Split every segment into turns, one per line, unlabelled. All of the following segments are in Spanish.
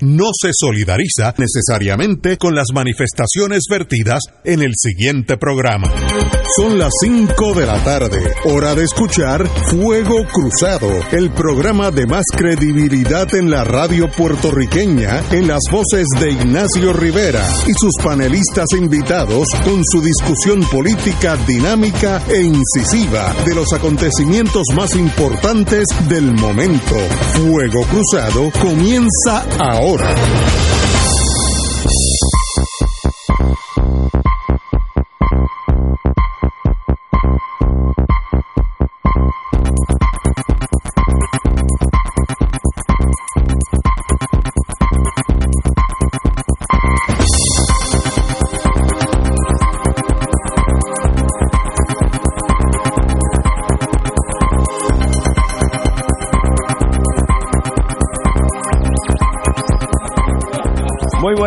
no se solidariza necesariamente con las manifestaciones vertidas en el siguiente programa. Son las 5 de la tarde, hora de escuchar Fuego Cruzado, el programa de más credibilidad en la radio puertorriqueña, en las voces de Ignacio Rivera y sus panelistas invitados con su discusión política dinámica e incisiva de los acontecimientos más importantes del momento. Fuego Cruzado comienza ahora ahora.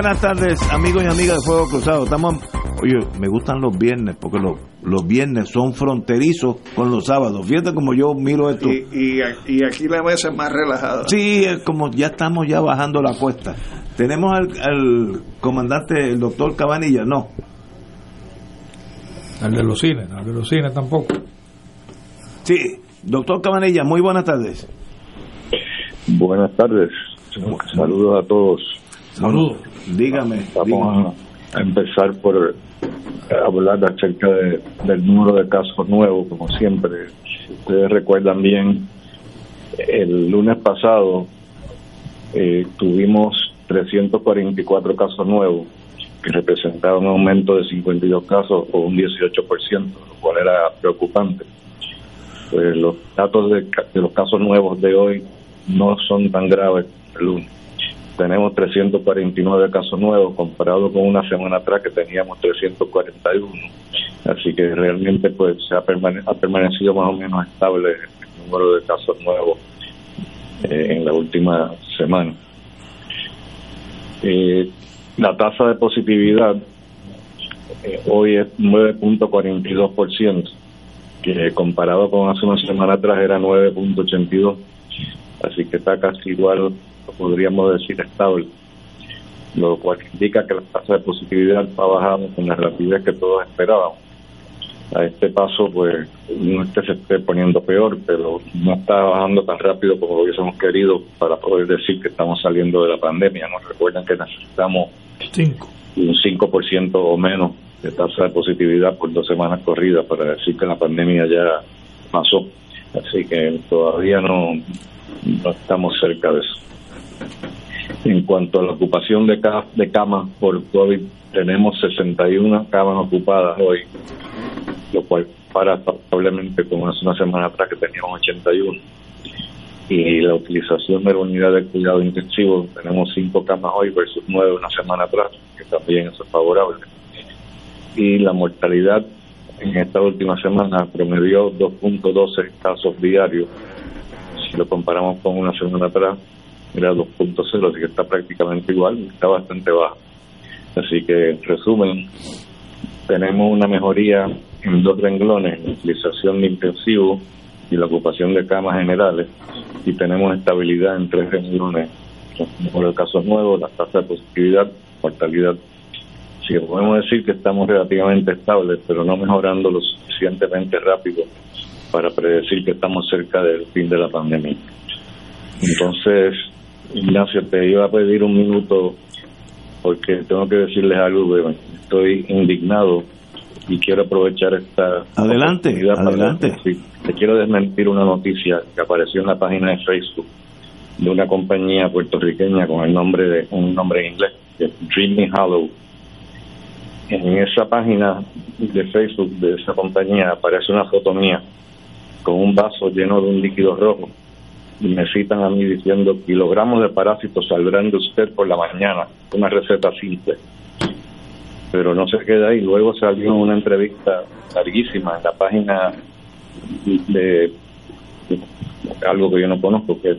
Buenas tardes, amigos y amigas de Fuego Cruzado. Estamos, oye, me gustan los viernes porque los, los viernes son fronterizos con los sábados. Fíjate como yo miro esto.
Y, y, aquí la mesa es más relajada.
Sí, es como ya estamos ya bajando la cuesta. Tenemos al, comandante, el doctor Cabanilla, no.
Al de los cines, al de los cines tampoco.
Sí, doctor Cabanilla, muy buenas tardes.
Buenas tardes. Saludos a todos.
Saludos. Dígame.
Vamos A, empezar por hablar acerca del número de casos nuevos, como siempre. Si ustedes recuerdan bien, el lunes pasado eh, tuvimos 344 casos nuevos, que representaban un aumento de 52 casos o un 18%, lo cual era preocupante. Pues los datos de, de los casos nuevos de hoy no son tan graves el lunes tenemos 349 casos nuevos comparado con una semana atrás que teníamos 341. Así que realmente pues se ha, permanecido más o menos estable el número de casos nuevos eh, en la última semana. Eh, la tasa de positividad eh, hoy es 9.42%, que comparado con hace una semana atrás era 9.82%, así que está casi igual podríamos decir estable, lo cual indica que la tasa de positividad ha bajado con la rapidez que todos esperábamos. A este paso, pues, no es que se esté poniendo peor, pero no está bajando tan rápido como lo hubiésemos querido para poder decir que estamos saliendo de la pandemia. Nos recuerdan que necesitamos
Cinco.
un 5% o menos de tasa de positividad por dos semanas corridas para decir que la pandemia ya pasó. Así que todavía no, no estamos cerca de eso. En cuanto a la ocupación de, de camas por COVID, tenemos 61 camas ocupadas hoy, lo cual para probablemente como hace una semana atrás que teníamos 81. Y la utilización de la unidad de cuidado intensivo, tenemos 5 camas hoy versus 9 una semana atrás, que también eso es favorable. Y la mortalidad en esta última semana promedió 2.12 casos diarios. Si lo comparamos con una semana atrás, era 2.0, así que está prácticamente igual, está bastante bajo. Así que, en resumen, tenemos una mejoría en dos renglones, la utilización de intensivo y la ocupación de camas generales, y tenemos estabilidad en tres renglones, por el casos nuevos, la tasa de positividad, mortalidad. Sí, podemos decir que estamos relativamente estables, pero no mejorando lo suficientemente rápido para predecir que estamos cerca del fin de la pandemia. Entonces, Ignacio, te iba a pedir un minuto porque tengo que decirles algo, estoy indignado y quiero aprovechar esta
adelante adelante.
te quiero desmentir una noticia que apareció en la página de Facebook de una compañía puertorriqueña con el nombre de un nombre en inglés Dreamy Hollow en esa página de Facebook de esa compañía aparece una foto mía con un vaso lleno de un líquido rojo me citan a mí diciendo kilogramos de parásitos saldrán de usted por la mañana, una receta simple. Pero no se queda ahí. Luego salió una entrevista larguísima en la página de, algo que yo no conozco, que es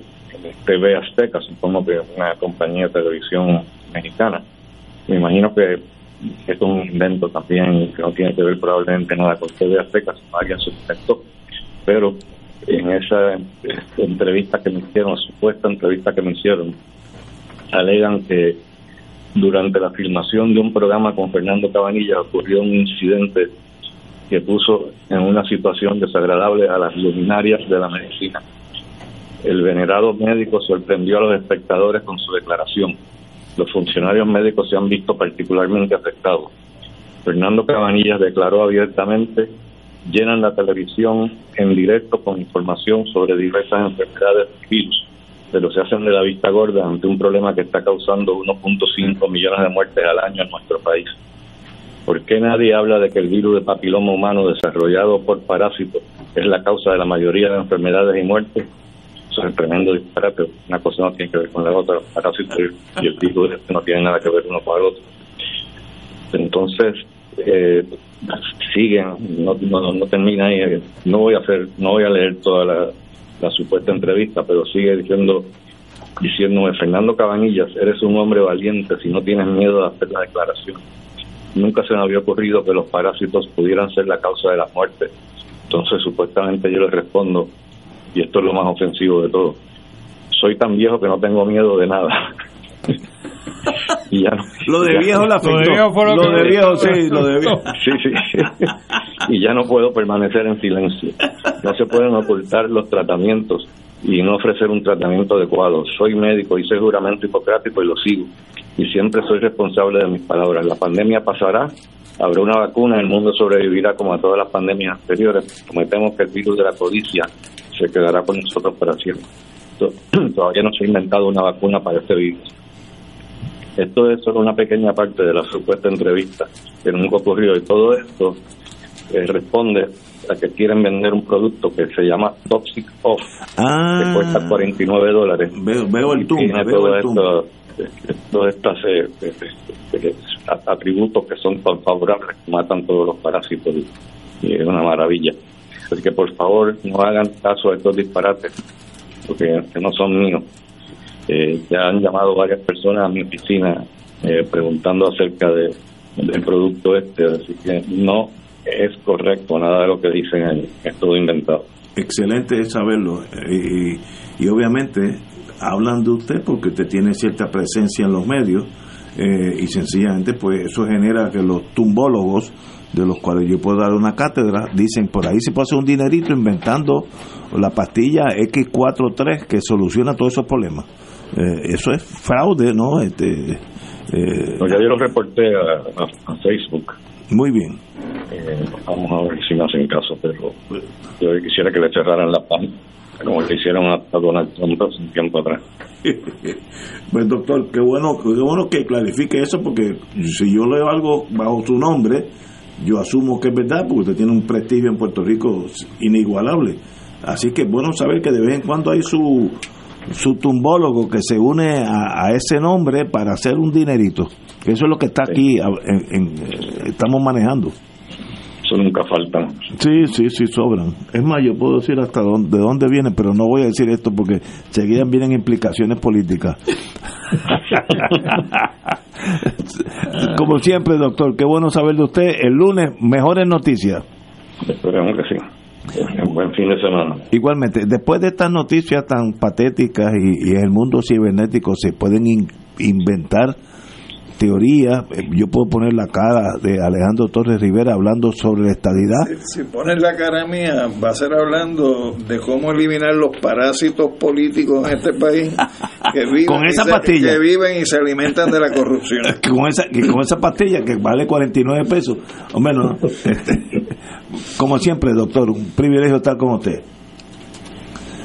TV Azteca, supongo que es una compañía de televisión mexicana. Me imagino que es un invento también que no tiene que ver probablemente nada con TV Azteca, alguien suspectó. Pero en esa entrevista que me hicieron, supuesta entrevista que me hicieron, alegan que durante la filmación de un programa con Fernando Cabanilla ocurrió un incidente que puso en una situación desagradable a las luminarias de la medicina. El venerado médico sorprendió a los espectadores con su declaración. Los funcionarios médicos se han visto particularmente afectados. Fernando Cabanillas declaró abiertamente, llenan la televisión en directo con información sobre diversas enfermedades y virus pero se hacen de la vista gorda ante un problema que está causando 1.5 millones de muertes al año en nuestro país. ¿Por qué nadie habla de que el virus de papiloma humano desarrollado por parásitos es la causa de la mayoría de enfermedades y muertes? Eso es tremendo disparate. Una cosa no tiene que ver con la otra. Los parásitos y el virus no tienen nada que ver uno con el otro. Entonces, eh, siguen, no, no, no termina ahí. No voy a hacer, no voy a leer toda la, supuesta entrevista, pero sigue diciendo diciéndome, Fernando Cabanillas, eres un hombre valiente si no tienes miedo de hacer la declaración. Nunca se me había ocurrido que los parásitos pudieran ser la causa de la muerte. Entonces, supuestamente yo le respondo, y esto es lo más ofensivo de todo, soy tan viejo que no tengo miedo de nada.
y ya lo de viejo la afectó. Lo de viejo, sí, lo de viejo.
Sí, sí. y ya no puedo permanecer en silencio. No se pueden ocultar los tratamientos y no ofrecer un tratamiento adecuado. Soy médico, hice juramento hipocrático y lo sigo. Y siempre soy responsable de mis palabras. La pandemia pasará, habrá una vacuna, el mundo sobrevivirá como a todas las pandemias anteriores. Prometemos que el virus de la codicia se quedará con nosotros para siempre. Todavía no se ha inventado una vacuna para este virus esto es solo una pequeña parte de la supuesta entrevista que nunca ocurrió y todo esto eh, responde a que quieren vender un producto que se llama Toxic Off,
ah,
que cuesta 49 dólares.
Veo, veo el tum,
tiene
veo
todo
el tum.
esto, eh, todos estos eh, atributos que son tan favorables, que matan todos los parásitos y, es una maravilla. Así que por favor no hagan caso a estos disparates, porque que no son míos. Eh, ya han llamado varias personas a mi oficina eh, preguntando acerca de, del producto este, así que no es correcto nada de lo que dicen ahí, es todo inventado.
Excelente es saberlo. Y, y obviamente hablan de usted porque usted tiene cierta presencia en los medios eh, y sencillamente pues eso genera que los tumbólogos de los cuales yo puedo dar una cátedra, dicen por ahí se puede hacer un dinerito inventando la pastilla X43 que soluciona todos esos problemas. Eh, eso es fraude, ¿no? Este, eh,
No, ya yo lo reporté a, a- a Facebook.
muy bien.
Eh, vamos a ver si me hacen caso, pero yo quisiera que le cerraran la página, como le hicieron a, a Donald Trump hace un tiempo atrás.
Pues doctor, qué bueno, qué bueno que clarifique eso porque si yo leo algo bajo su nombre, yo asumo que es verdad porque usted tiene un prestigio en Puerto Rico inigualable. Así que es bueno saber que de vez en cuando hay su su tumbólogo que se une a, a ese nombre para hacer un dinerito. Eso es lo que está aquí, a- en- en- eh, estamos manejando.
Eso nunca falta.
Sí, sí, sí, sobran. Es más, yo puedo decir hasta dónde, de dónde viene, pero no voy a decir esto porque seguidan vienen implicaciones políticas. Como siempre, doctor, qué bueno saber de usted. El lunes, mejores noticias.
Esperemos que sí. Buen fin de semana.
Igualmente, después de estas noticias tan patéticas y, el mundo cibernético se pueden in- inventar teorías, eh, yo puedo poner la cara de Alejandro Torres Rivera hablando sobre la estadidad.
Si pones la cara mía, va a ser hablando de cómo eliminar los parásitos políticos en este país que viven,
Con
y se-
pastilla.
que viven y se alimentan de la corrupción.
con esa que con esa pastilla que vale 49 pesos o menos ¿no? Este, como siempre doctor un privilegio estar con usted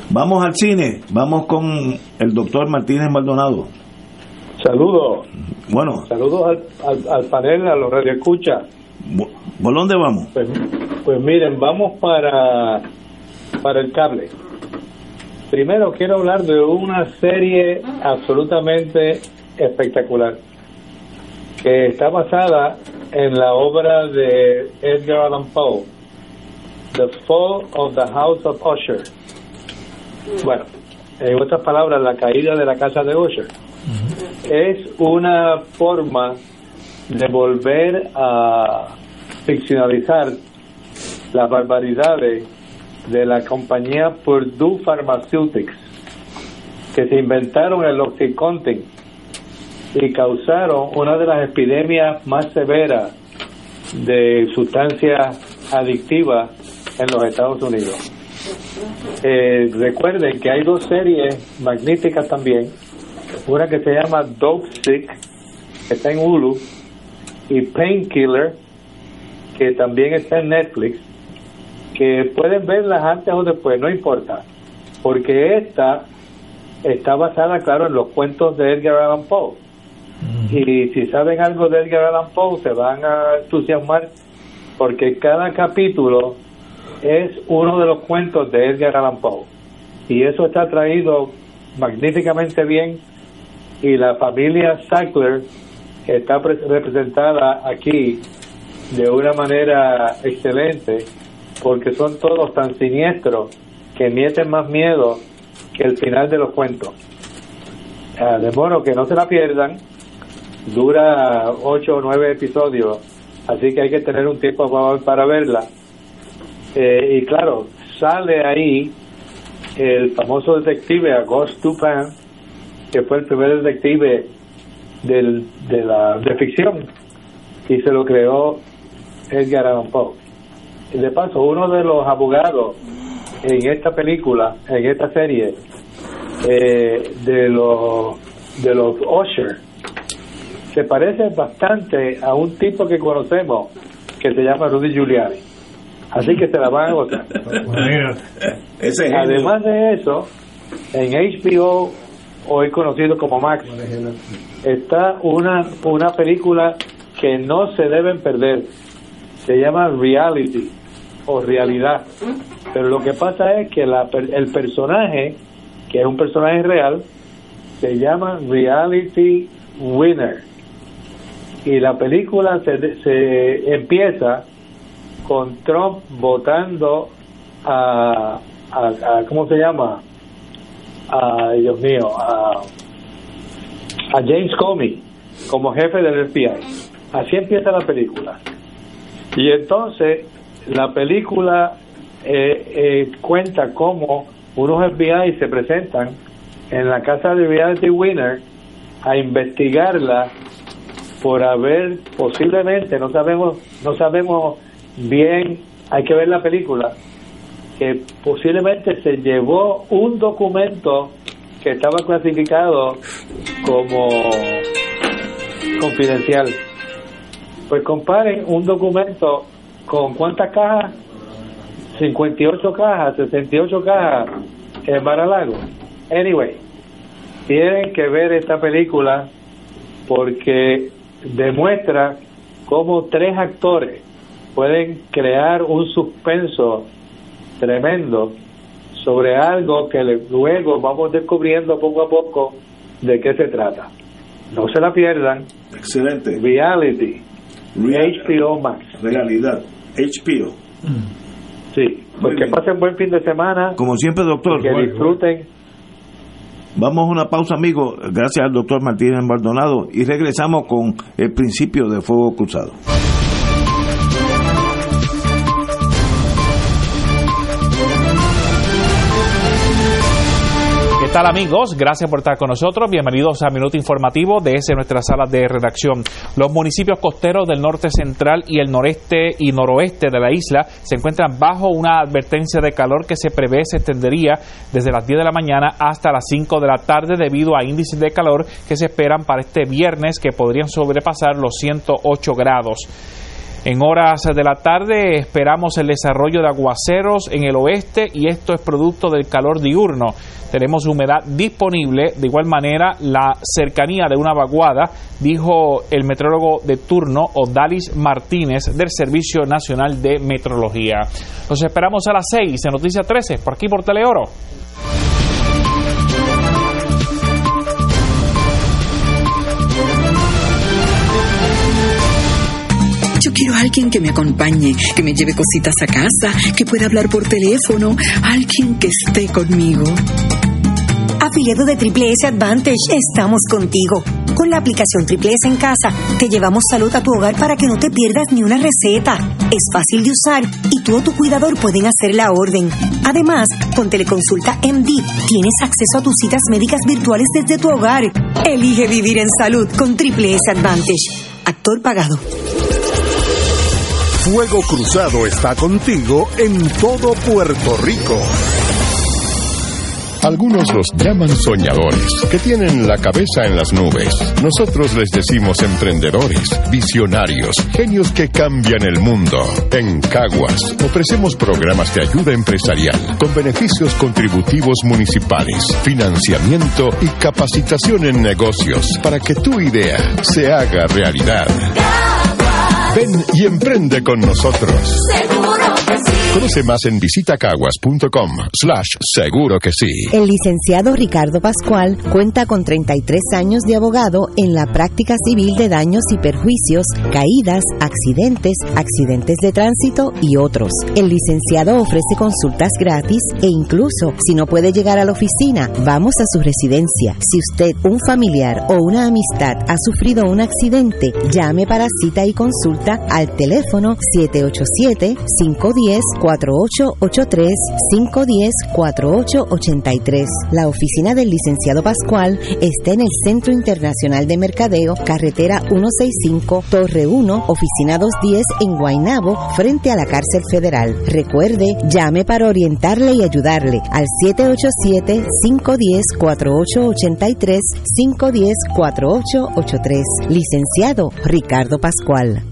vamos al cine vamos con el doctor Martínez Maldonado
Saludos,
bueno
saludos al, al, al panel, a los radioescuchas.
¿por por dónde vamos?
Pues, pues miren, vamos para, para el cable. Primero quiero hablar de una serie absolutamente espectacular que está basada en la obra de Edgar Allan Poe, The Fall of the House of Usher. Bueno, en otras palabras, la caída de la casa de Usher. Es una forma de volver a ficcionalizar las barbaridades de la compañía Purdue Pharmaceutics, que se inventaron el Oxycontin y causaron una de las epidemias más severas de sustancias adictivas en los Estados Unidos. Eh, recuerden que hay dos series magníficas también, una que se llama Dope Sick, que está en Hulu, y Painkiller, que también está en Netflix, que pueden verlas antes o después, no importa, porque esta está basada, claro, en los cuentos de Edgar Allan Poe. Y si saben algo de Edgar Allan Poe, se van a entusiasmar porque cada capítulo es uno de los cuentos de Edgar Allan Poe. Y eso está traído magníficamente bien y la familia Sackler está representada aquí de una manera excelente porque son todos tan siniestros que mieten más miedo que el final de los cuentos. Ah, de modo que no se la pierdan, dura ocho o nueve episodios, así que hay que tener un tiempo para, verla. Eh, y claro, sale ahí el famoso detective Agust Dupin, que fue el primer detective del, de la de ficción y se lo creó Edgar Allan Poe. Y de paso, uno de los abogados en esta película, en esta serie, eh, de los de los Usher, se parece bastante a un tipo que conocemos que se llama Rudy Giuliani. Así que se la van a gozar. Además de eso, en HBO, hoy conocido como Max, está una, una película que no se deben perder. Se llama Reality o Realidad. Pero lo que pasa es que la, el personaje, que es un personaje real, se llama Reality Winner. Y la película se, se empieza con Trump votando a, a, ¿cómo se llama? A, Dios mío, a, a James Comey como jefe del FBI. Así empieza la película. Y entonces la película eh, eh, cuenta cómo unos FBI se presentan en la casa de Reality Winner a investigarla por haber posiblemente no sabemos no sabemos bien hay que ver la película que posiblemente se llevó un documento que estaba clasificado como confidencial. Pues comparen un documento con cuántas cajas 58 cajas 68 cajas en Maralago. Anyway tienen que ver esta película porque demuestra cómo tres actores pueden crear un suspenso tremendo sobre algo que luego vamos descubriendo poco a poco de qué se trata. No se la pierdan.
Excelente.
Reality. HBO Max.
Realidad. HBO.
Sí. Pues que pasen buen fin de semana.
Como siempre, doctor.
Que disfruten.
Vamos a una pausa, amigos. Gracias al doctor Martínez Maldonado. Y regresamos con el principio de fuego cruzado.
¿Qué tal amigos? Gracias por estar con nosotros. Bienvenidos a Minuto Informativo desde nuestra sala de redacción. Los municipios costeros del norte central y el noreste y noroeste de la isla se encuentran bajo una advertencia de calor que se prevé se extendería desde las 10 de la mañana hasta las 5 de la tarde debido a índices de calor que se esperan para este viernes que podrían sobrepasar los 108 grados. En horas de la tarde esperamos el desarrollo de aguaceros en el oeste y esto es producto del calor diurno. Tenemos humedad disponible, de igual manera la cercanía de una vaguada, dijo el metrólogo de turno Odalis Martínez del Servicio Nacional de Metrología. Los esperamos a las 6 en Noticias 13, por aquí por Teleoro.
Alguien que me acompañe, que me lleve cositas a casa, que pueda hablar por teléfono, alguien que esté conmigo.
Afiliado de Triple S Advantage, estamos contigo. Con la aplicación Triple S en casa, te llevamos salud a tu hogar para que no te pierdas ni una receta. Es fácil de usar y tú o tu cuidador pueden hacer la orden. Además, con Teleconsulta MD, tienes acceso a tus citas médicas virtuales desde tu hogar. Elige vivir en salud con Triple S Advantage. Actor pagado.
Fuego Cruzado está contigo en todo Puerto Rico.
Algunos los llaman soñadores, que tienen la cabeza en las nubes. Nosotros les decimos emprendedores, visionarios, genios que cambian el mundo. En Caguas ofrecemos programas de ayuda empresarial con beneficios contributivos municipales, financiamiento y capacitación en negocios para que tu idea se haga realidad. Ven y emprende con nosotros.
Seguro.
Conoce más en visitacaguas.com slash seguro que sí.
El licenciado Ricardo Pascual cuenta con 33 años de abogado en la práctica civil de daños y perjuicios, caídas, accidentes, accidentes de tránsito y otros. El licenciado ofrece consultas gratis e incluso, si no puede llegar a la oficina, vamos a su residencia. Si usted, un familiar o una amistad ha sufrido un accidente, llame para cita y consulta al teléfono 787 510 4883-510-4883. La oficina del licenciado Pascual está en el Centro Internacional de Mercadeo, carretera 165, Torre 1, oficina 210 en Guaynabo, frente a la cárcel federal. Recuerde, llame para orientarle y ayudarle al 787-510-4883, 510-4883. Licenciado Ricardo Pascual.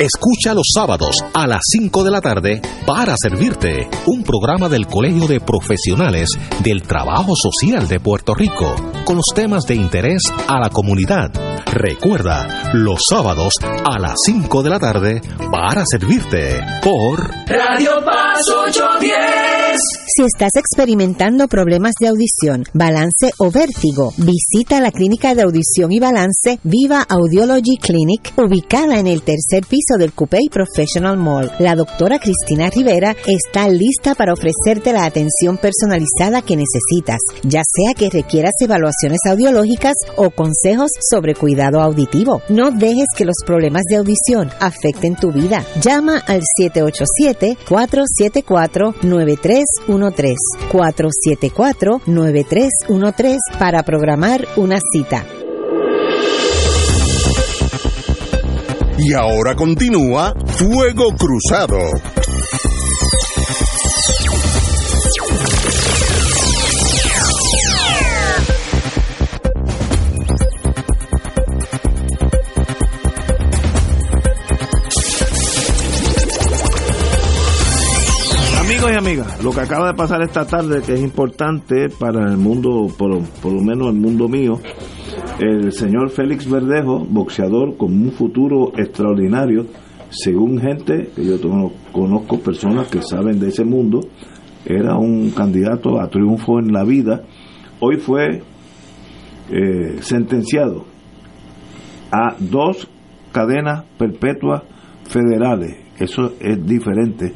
Escucha los sábados a las 5 de la tarde para servirte un programa del Colegio de Profesionales del Trabajo Social de Puerto Rico con los temas de interés a la comunidad. Recuerda, los sábados a las 5 de la tarde para servirte por
Radio Paz 810.
Si estás experimentando problemas de audición, balance o vértigo, visita la clínica de audición y balance Viva Audiology Clinic, ubicada en el tercer piso del Coupé Professional Mall. La doctora Cristina Rivera está lista para ofrecerte la atención personalizada que necesitas, ya sea que requieras evaluaciones audiológicas o consejos sobre cuidado auditivo. No dejes que los problemas de audición afecten tu vida. Llama al 787-474-9313. 474-9313 para programar una cita.
Y ahora continúa Fuego Cruzado.
Amigos y amigas, lo que acaba de pasar esta tarde, que es importante para el mundo, por, lo menos el mundo mío, el señor Félix Verdejo, boxeador con un futuro extraordinario, según gente que yo conozco, personas que saben de ese mundo, era un candidato a triunfo en la vida, hoy fue eh, sentenciado a dos cadenas perpetuas federales, eso es diferente,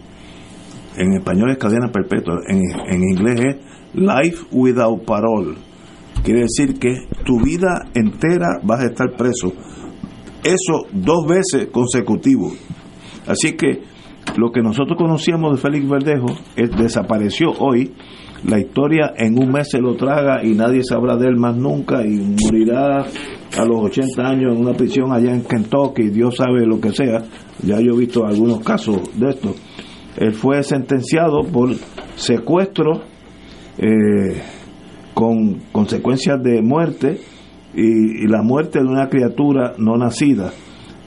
en español es cadena perpetua, en, en inglés es life without parole. Quiere decir que tu vida entera vas a estar preso. Eso dos veces consecutivo. Así que lo que nosotros conocíamos de Félix Verdejo es, desapareció hoy. La historia en un mes se lo traga y nadie sabrá de él más nunca y morirá a los 80 años en una prisión allá en Kentucky, Dios sabe lo que sea. Ya yo he visto algunos casos de esto. Él fue sentenciado por secuestro eh, con consecuencias de muerte y, la muerte de una criatura no nacida.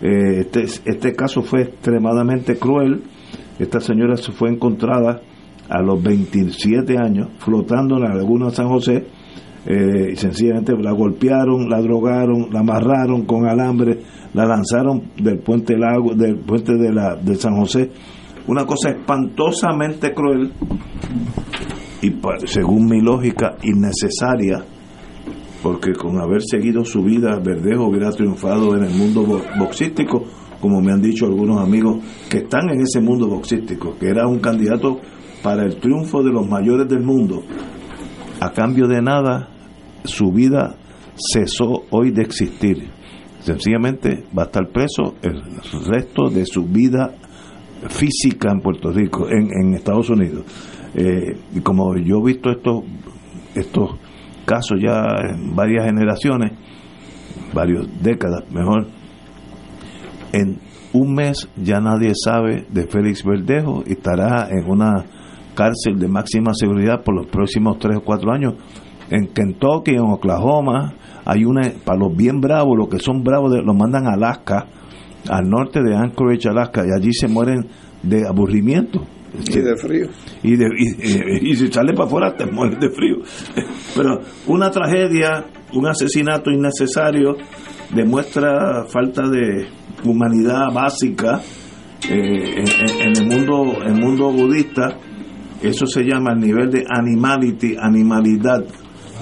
Eh, este, este caso fue extremadamente cruel. Esta señora se fue encontrada a los 27 años flotando en la laguna de San José eh, y sencillamente la golpearon, la drogaron, la amarraron con alambre, la lanzaron del puente lago, del puente de la de San José. Una cosa espantosamente cruel y según mi lógica innecesaria porque con haber seguido su vida, Verdejo hubiera triunfado en el mundo bo- boxístico, como me han dicho algunos amigos que están en ese mundo boxístico, que era un candidato para el triunfo de los mayores del mundo. A cambio de nada, su vida cesó hoy de existir. Sencillamente va a estar preso el resto de su vida física en Puerto Rico, en, Estados Unidos. Eh, y como yo he visto estos, estos casos ya en varias generaciones, varias décadas mejor, en un mes ya nadie sabe de Félix Verdejo y estará en una cárcel de máxima seguridad por los próximos tres o cuatro años. En Kentucky, en Oklahoma, hay una, para los bien bravos, los que son bravos, los mandan a Alaska, al norte de Anchorage, Alaska, y allí se mueren de aburrimiento.
Y de frío.
Y, de, y, y- y si sale para afuera te mueres de frío. Pero una tragedia, un asesinato innecesario, demuestra falta de humanidad básica eh, en, en el mundo el mundo budista. Eso se llama el nivel de animality, animalidad.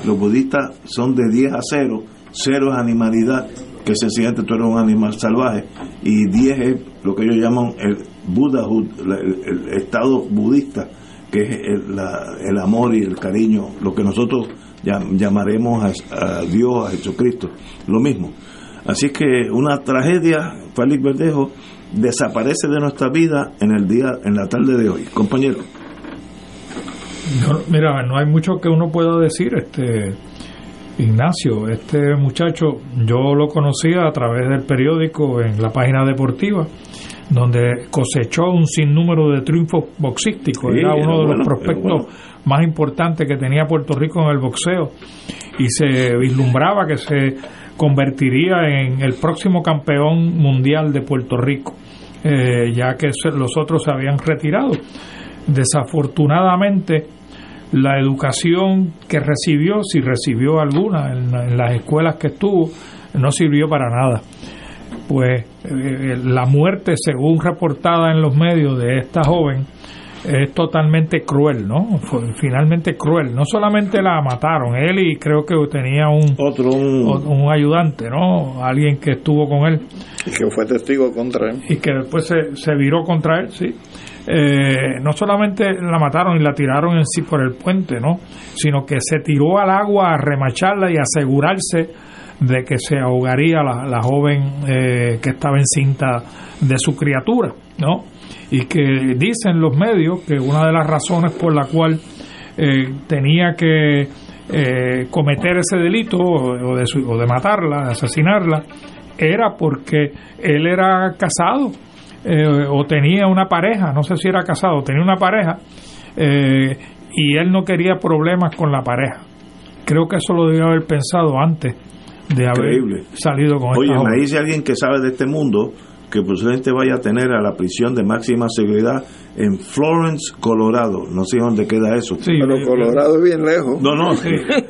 Los budistas son de 10 a 0, 0 es animalidad, que sencillamente tú eres un animal salvaje, y 10 es lo que ellos llaman el Buddhahood, el, estado budista, que es el, el amor y el cariño, lo que nosotros llam- llamaremos a, a Dios, a Jesucristo, lo mismo. Así que una tragedia, Félix Verdejo, desaparece de nuestra vida en el día, en la tarde de hoy. Compañero.
Mira, no hay mucho que uno pueda decir, este Ignacio, este muchacho, yo lo conocía a través del periódico en la página deportiva, donde cosechó un sinnúmero de triunfos boxísticos,
Sí,
era uno
era
de
bueno,
los prospectos
bueno.
más importantes que tenía Puerto Rico en el boxeo y se vislumbraba que se convertiría en el próximo campeón mundial de Puerto Rico, eh, ya que los otros se habían retirado. Desafortunadamente, la educación que recibió, si recibió alguna en, en las escuelas que estuvo, no sirvió para nada. Pues eh, la muerte, según reportada en los medios de esta joven, es totalmente cruel, ¿no? Fue finalmente cruel. No solamente la mataron, él y creo que tenía un
otro
un, ayudante, ¿no? Alguien que estuvo con él
Y que fue testigo contra él.
y que después se, se viró contra él, sí. Eh, no solamente la mataron y la tiraron en sí por el puente, ¿no? Sino que se tiró al agua a remacharla y asegurarse de que se ahogaría la, joven eh, que estaba encinta de su criatura, ¿no? Y que dicen los medios que una de las razones por la cual eh, tenía que eh, cometer ese delito o, de, o de matarla, de asesinarla, era porque él era casado eh, o tenía una pareja, no sé si era casado, tenía una pareja eh, y él no quería problemas con la pareja. Creo que eso lo debió haber pensado antes de haber
Increíble.
salido con
Oye,
esta
me dice alguien que sabe de este mundo que posiblemente vaya a tener a la prisión de máxima seguridad en Florence, Colorado. No sé dónde queda eso.
Pero Colorado es bien lejos.
No, no,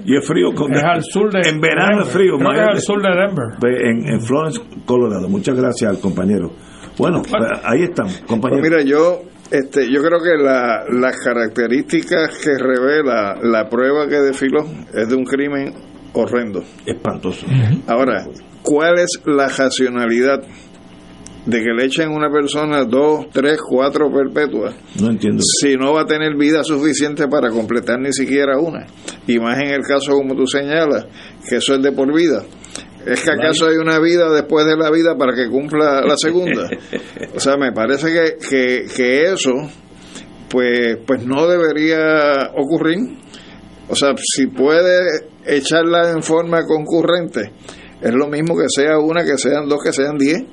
y es frío. Con
Es al sur de
En verano es frío.
Creo que es
imagínate.
al sur de Denver.
En, en Florence, Colorado. Muchas gracias al compañero. Bueno, pues, ahí estamos, compañero.
Pues mira, yo este, yo creo que la, las características que revela la prueba que desfiló es de un crimen horrendo.
Espantoso.
Ahora, ¿cuál es la racionalidad de que le echen a una persona dos, tres, cuatro perpetuas
No entiendo.
si no va a tener vida suficiente para completar ni siquiera una? Y más en el caso como tú señalas, que eso es de por vida. ¿Es que acaso hay una vida después de la vida para que cumpla la segunda? O sea, me parece que, que, que eso, pues, pues no debería ocurrir. O sea, si puede echarla en forma concurrente, es lo mismo que sea una, que sean dos, que sean diez.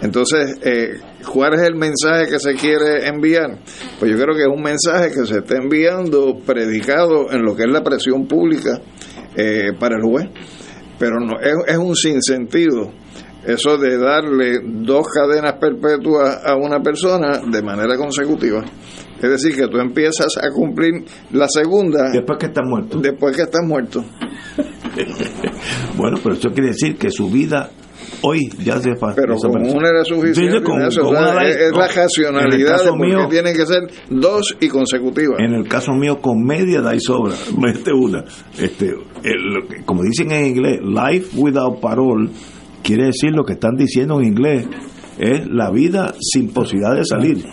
Entonces, eh, ¿cuál es el mensaje que se quiere enviar? Pues yo creo que es un mensaje que se está enviando predicado en lo que es la presión pública eh, para el juez. Pero no es, es un sinsentido eso de darle dos cadenas perpetuas a una persona de manera consecutiva. Es decir, que tú empiezas a cumplir la segunda
Después que está muerto.
después que estás muerto.
Bueno, pero eso quiere decir que su vida hoy ya se fa-
Pero con una era suficiente.
sí, con-
Ignacio,
con
o sea,
una
es, la
En el
racionalidad de
caso
por qué tienen que ser dos y consecutivas.
En el caso mío, con media da y sobra. Mete una. Este, el- lo que- como dicen en inglés, life without parole quiere decir lo que están diciendo en inglés. Es la vida sin posibilidad de salir.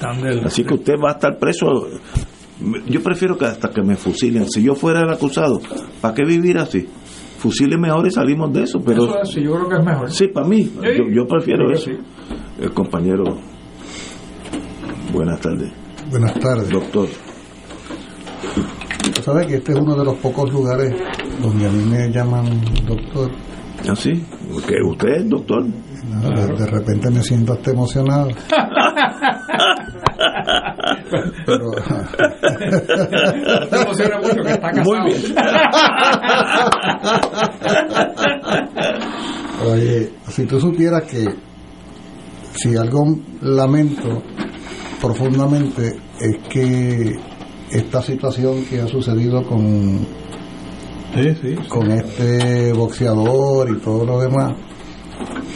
Así que usted va a estar preso. Yo prefiero que hasta que me fusilen. Si yo fuera el acusado, ¿para qué vivir así? Fusíleme ahora y salimos de eso. Pero
Eso es, sí, yo creo que es mejor.
Sí, para mí. Yo, yo prefiero
Sí,
eso. El compañero. Buenas tardes.
Buenas tardes.
Doctor.
Tú sabes que este es uno de los pocos lugares donde a mí me llaman doctor.
¿Ah, sí? Porque usted es doctor.
No, de, de repente me siento hasta emocionado. Pero,
No te emociones mucho que está casado.
Muy bien.
Oye, si tú supieras que si algo lamento profundamente es que esta situación que ha sucedido con con este boxeador y todo lo demás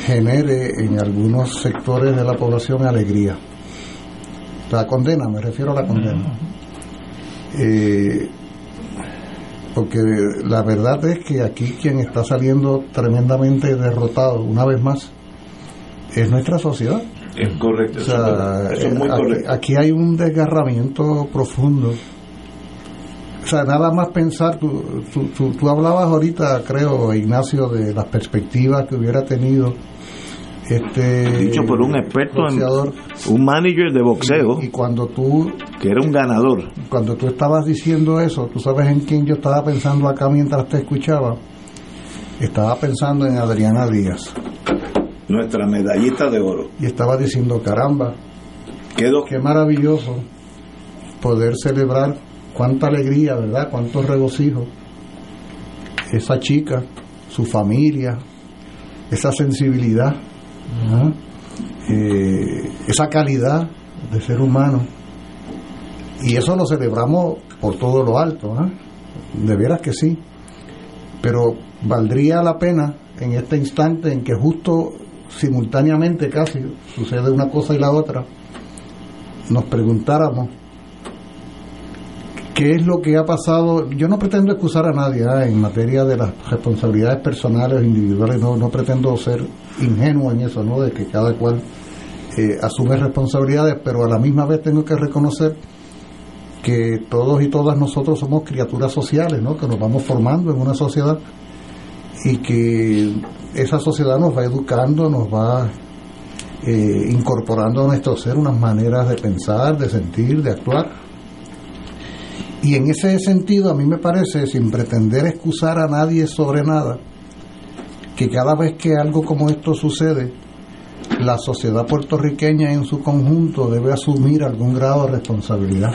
genere en algunos sectores de la población alegría. La condena, me refiero a la condena. Eh, porque la verdad es que aquí quien está saliendo tremendamente derrotado una vez más es nuestra sociedad.
Es correcto.
O sea,
eso es muy
aquí-
correcto.
aquí, hay un desgarramiento profundo. O sea, nada más pensar, tú, tú, tú- tú hablabas ahorita, creo, Ignacio, de las perspectivas que hubiera tenido este
Dicho por un experto, en, un manager de boxeo,
Y cuando tú
que era un ganador.
cuando tú estabas diciendo eso, tú sabes en quién yo estaba pensando acá mientras te escuchaba. Estaba pensando en Adriana Díaz.
Nuestra medallista de oro.
Y estaba diciendo, caramba,
Quedó.
qué maravilloso poder celebrar cuánta alegría, ¿verdad? Cuánto regocijo. Esa chica, su familia, esa sensibilidad, Eh, esa calidad de ser humano. Y eso lo celebramos por todo lo alto. De veras que sí. Pero valdría la pena en este instante en que justo simultáneamente casi sucede una cosa y la otra, nos preguntáramos qué es lo que ha pasado. Yo no pretendo excusar a nadie ¿ah? en materia de las responsabilidades personales o individuales, no, no pretendo ser ingenuo en eso, ¿no? de que cada cual eh, asume responsabilidades, pero a la misma vez tengo que reconocer que todos y todas nosotros somos criaturas sociales, ¿no? que nos vamos formando en una sociedad y que esa sociedad nos va educando, nos va eh, incorporando a nuestro ser unas maneras de pensar, de sentir, de actuar. Y en ese sentido a mí me parece, sin pretender excusar a nadie sobre nada, que cada vez que algo como esto sucede, la sociedad puertorriqueña en su conjunto debe asumir algún grado de responsabilidad.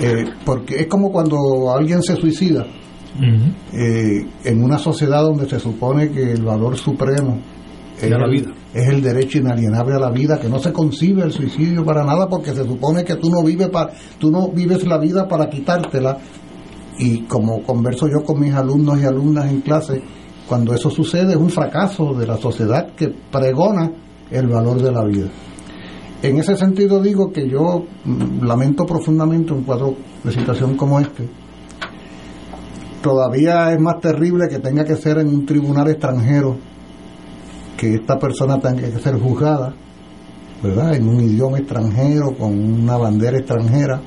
Eh, porque es como cuando alguien se suicida eh, en una sociedad donde se supone que el valor supremo es,
la
el-
vida.
es el derecho inalienable a la vida, que no se concibe el suicidio para nada porque se supone que tú no vives para tú no vives la vida para quitártela y como converso yo con mis alumnos y alumnas en clase, cuando eso sucede es un fracaso de la sociedad que pregona el valor de la vida. En ese sentido digo que yo mm, lamento profundamente un cuadro de situación como este. Todavía es más terrible que tenga que ser en un tribunal extranjero, que esta persona tenga que ser juzgada, ¿verdad? En un idioma extranjero, con una bandera extranjera,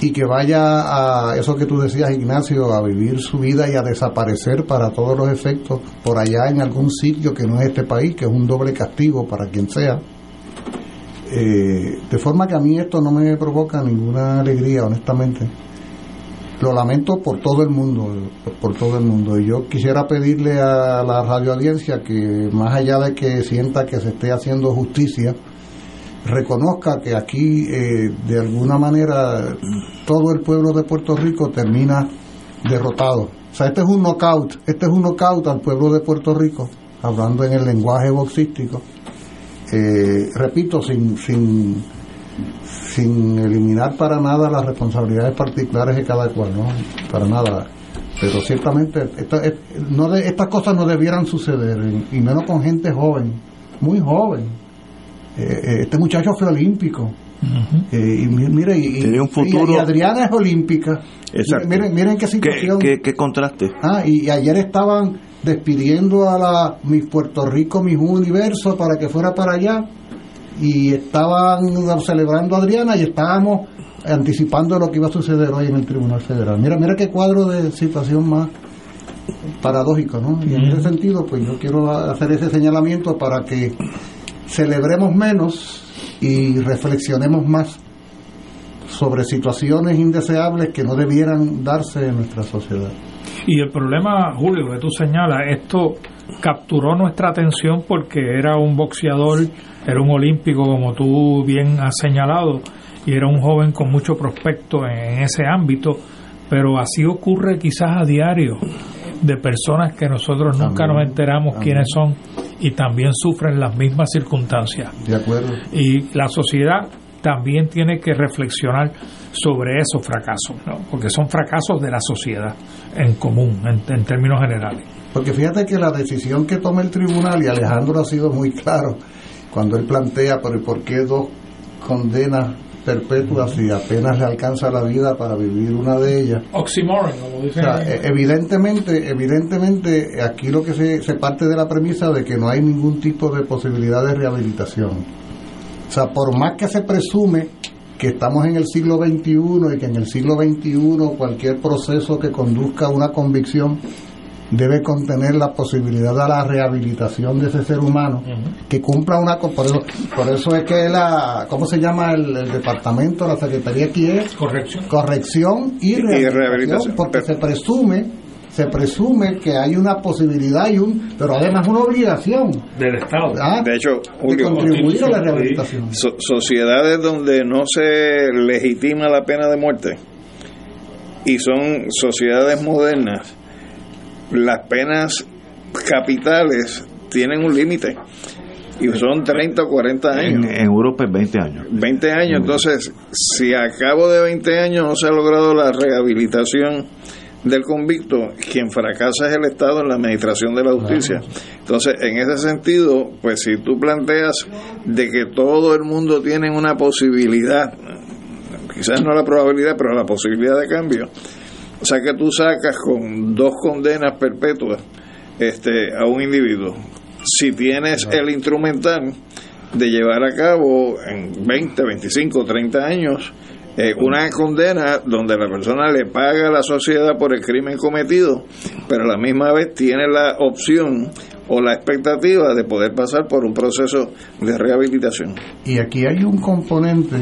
y que vaya a eso que tú decías, Ignacio, a vivir su vida y a desaparecer para todos los efectos por allá en algún sitio que no es este país, que es un doble castigo para quien sea. Eh, de forma que a mí esto no me provoca ninguna alegría, honestamente. Lo lamento por todo el mundo, por, todo el mundo. Y yo quisiera pedirle a la radioaudiencia que más allá de que sienta que se esté haciendo justicia, reconozca que aquí eh, de alguna manera todo el pueblo de Puerto Rico termina derrotado. O sea, este es un knockout, este es un knockout al pueblo de Puerto Rico, hablando en el lenguaje boxístico. Eh, repito, sin, sin, sin eliminar para nada las responsabilidades particulares de cada cual, ¿no? Para nada. pero ciertamente esta- no de- estas cosas no debieran suceder y menos con gente joven muy joven Eh, eh, este muchacho fue olímpico Eh, y mi- mire y,
Tenía un futuro-
y Adriana es olímpica
Exacto.
miren miren qué
¿Qué,
situación
qué, qué contraste?
Ah, y, y ayer estaban despidiendo a la Miss Puerto Rico, Miss Universo, para que fuera para allá. Y estaban celebrando a Adriana y estábamos anticipando lo que iba a suceder hoy en el Tribunal Federal. Mira, mira qué cuadro de situación más paradójico, ¿no? Y en ese sentido, pues yo quiero hacer ese señalamiento para que celebremos menos y reflexionemos más sobre situaciones indeseables que no debieran darse en nuestra sociedad.
Y el problema, Julio, que tú señalas, esto capturó nuestra atención porque era un boxeador, era un olímpico, como tú bien has señalado, y era un joven con mucho prospecto en ese ámbito, pero así ocurre quizás a diario de personas que nosotros nunca
También,
nos enteramos
también.
quiénes son y también sufren las mismas circunstancias.
De acuerdo.
Y la sociedad también tiene que reflexionar sobre esos fracasos, ¿no? porque son fracasos de la sociedad en común, en, en términos generales.
Porque fíjate que la decisión que toma el tribunal, y Alejandro ha sido muy claro cuando él plantea por, por qué dos condenas perpetuas y apenas le alcanza la vida para vivir una de ellas.
Oxymoron, como
O
dicen.
sea, e- evidentemente, evidentemente aquí lo que se, se parte de la premisa de que no hay ningún tipo de posibilidad de rehabilitación. O sea, por más que se presume que estamos en el siglo XXI y que en el siglo XXI cualquier proceso que conduzca a una convicción debe contener la posibilidad de la rehabilitación de ese ser humano que cumpla una por eso, por eso es que la cómo se llama el, el departamento la secretaría aquí es
corrección
corrección y
Y
rehabilitación,
rehabilitación.
porque se presume se presume que hay una posibilidad y un pero además una obligación
del Estado.
¿ah?
De hecho,
de contribuir a la rehabilitación
so- sociedades donde no se legitima la pena de muerte y son sociedades modernas, las penas capitales tienen un límite y son 30 o 40
En,
años.
en Europa es 20 años.
20 años, entonces, si a cabo de 20 años no se ha logrado la rehabilitación del convicto, quien fracasa es el Estado en la administración de la justicia. Entonces, en ese sentido, pues si tú planteas de que todo el mundo tiene una posibilidad, quizás no la probabilidad, pero la posibilidad de cambio, o sea que tú sacas con dos condenas perpetuas este, a un individuo, si tienes el instrumental de llevar a cabo en 20, 25, 30 años eh, una condena donde la persona le paga a la sociedad por el crimen cometido, pero a la misma vez tiene la opción o la expectativa de poder pasar por un proceso de rehabilitación.
y aquí hay un componente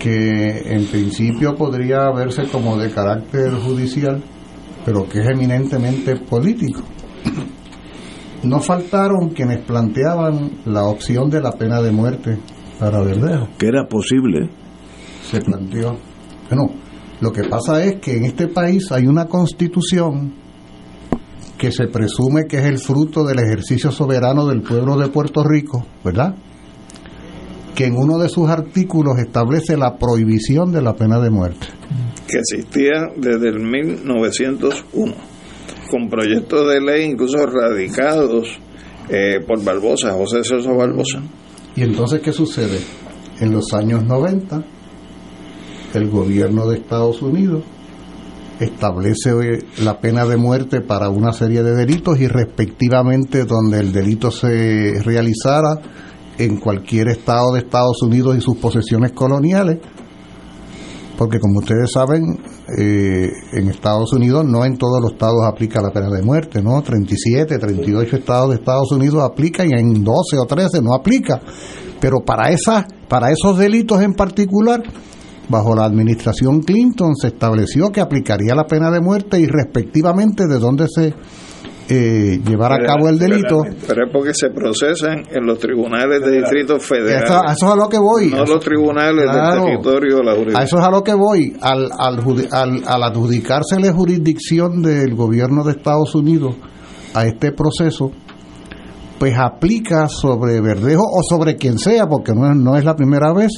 que en principio podría verse como de carácter judicial, pero que es eminentemente político. No faltaron quienes planteaban la opción de la pena de muerte para Verdejo.
Que era posible.
Se planteó. Bueno, lo que pasa es que en este país hay una constitución que se presume que es el fruto del ejercicio soberano del pueblo de Puerto Rico, ¿verdad? Que en uno de sus artículos establece la prohibición de la pena de muerte.
que existía desde el 1901, con proyectos de ley incluso radicados eh, por Barbosa, José Celso Barbosa.
Y entonces, ¿qué sucede? En los años 90, el gobierno de Estados Unidos establece eh, la pena de muerte para una serie de delitos y respectivamente donde el delito se realizara en cualquier estado de Estados Unidos y sus posesiones coloniales, porque como ustedes saben, eh, en Estados Unidos no en todos los estados aplica la pena de muerte, ¿no? 37, 38 estados de Estados Unidos aplican y en 12 o 13 no aplica. Pero para esas, para esos delitos en particular, bajo la administración Clinton se estableció que aplicaría la pena de muerte y respectivamente de dónde se eh, llevara a cabo el delito.
Pero es porque se procesan en los tribunales de distrito federal.
Eso, a eso es a lo que voy.
No los tribunales
Claro.
del territorio de la
A
jurisdicción.
eso es a lo que voy. Al, al, al, al adjudicarse la jurisdicción del gobierno de Estados Unidos a este proceso, pues aplica sobre Verdejo o sobre quien sea, porque no es, no es la primera vez,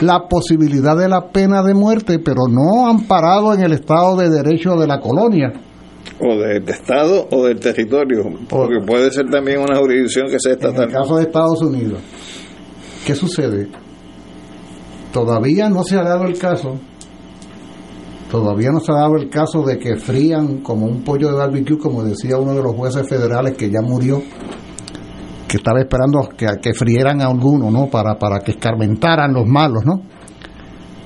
la posibilidad de la pena de muerte, pero no amparado en el Estado de Derecho de la colonia.
O del Estado o del territorio, porque puede ser también una jurisdicción que sea
En
estatal.
el caso de Estados Unidos, ¿qué sucede? Todavía no se ha dado el caso, todavía no se ha dado el caso de que frían como un pollo de barbecue, como decía uno de los jueces federales que ya murió, que estaba esperando que, que frieran a alguno, ¿no? Para, para que escarmentaran los malos, ¿no?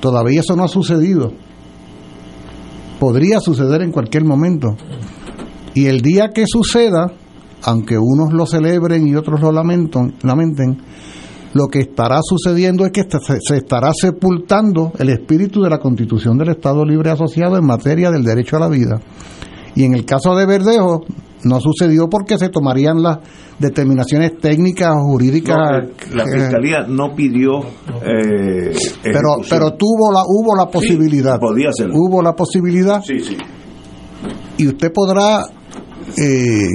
Todavía eso no ha sucedido. Podría suceder en cualquier momento. Y el día que suceda, aunque unos lo celebren y otros lo lamenten, lamenten lo que estará sucediendo es que se estará sepultando el espíritu de la Constitución del Estado Libre Asociado en materia del derecho a la vida. Y en el caso de Verdejo, no sucedió porque se tomarían las determinaciones técnicas o jurídicas.
No, la fiscalía no pidió eh,
pero pero tuvo la hubo la posibilidad
podía
hubo la posibilidad
Sí, sí.
y usted podrá eh,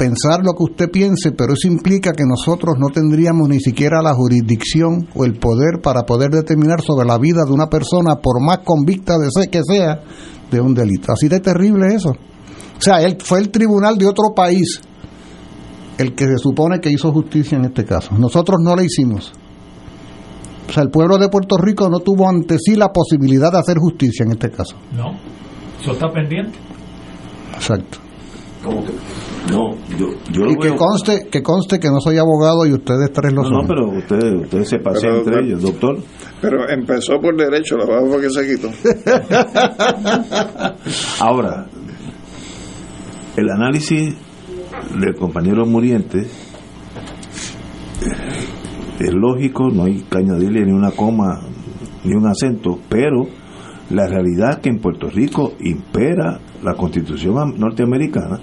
pensar lo que usted piense, pero eso implica que nosotros no tendríamos ni siquiera la jurisdicción o el poder para poder determinar sobre la vida de una persona, por más convicta de ser que sea, de un delito. Así de terrible eso. O sea, él fue el tribunal de otro país el que se supone que hizo justicia en este caso. Nosotros no la hicimos. O sea, el pueblo de Puerto Rico no tuvo ante sí la posibilidad de hacer justicia en este caso.
No, eso está pendiente.
Exacto.
¿Cómo que? No, yo, yo lo
y que
veo-
conste, que conste que no soy abogado y ustedes tres lo
No,
son.
no, pero ustedes usted se pasean
Pero-
entre ellos, doctor.
Pero empezó por derecho, la verdad fue que se quitó.
Ahora, el análisis del compañero Muriente eh, es lógico, no hay que añadirle ni una coma ni un acento, pero la realidad que en Puerto Rico impera la constitución am- norteamericana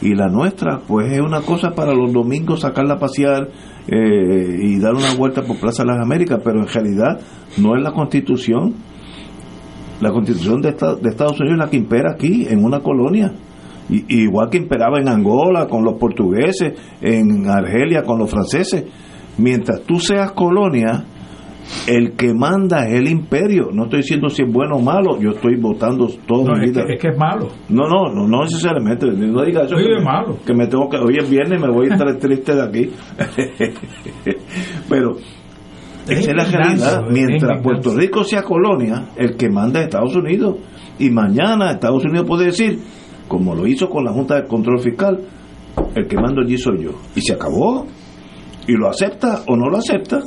y la nuestra pues es una cosa para los domingos sacarla a pasear eh, y dar una vuelta por Plaza de las Américas, pero en realidad no es la constitución la constitución de, esta- de Estados Unidos la que impera aquí, en una colonia. Y, igual que imperaba en Angola con los portugueses, en Argelia con los franceses. Mientras tú seas colonia, el que manda es el imperio. No estoy diciendo si es bueno o malo, yo estoy votando todo
No,
mi
es,
vida.
que, es que es malo.
No, no, no, no necesariamente. No diga eso. Que,
es
me,
malo.
que me tengo que. Hoy es viernes y me voy a estar triste de aquí. Pero esa es la realidad. Mientras. Puerto Rico sea colonia, el que manda es Estados Unidos. Y mañana Estados Unidos puede decir, como lo hizo con la Junta de Control Fiscal, el que mando allí soy yo. Y se acabó. Y lo acepta o no lo acepta.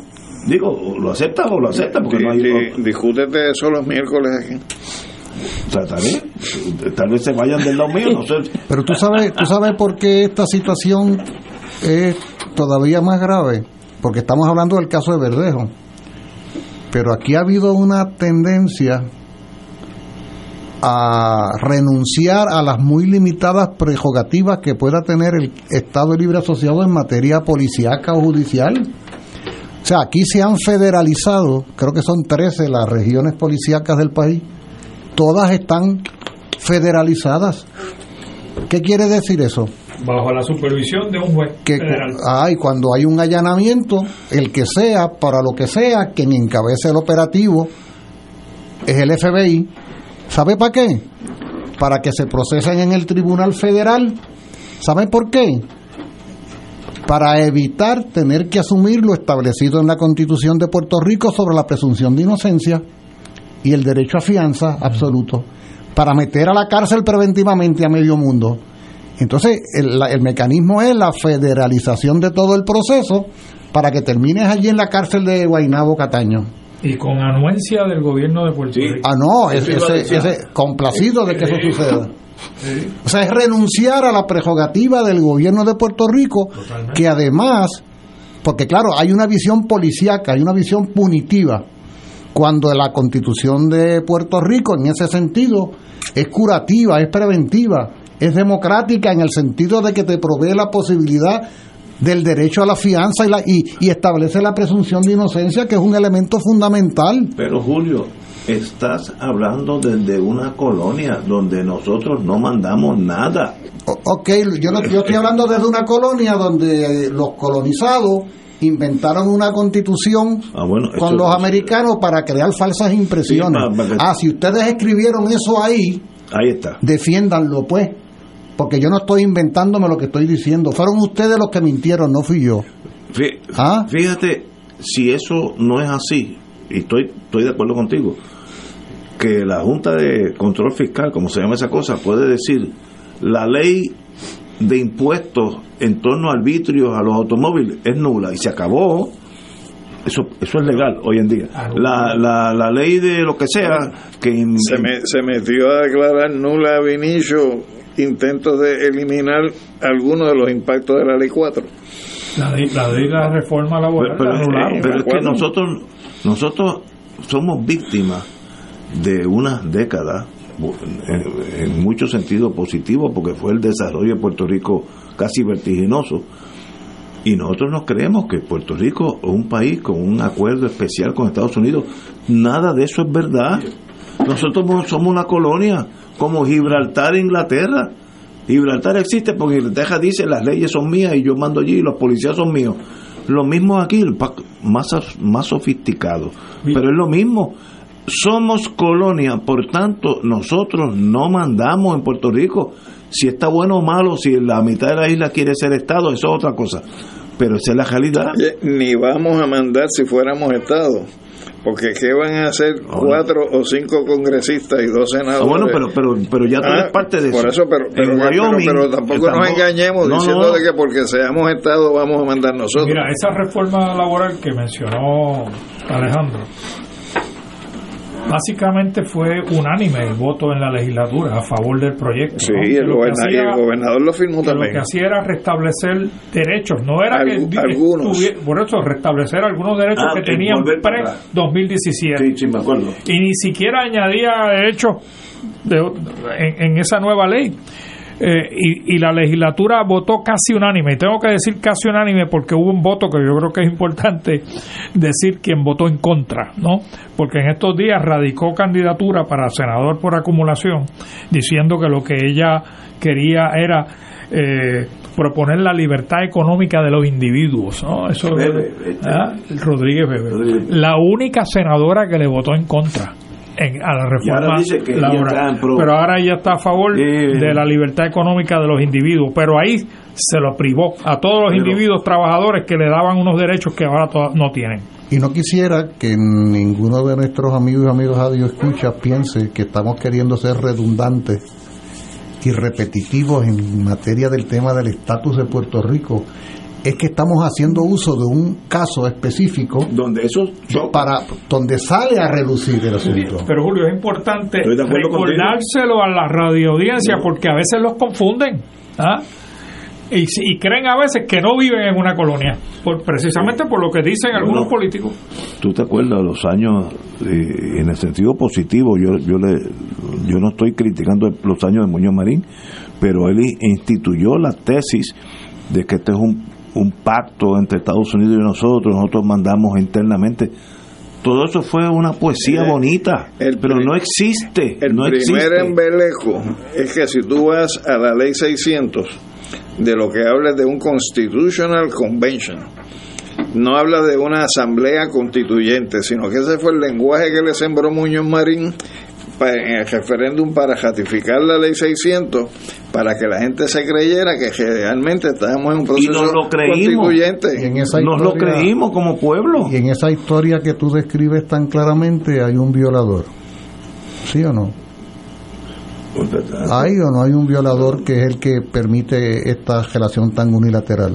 Digo, lo acepta o lo acepta, porque no hay.
Discútete eso los miércoles aquí.
O sea, tal vez, tal vez se vayan del lado mío, no sé.
Pero tú sabes, tú sabes por qué esta situación es todavía más grave, porque estamos hablando del caso de Verdejo. Pero aquí ha habido una tendencia a renunciar a las muy limitadas prerrogativas que pueda tener el Estado Libre Asociado en materia policíaca o judicial. O sea, aquí se han federalizado, creo que son 13 las regiones policíacas del país, todas están federalizadas. ¿Qué quiere decir eso?
Bajo la supervisión de un juez
Que
federal.
cuando hay un allanamiento, el que sea, para lo que sea, quien encabece el operativo es el FBI. ¿Sabe para qué? Para que se procesen en el Tribunal Federal. ¿Sabe por qué? Para evitar tener que asumir lo establecido en la Constitución de Puerto Rico sobre la presunción de inocencia y el derecho a fianza absoluto. Para meter a la cárcel preventivamente a medio mundo. Entonces, el, mecanismo es la federalización de todo el proceso para que termines allí en la cárcel de Guainabo Cataño.
Y con anuencia del gobierno de Puerto Rico.
Ah, no, es- ese, ese- complacido de que eso
Sí.
suceda. O sea, es renunciar a la prerrogativa del gobierno de Puerto Rico, que además, porque claro, hay una visión policíaca, hay una visión punitiva, cuando la constitución de Puerto Rico, en ese sentido, es curativa, es preventiva, es democrática en el sentido de que te provee la posibilidad del derecho a la fianza y, la, y, y establece la presunción de inocencia, que es un elemento fundamental.
Pero Julio, estás hablando desde una colonia donde nosotros no mandamos nada.
O- Ok, yo, no, yo estoy hablando desde una colonia donde eh, los colonizados inventaron una constitución
Ah, bueno,
con los americanos para crear falsas impresiones.
Sí,
ah, si ustedes escribieron eso ahí,
Ahí está.
defiéndanlo pues. Porque yo no estoy inventándome lo que estoy diciendo. Fueron ustedes los que mintieron, no fui yo.
Fí-
¿Ah?
Fíjate, si eso no es así, y estoy, estoy de acuerdo contigo, que la Junta de Control Fiscal, como se llama esa cosa, puede decir la ley de impuestos en torno a arbitrios a los automóviles es nula y se acabó. Eso, eso es legal hoy en día. La, la, la ley de lo que sea que in-
Se, me- se metió a declarar nula a Vinicio intentos de eliminar algunos de los impactos de la ley 4.
La de la, de la reforma laboral
pero, pero es que nosotros nosotros somos víctimas de unas décadas en, en mucho sentido positivo porque fue el desarrollo de Puerto Rico casi vertiginoso. Y nosotros nos creemos que Puerto Rico es un país con un acuerdo especial con Estados Unidos nada de eso es verdad. Nosotros somos una colonia como Gibraltar Inglaterra Gibraltar existe porque Inglaterra dice las leyes son mías y yo mando allí y los policías son míos. Lo mismo aquí, el más, más sofisticado. Pero es lo mismo. Somos colonia, por tanto, nosotros no mandamos en Puerto Rico. Si está bueno o malo, si la mitad de la isla quiere ser Estado, eso es otra cosa. Pero esa es la realidad.
Ni vamos a mandar si fuéramos Estado. Porque ¿qué van a hacer cuatro o cinco congresistas y dos senadores?
Ah, bueno, pero, pero, pero ya tú
Ah,
eres parte de eso.
Por eso, pero, pero,
En
pero-
Wyoming,
pero tampoco nos engañemos
No,
diciendo
no.
de que porque seamos Estado vamos a mandar nosotros.
Mira, esa reforma laboral que mencionó Alejandro, básicamente fue unánime el voto en la legislatura a favor del proyecto.
Sí, el, gobernador lo firmó
que lo
también.
que hacía era restablecer derechos, no era que
algunos.
estuviera- por eso restablecer algunos derechos
Ah,
que
en
tenían
volver para atrás.
pre-2017
Sí, sí, me acuerdo.
y ni siquiera añadía derechos de- en, en esa nueva ley. Eh, y, y la legislatura votó casi unánime. Y tengo que decir casi unánime porque hubo un voto que yo creo que es importante decir quién votó en contra, ¿no? Porque en estos días radicó candidatura para senador por acumulación, diciendo que lo que ella quería era eh, proponer la libertad económica de los individuos, ¿no? Eso
Bebe.
¿Ah? Rodríguez Bebe.
Rodríguez.
La única senadora que le votó en contra en- a la
ahora
reforma
dice que ella
laboral. Pero ahora ella está a favor de la libertad económica de los individuos. Pero ahí se lo privó a todos los
Pero-
individuos trabajadores que le daban unos derechos que ahora no tienen.
Y no quisiera que ninguno de nuestros amigos y amigas radio escucha piense que estamos queriendo ser redundantes y repetitivos en materia del tema del estatus de Puerto Rico. Es que estamos haciendo uso de un caso específico
Donde eso
para donde sale a relucir el asunto.
Pero Julio, es importante recordárselo a la radioaudiencia porque a veces los confunden. ¿ah? Y, creen a veces que no viven en una colonia, por, precisamente por lo que dicen algunos
no.
políticos.
tú te acuerdas los años eh, en el sentido positivo yo yo le yo no estoy criticando los años de Muñoz Marín pero él instituyó la tesis de que este es un, un pacto entre Estados Unidos y nosotros nosotros mandamos internamente. Todo eso fue una poesía bonita
el
pero no existe
El
no
primer
existe.
embelejo es que si tú vas a la ley 600, de lo que habla de un Constitutional Convention, no habla de una asamblea constituyente, sino que ese fue el lenguaje que le sembró Muñoz Marín en el referéndum para ratificar la ley 600, para que la gente se creyera que realmente estábamos en un
y
proceso
nos lo creímos
constituyente.
Y en esa
nos lo
historia-
creímos como pueblo
Y en esa historia que tú describes tan claramente hay un violador. ¿Sí o no? ¿Hay o no hay un violador que es el que permite esta relación tan unilateral?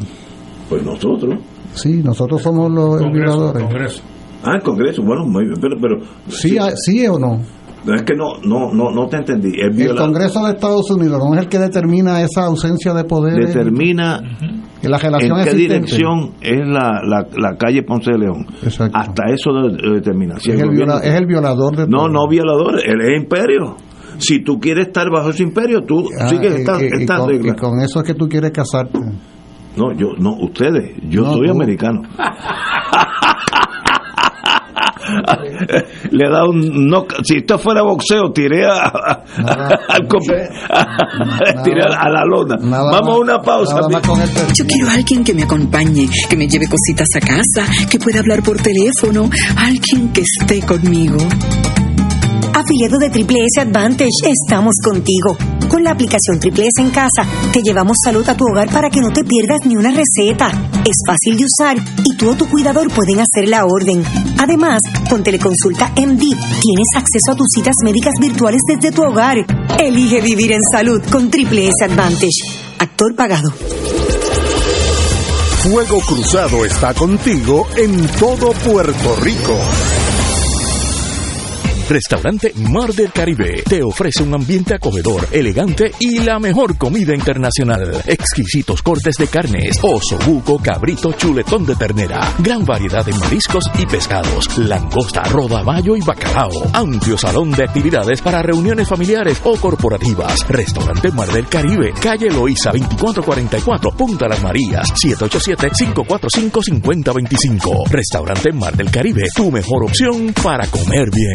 pues nosotros
Sí, nosotros somos los
Congreso,
violadores.
Congreso.
ah el Congreso bueno muy bien, pero pero
Sí, hay- sí o no.
Es que no no no no te entendí el
Congreso de Estados Unidos no es el que determina esa ausencia de poder
determina
en la relación
en qué
existente.
dirección es la, la, la calle Ponce de León.
Exacto.
Hasta eso de- determina. Si
es,
el
el
gobierno-
viola- es el violador de
no,
todo.
no violador, él es imperio. Si tú quieres estar bajo ese imperio, tú
Ah,
sigues
y-
esta,
y- y
esta
con,
regla.
y con eso es que tú quieres casarte.
No, yo, no, ustedes, yo
No,
soy
tú.
americano. le da un no si esto fuera boxeo tiré a, a- al com- tiré a la lona. Vamos a una pausa
Yo quiero a alguien que me acompañe, que me lleve cositas a casa, que pueda hablar por teléfono, alguien que esté conmigo.
Afiliado de Triple S Advantage, estamos contigo. Con la aplicación Triple S en casa, te llevamos salud a tu hogar para que no te pierdas ni una receta. Es fácil de usar y tú o tu cuidador pueden hacer la orden. Además, con Teleconsulta MD, tienes acceso a tus citas médicas virtuales desde tu hogar. Elige vivir en salud con Triple S Advantage. Actor pagado.
Fuego Cruzado está contigo en todo Puerto Rico.
Restaurante Mar del Caribe te ofrece un ambiente acogedor, elegante y la mejor comida internacional. Exquisitos cortes de carnes, oso, buco, cabrito, chuletón de ternera, gran variedad de mariscos y pescados, langosta, rodaballo y bacalao. Amplio salón de actividades para reuniones familiares o corporativas. Restaurante Mar del Caribe, calle Loíza 2444, Punta Las Marías, 787-545-5025. Restaurante Mar del Caribe, tu mejor opción para comer bien.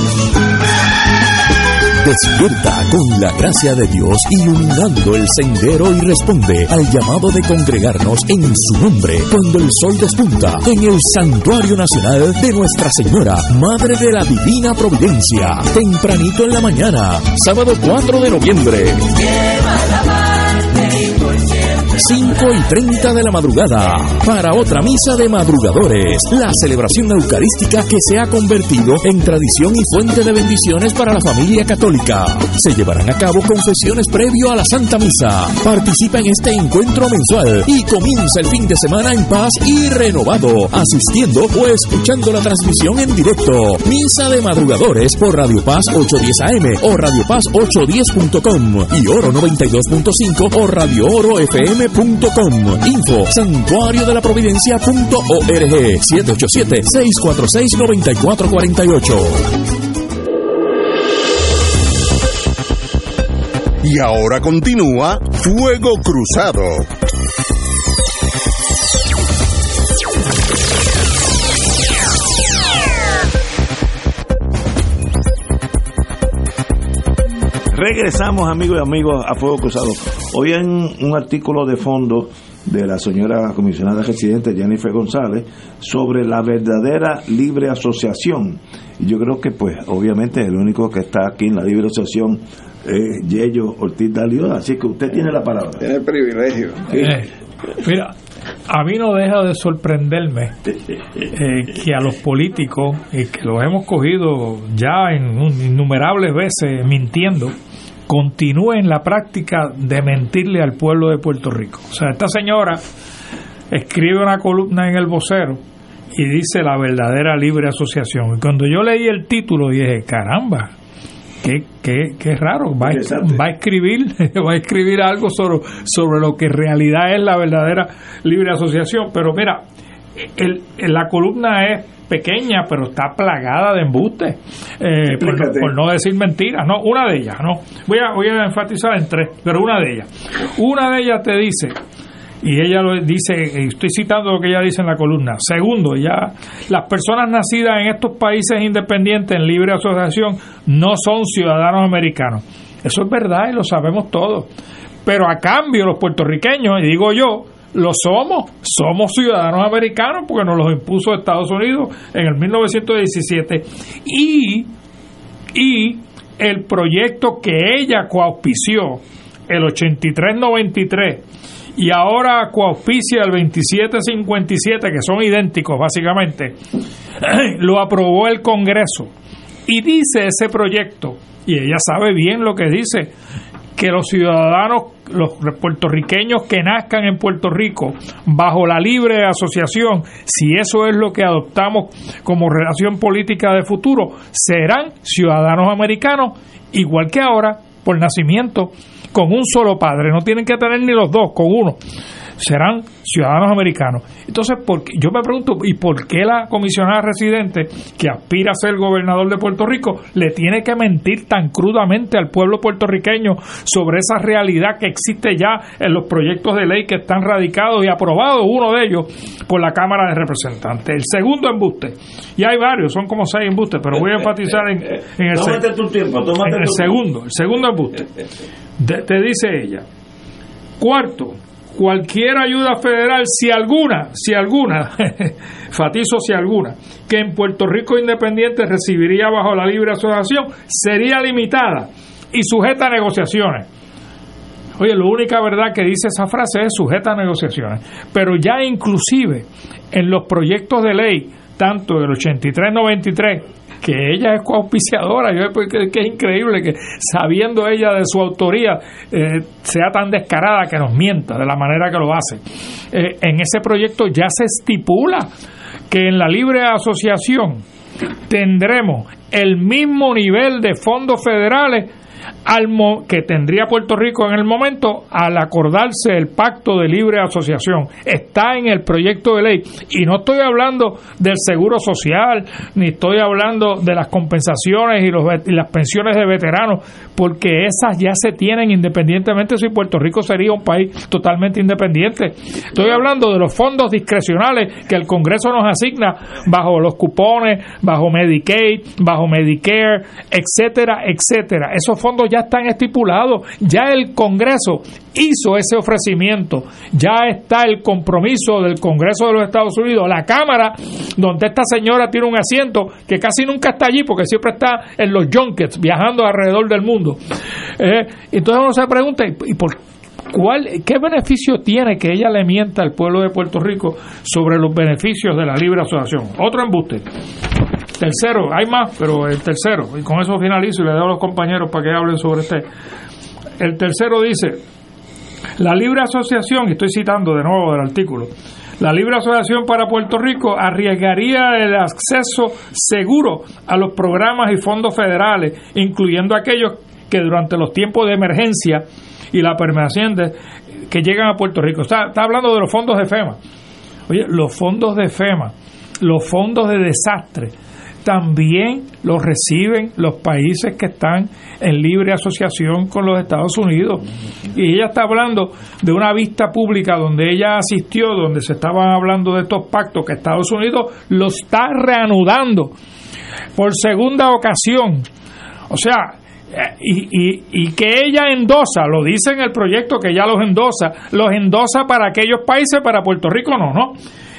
Despierta con la gracia de Dios iluminando el sendero y responde al llamado de congregarnos en su nombre cuando el sol despunta en el Santuario Nacional de Nuestra Señora, Madre de la Divina Providencia, tempranito en la mañana, sábado 4 de noviembre. 5 y 30 de la madrugada para otra misa de madrugadores, la celebración eucarística que se ha convertido en tradición y fuente de bendiciones para la familia católica. Se llevarán a cabo confesiones previo a la Santa Misa. Participa en este encuentro mensual y comienza el fin de semana en paz y renovado, asistiendo o escuchando la transmisión en directo. Misa de madrugadores por Radio Paz 810 AM o Radio Paz 810.com y Oro 92.5 o Radio Oro FM.com. Info santuario de la providencia.org 787-646-9448.
Y ahora continúa Fuego Cruzado.
Regresamos, amigos y amigos, a Fuego Cruzado. Hoy en un artículo de fondo de la señora comisionada residente Jennifer González sobre la verdadera libre asociación. Y yo creo que, pues, obviamente, el único que está aquí en la libre asociación es Yello Ortiz Dalio, así que usted tiene la palabra.
Tiene el privilegio.
Eh, mira, a mí no deja de sorprenderme eh, que a los políticos, y que los hemos cogido ya en un- innumerables veces mintiendo, continúen la práctica de mentirle al pueblo de Puerto Rico. O sea, esta señora escribe una columna en el vocero y dice la verdadera libre asociación. Y cuando yo leí el título dije, caramba, qué, qué, qué raro, va a, va a escribir, va a escribir algo sobre, sobre lo que en realidad es la verdadera libre asociación. Pero mira, el, el- la columna es pequeña, pero está plagada de embustes, eh, por, no- por no decir mentiras. No, una de ellas, no. Voy a, voy a enfatizar en tres, pero una de ellas. Una de ellas te dice, y ella lo dice, estoy citando lo que ella dice en la columna. Segundo, ya las personas nacidas en estos países independientes en libre asociación no son ciudadanos americanos. Eso es verdad y lo sabemos todos. Pero a cambio los puertorriqueños, y digo yo, lo somos, somos ciudadanos americanos porque nos los impuso Estados Unidos en el 1917 y y el proyecto que ella coauspició, el 8393, y ahora coauspicia el 2757, que son idénticos básicamente, lo aprobó el Congreso. Y dice ese proyecto, y ella sabe bien lo que dice, que los ciudadanos, los puertorriqueños que nazcan en Puerto Rico bajo la libre asociación, si eso es lo que adoptamos como relación política de futuro, serán ciudadanos americanos igual que ahora por nacimiento con un solo padre, no tienen que tener ni los dos, con uno serán ciudadanos americanos. Entonces, ¿por qué? yo me pregunto, ¿y por qué la comisionada residente que aspira a ser gobernador de Puerto Rico le tiene que mentir tan crudamente al pueblo puertorriqueño sobre esa realidad que existe ya en los proyectos de ley que están radicados y aprobados, uno de ellos por la Cámara de Representantes? El segundo embuste, y hay varios, son como seis embustes, pero voy a enfatizar en, en el,
Tómate tu tiempo, tómate
en el
tu
segundo, el segundo embuste. Te dice ella, cuarto, cualquier ayuda federal, si alguna, si alguna, fatizo si alguna, que en Puerto Rico Independiente recibiría bajo la libre asociación, sería limitada y sujeta a negociaciones. Oye, la única verdad que dice esa frase es sujeta a negociaciones. Pero ya inclusive en los proyectos de ley, tanto del 83-93, que ella es coauspiciadora, yo pues, que, que es increíble que sabiendo ella de su autoría eh, sea tan descarada que nos mienta de la manera que lo hace. Eh, en ese proyecto ya se estipula que en la libre asociación tendremos el mismo nivel de fondos federales al que tendría Puerto Rico en el momento al acordarse el pacto de libre asociación. Está en el proyecto de ley. Y no estoy hablando del seguro social, ni estoy hablando de las compensaciones y, los, y las pensiones de veteranos, porque esas ya se tienen independientemente si Puerto Rico sería un país totalmente independiente. Estoy hablando de los fondos discrecionales que el Congreso nos asigna bajo los cupones, bajo Medicaid, bajo Medicare, etcétera, etcétera. Esos fondos ya están estipulados, ya el Congreso hizo ese ofrecimiento, ya está el compromiso del Congreso de los Estados Unidos, la Cámara, donde esta señora tiene un asiento que casi nunca está allí porque siempre está en los junkets, viajando alrededor del mundo. Eh, entonces uno se pregunta, ¿y por ¿Cuál, ¿Qué beneficio tiene que ella le mienta al pueblo de Puerto Rico sobre los beneficios de la libre asociación? Otro embuste. Tercero, hay más, pero el tercero, y con eso finalizo y le doy a los compañeros para que hablen sobre este. El tercero dice, la libre asociación, y estoy citando de nuevo del artículo, la libre asociación para Puerto Rico arriesgaría el acceso seguro a los programas y fondos federales, incluyendo aquellos que durante los tiempos de emergencia y la permeación de- que llegan a Puerto Rico. Está, está hablando de los fondos de FEMA. Oye, los fondos de FEMA, los fondos de desastre, también los reciben los países que están en libre asociación con los Estados Unidos. Y ella está hablando de una vista pública donde ella asistió, donde se estaban hablando de estos pactos que Estados Unidos los está reanudando por segunda ocasión. O sea, y, y, y que ella endosa, lo dice en el proyecto que ella los endosa, los endosa para aquellos países, para Puerto Rico no, ¿no?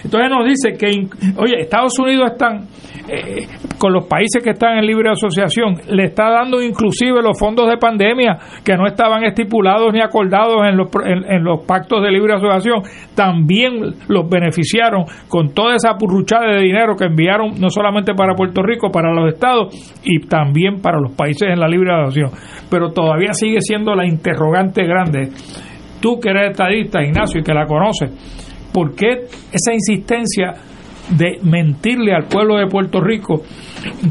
Entonces nos dice que, oye, Estados Unidos están, eh, con los países que están en libre asociación, le está dando inclusive los fondos de pandemia que no estaban estipulados ni acordados en los, en los pactos de libre asociación, también los beneficiaron con toda esa purruchada de dinero que enviaron no solamente para Puerto Rico, para los estados y también para los países en la libre asociación. Pero todavía sigue siendo la interrogante grande. Tú que eres estadista, Ignacio, y que la conoces, ¿por qué esa insistencia de mentirle al pueblo de Puerto Rico?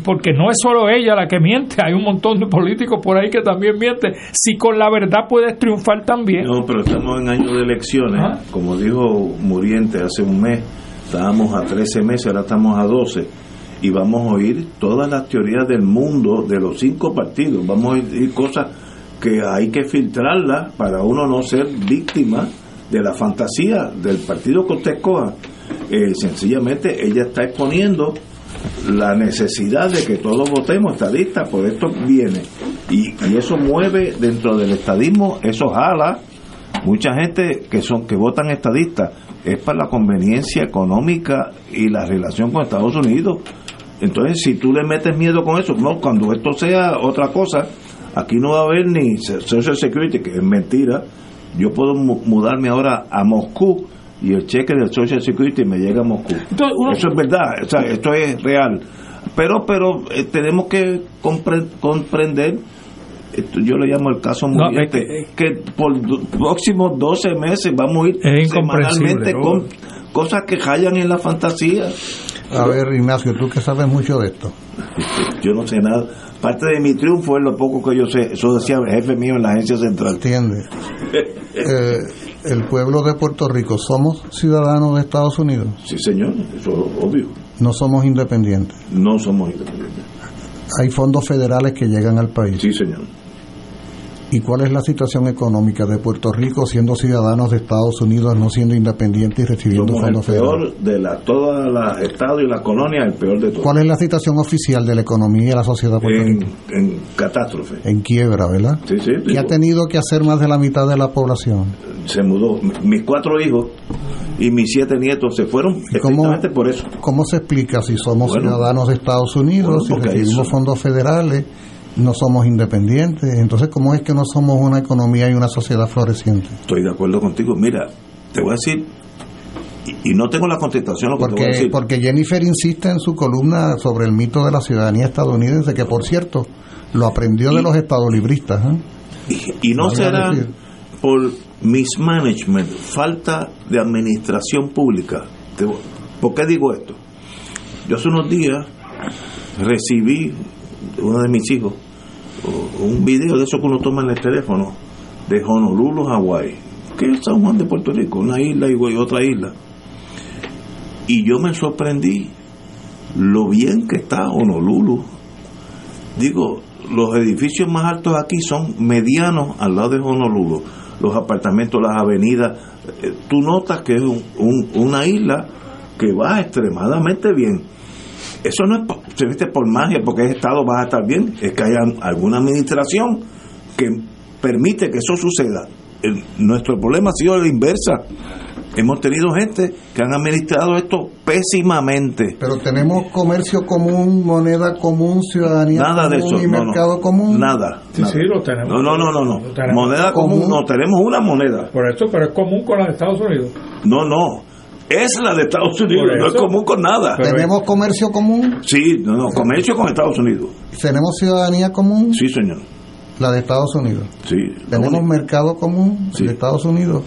Porque no es solo ella la que miente, hay un montón de políticos por ahí que también mienten. Si con la verdad puedes triunfar también.
No, pero estamos en año de elecciones.
Ajá.
Como dijo Muriente hace un mes, estábamos a 13 meses, ahora estamos a 12. Y vamos a oír todas las teorías del mundo de los cinco partidos. Vamos a oír cosas que hay que filtrarlas para uno no ser víctima de la fantasía del partido que usted escoja. Eh, sencillamente ella está exponiendo la necesidad de que todos votemos estadistas, por esto viene. Y, y eso mueve dentro del estadismo, eso jala mucha gente que son que votan estadistas es para la conveniencia económica y la relación con Estados Unidos. Entonces, si tú le metes miedo con eso, no, cuando esto sea otra cosa, aquí no va a haber ni Social Security, que es mentira. Yo puedo mu- mudarme ahora a Moscú y el cheque del Social Security me llega a Moscú. Eso es verdad, o sea, esto es real. Pero, pero eh, tenemos que compre- comprender esto yo le llamo el caso
No,
muriente,
es
que, por próximos 12 meses vamos a ir semanalmente
¿no?
con, cosas que hallan en la fantasía.
A ver, Ignacio, tú que sabes mucho de esto.
Yo no sé nada. Parte de mi triunfo es lo poco que yo sé. Eso decía el jefe mío en la agencia central.
¿Entiendes? Eh, el pueblo de Puerto Rico, ¿somos ciudadanos de Estados Unidos?
Sí, señor, eso es obvio.
No somos independientes.
No somos independientes.
Hay fondos federales que llegan al país.
Sí, señor.
¿Y cuál es la situación económica de Puerto Rico siendo ciudadanos de Estados Unidos, no siendo independientes y recibiendo
Somos el
fondos federales?
peor de la, todos los estados y las colonias, el peor de todos.
¿Cuál es la situación oficial de la economía y de la sociedad
En,
puertorriqueña?
en catástrofe.
En quiebra, ¿verdad?
Sí, sí.
Y ha tenido que hacer más de la mitad de la población.
se mudó. Mis cuatro hijos y mis siete nietos se fueron
cómo-
estrictamente por eso.
¿Cómo se explica si somos
Bueno.
ciudadanos de Estados Unidos,
Bueno,
si recibimos
eso-
fondos federales, no somos independientes? Entonces, ¿cómo es que no somos una economía y una sociedad floreciente?
Estoy de acuerdo contigo. Mira, te voy a decir, y, y no tengo la contestación a lo que te voy a
Porque,
decir.
porque Jennifer insiste en su columna sobre el mito de la ciudadanía estadounidense, que por cierto, lo aprendió de los estadolibristas. ¿eh?
Y no
Vale a
será por mismanagement, falta de administración pública. ¿Por qué digo esto? Yo hace unos días recibí uno de mis hijos un video de eso que uno toma en el teléfono de Honolulu, Hawái, que es San Juan de Puerto Rico, una isla y otra isla. Y yo me sorprendí lo bien que está Honolulu. Digo, los edificios más altos aquí son medianos al lado de Honolulu. Los apartamentos, las avenidas. eh, Tú notas que es un- un- una isla que va extremadamente bien. Eso no es, se viste por magia, porque es Estado va a estar bien. Es que haya alguna administración que permite que eso suceda. El- nuestro problema ha sido la inversa. Hemos tenido gente que han administrado esto pésimamente.
Pero tenemos comercio común, moneda común, ciudadanía
Nada de
común
eso.
y
no, no.
mercado común.
Nada.
Sí,
nada.
sí, lo tenemos.
No, no, no, no. Moneda común, no, tenemos una moneda.
Por eso, pero es común con la de Estados Unidos.
No, no. Es la de Estados Unidos, no es común con nada.
Tenemos comercio común,
Sí, no, no, comercio con Estados Unidos.
tenemos ciudadanía común,
Sí, señor.
la de Estados Unidos.
Sí.
Tenemos mercado común
Sí.
de Estados Unidos.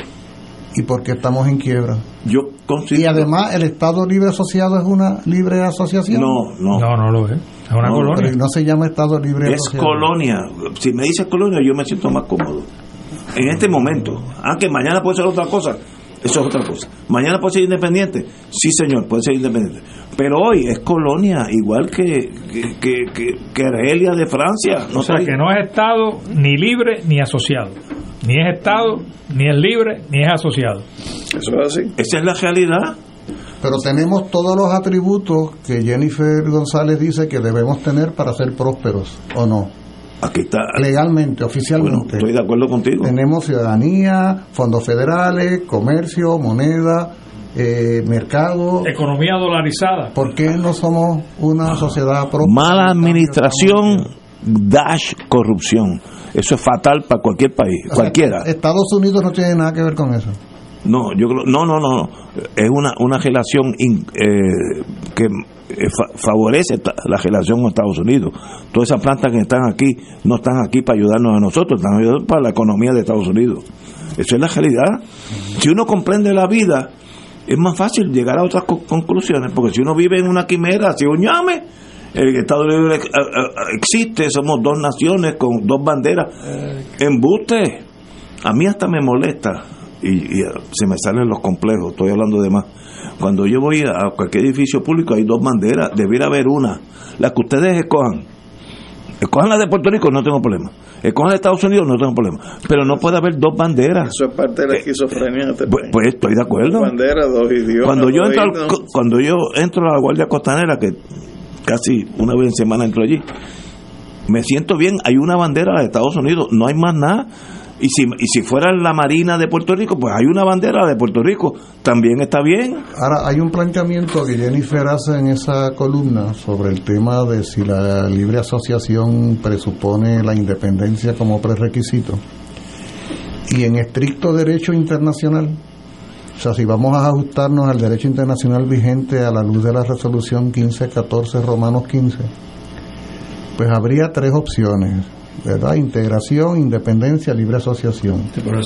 ¿Y por qué estamos en quiebra?
Yo considero...
Y además, ¿el Estado Libre Asociado es una libre asociación?
No, no.
No, no lo es. Es una
No,
colonia.
Pero no se llama Estado Libre
Es
Asociado.
colonia. Si me dices colonia, yo me siento más cómodo. En este momento. Aunque mañana puede ser otra cosa. Eso es otra cosa. Mañana puede ser independiente. Sí, señor, puede ser independiente. Pero hoy es colonia, igual que, que, que, que- que Argelia de Francia. No
o sea, que no es Estado ni libre ni asociado. Ni es Estado, ni es libre, ni es asociado.
Eso es así.
Esa es la realidad.
Pero tenemos todos los atributos que Jennifer González dice que debemos tener para ser prósperos, ¿o no?
Aquí está.
Legalmente,
Bueno,
oficialmente.
estoy de acuerdo contigo.
Tenemos ciudadanía, fondos federales, comercio, moneda, eh, mercado.
Economía dolarizada.
¿Por qué no somos una sociedad próspera?
Mala administración dash corrupción. Eso es fatal para cualquier país,
O sea,
cualquiera.
Estados Unidos no tiene nada que ver con eso.
No, yo creo, no, no, no, no. Es una, una relación in- eh, que eh, fa- favorece la relación con Estados Unidos. Todas esas plantas que están aquí no están aquí para ayudarnos a nosotros, están ayudando para la economía de Estados Unidos. Eso es la realidad. Si uno comprende la vida, es más fácil llegar a otras co- conclusiones, porque si uno vive en una quimera, si un llame, el Estado Libre eh, eh, existe, somos dos naciones con dos banderas. Embuste. A mí hasta me molesta y, y, eh, se me salen los complejos, estoy hablando de más. Cuando yo voy a cualquier edificio público hay dos banderas, debiera haber una. La que ustedes escojan. Escojan la de Puerto Rico, no tengo problema. Escojan la de Estados Unidos, no tengo problema. Pero no puede haber dos banderas.
Eso es parte de la esquizofrenia. de este
Pues, pues estoy de acuerdo.
Dos banderas, dos idiomas.
Cuando yo entro al- cuando yo entro a la Guardia Costanera, que casi una vez en semana entro allí, me siento bien, hay una bandera de Estados Unidos, no hay más nada. Y si, y si fuera la Marina de Puerto Rico, pues hay una bandera de Puerto Rico, también está bien.
Ahora, hay un planteamiento que Jennifer hace en esa columna sobre el tema de si la libre asociación presupone la independencia como prerequisito. Y en estricto derecho internacional, o sea, si vamos a ajustarnos al derecho internacional vigente a la luz de la resolución 1514 Romanos 15, pues habría tres opciones. ¿Verdad? Integración, independencia, libre asociación.
pero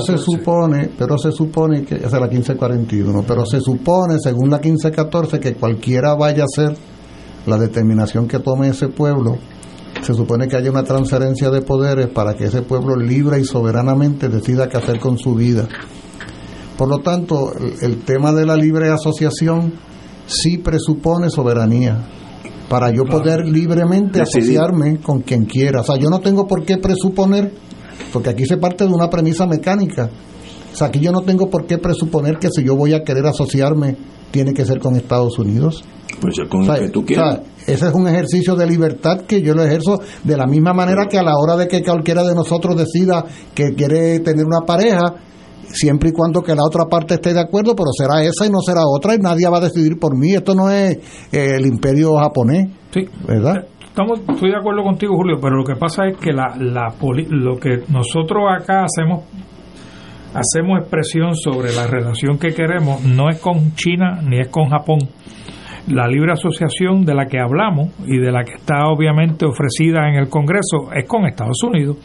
se
14.
supone, pero se supone que esa es la 1541, pero se supone según la 1514 que cualquiera vaya a hacer la determinación que tome ese pueblo, se supone que haya una transferencia de poderes para que ese pueblo libre y soberanamente decida qué hacer con su vida. Por lo tanto, el, el tema de la libre asociación sí presupone soberanía para yo poder libremente
Decidir.
asociarme con quien quiera. O sea, yo no tengo por qué presuponer, porque aquí se parte de una premisa mecánica. O sea, aquí yo no tengo por qué presuponer que si yo voy a querer asociarme, tiene que ser con Estados Unidos.
Pues con
O sea,
el que tú
o
quieras.
sea, ese es un ejercicio de libertad que yo lo ejerzo de la misma manera que a la hora de que cualquiera de nosotros decida que quiere tener una pareja, siempre y cuando que la otra parte esté de acuerdo, pero será esa y no será otra y nadie va a decidir por mí. Esto no es eh, el imperio japonés,
Sí.
¿verdad?
Estamos, estoy de acuerdo contigo, Julio, pero lo que pasa es que la, la poli- lo que nosotros acá hacemos hacemos expresión sobre la relación que queremos no es con China ni es con Japón. La libre asociación de la que hablamos y de la que está obviamente ofrecida en el Congreso es con Estados Unidos.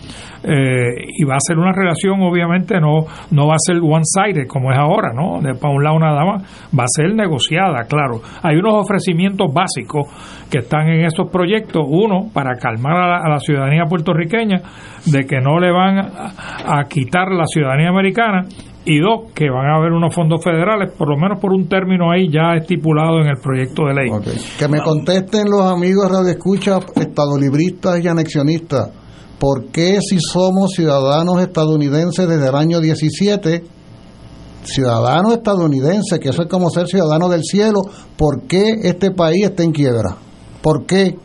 Eh, y va a ser una relación, obviamente, no, no va a ser one-sided como es ahora, ¿no? De para un lado nada más. Va a ser negociada, claro. Hay unos ofrecimientos básicos que están en estos proyectos. Uno, para calmar a la, a la ciudadanía puertorriqueña de que no le van a, a quitar la ciudadanía americana y dos, que van a haber unos fondos federales, por lo menos por un término ahí ya estipulado en el proyecto de ley.
Que me contesten los amigos radioescuchas estadolibristas y anexionistas. ¿Por qué si somos ciudadanos estadounidenses desde el año 17, ciudadanos estadounidenses, que eso es como ser ciudadano del cielo, ¿por qué este país está en quiebra? ¿Por qué?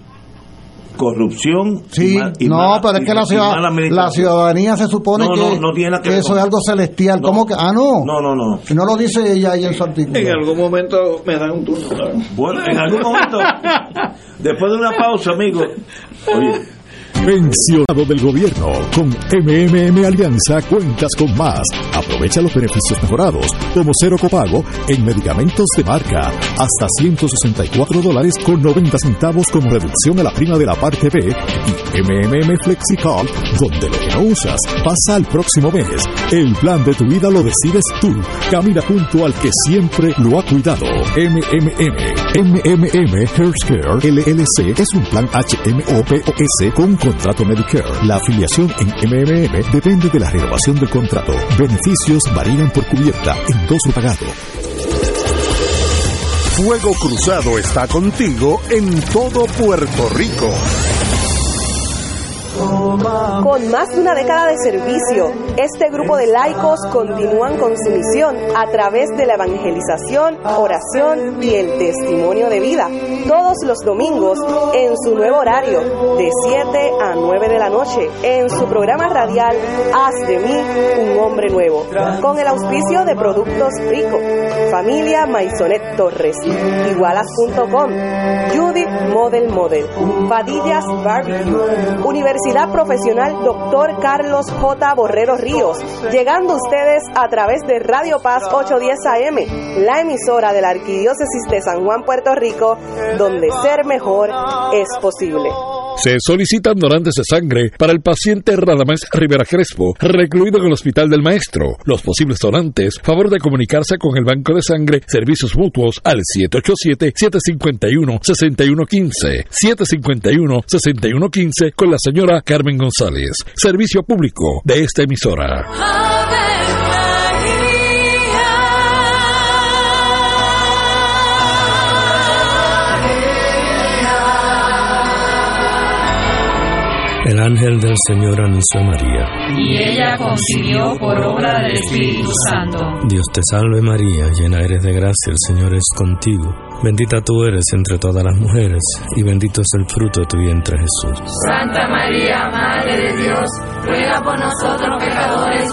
Corrupción.
Sí,
y mal- y
no,
mala-
pero es que la, ciudad- la ciudadanía se supone
No,
que,
no, no tiene que
que eso es algo celestial. ¿Cómo que? Ah, no.
No, no, no.
No lo dice ella ahí en su artículo.
En algún momento me dan un turno. ¿sabes?
Bueno, en algún momento, después de una pausa, amigos. Oye,
Pensionado del gobierno. Con MMM Alianza cuentas con más. Aprovecha los beneficios mejorados, como cero copago en medicamentos de marca, hasta 164 dólares con 90 centavos como reducción a la prima de la parte B y MMM FlexiCall, donde lo que no usas pasa al próximo mes. El plan de tu vida lo decides tú. Camina junto al que siempre lo ha cuidado. MMM. MMM Healthcare LLC es un plan HMOPOS con contrato Medicare. La afiliación en MMM depende de la renovación del contrato. Beneficios varían por cubierta, endoso pagado.
Fuego Cruzado está contigo en todo Puerto Rico.
Con más de una década de servicio, este grupo de laicos continúan con su misión a través de la evangelización, oración y el testimonio de vida, todos los domingos en su nuevo horario, de 7 a 9 de la noche, en su programa radial Haz de mí un hombre nuevo, con el auspicio de Productos Rico, Familia Maisonet Torres, Igualas.com, Judith Model Model, Padillas Barbecue, Profesional Dr. Carlos J. Borrero Ríos, llegando a ustedes a través de Radio Paz 810 AM, la emisora de la Arquidiócesis de San Juan, Puerto Rico, donde ser mejor es posible.
Se solicitan donantes de sangre para el paciente Radamés Rivera Crespo, recluido en el Hospital del Maestro. Los posibles donantes, favor de comunicarse con el Banco de Sangre Servicios Mutuos al 787-751-6115. 751-6115 con la señora Carmen González. Servicio público de esta emisora.
El ángel del Señor anunció a María.
y ella concibió por obra del Espíritu Santo.
Dios te salve María, llena eres de gracia, el Señor es contigo. Bendita tú eres entre todas las mujeres, y bendito es el fruto de tu vientre Jesús.
Santa María, Madre de Dios, ruega por nosotros pecadores,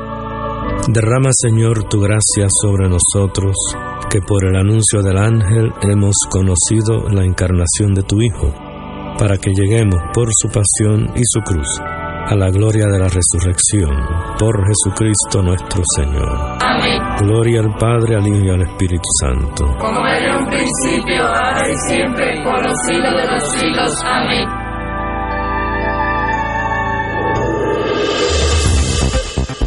Derrama, Señor, tu gracia sobre nosotros, que por el anuncio del ángel hemos conocido la encarnación de tu Hijo, para que lleguemos por su pasión y su cruz a la gloria de la resurrección, por Jesucristo nuestro Señor.
Amén.
Gloria al Padre, al Hijo y al Espíritu Santo.
Como era en un principio, ahora y siempre, por los siglos de los siglos. Amén.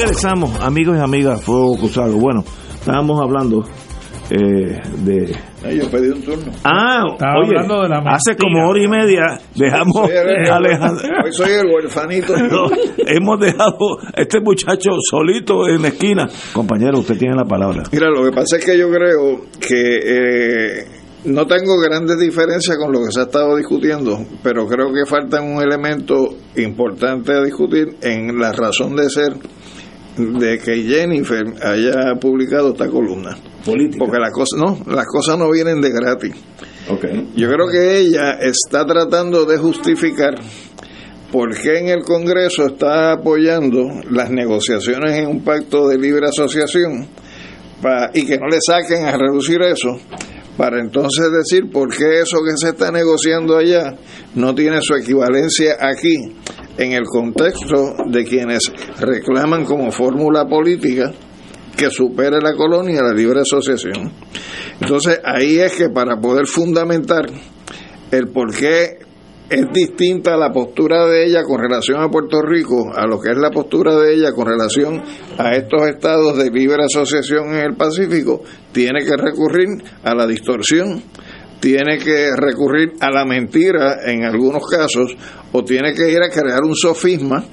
Regresamos, amigos y amigas, Fuego Cruzado. Bueno, estábamos hablando eh, de...
yo pedí un turno.
Ah,
Estaba
oye,
hablando de la
hace como hora y media dejamos
Soy el-
Alejandro.
Hoy soy el huerfanito.
No, hemos dejado a este muchacho solito en la esquina. Compañero, usted tiene la palabra.
Mira, lo que pasa es que yo creo que eh, no tengo grandes diferencias con lo que se ha estado discutiendo, pero creo que falta un elemento importante a discutir en la razón de ser de que Jennifer haya publicado esta columna.
Política.
Porque las cosas no, las cosas no vienen de gratis.
Okay.
Yo creo que ella está tratando de justificar por qué en el Congreso está apoyando las negociaciones en un pacto de libre asociación y que no le saquen a reducir eso, para entonces decir por qué eso que se está negociando allá no tiene su equivalencia aquí, en el contexto de quienes reclaman como fórmula política que supere la colonia la libre asociación. Entonces ahí es que para poder fundamentar el por qué es distinta la postura de ella con relación a Puerto Rico a lo que es la postura de ella con relación a estos estados de libre asociación en el Pacífico, tiene que recurrir a la distorsión, tiene que recurrir a la mentira en algunos casos o tiene que ir a crear un sofisma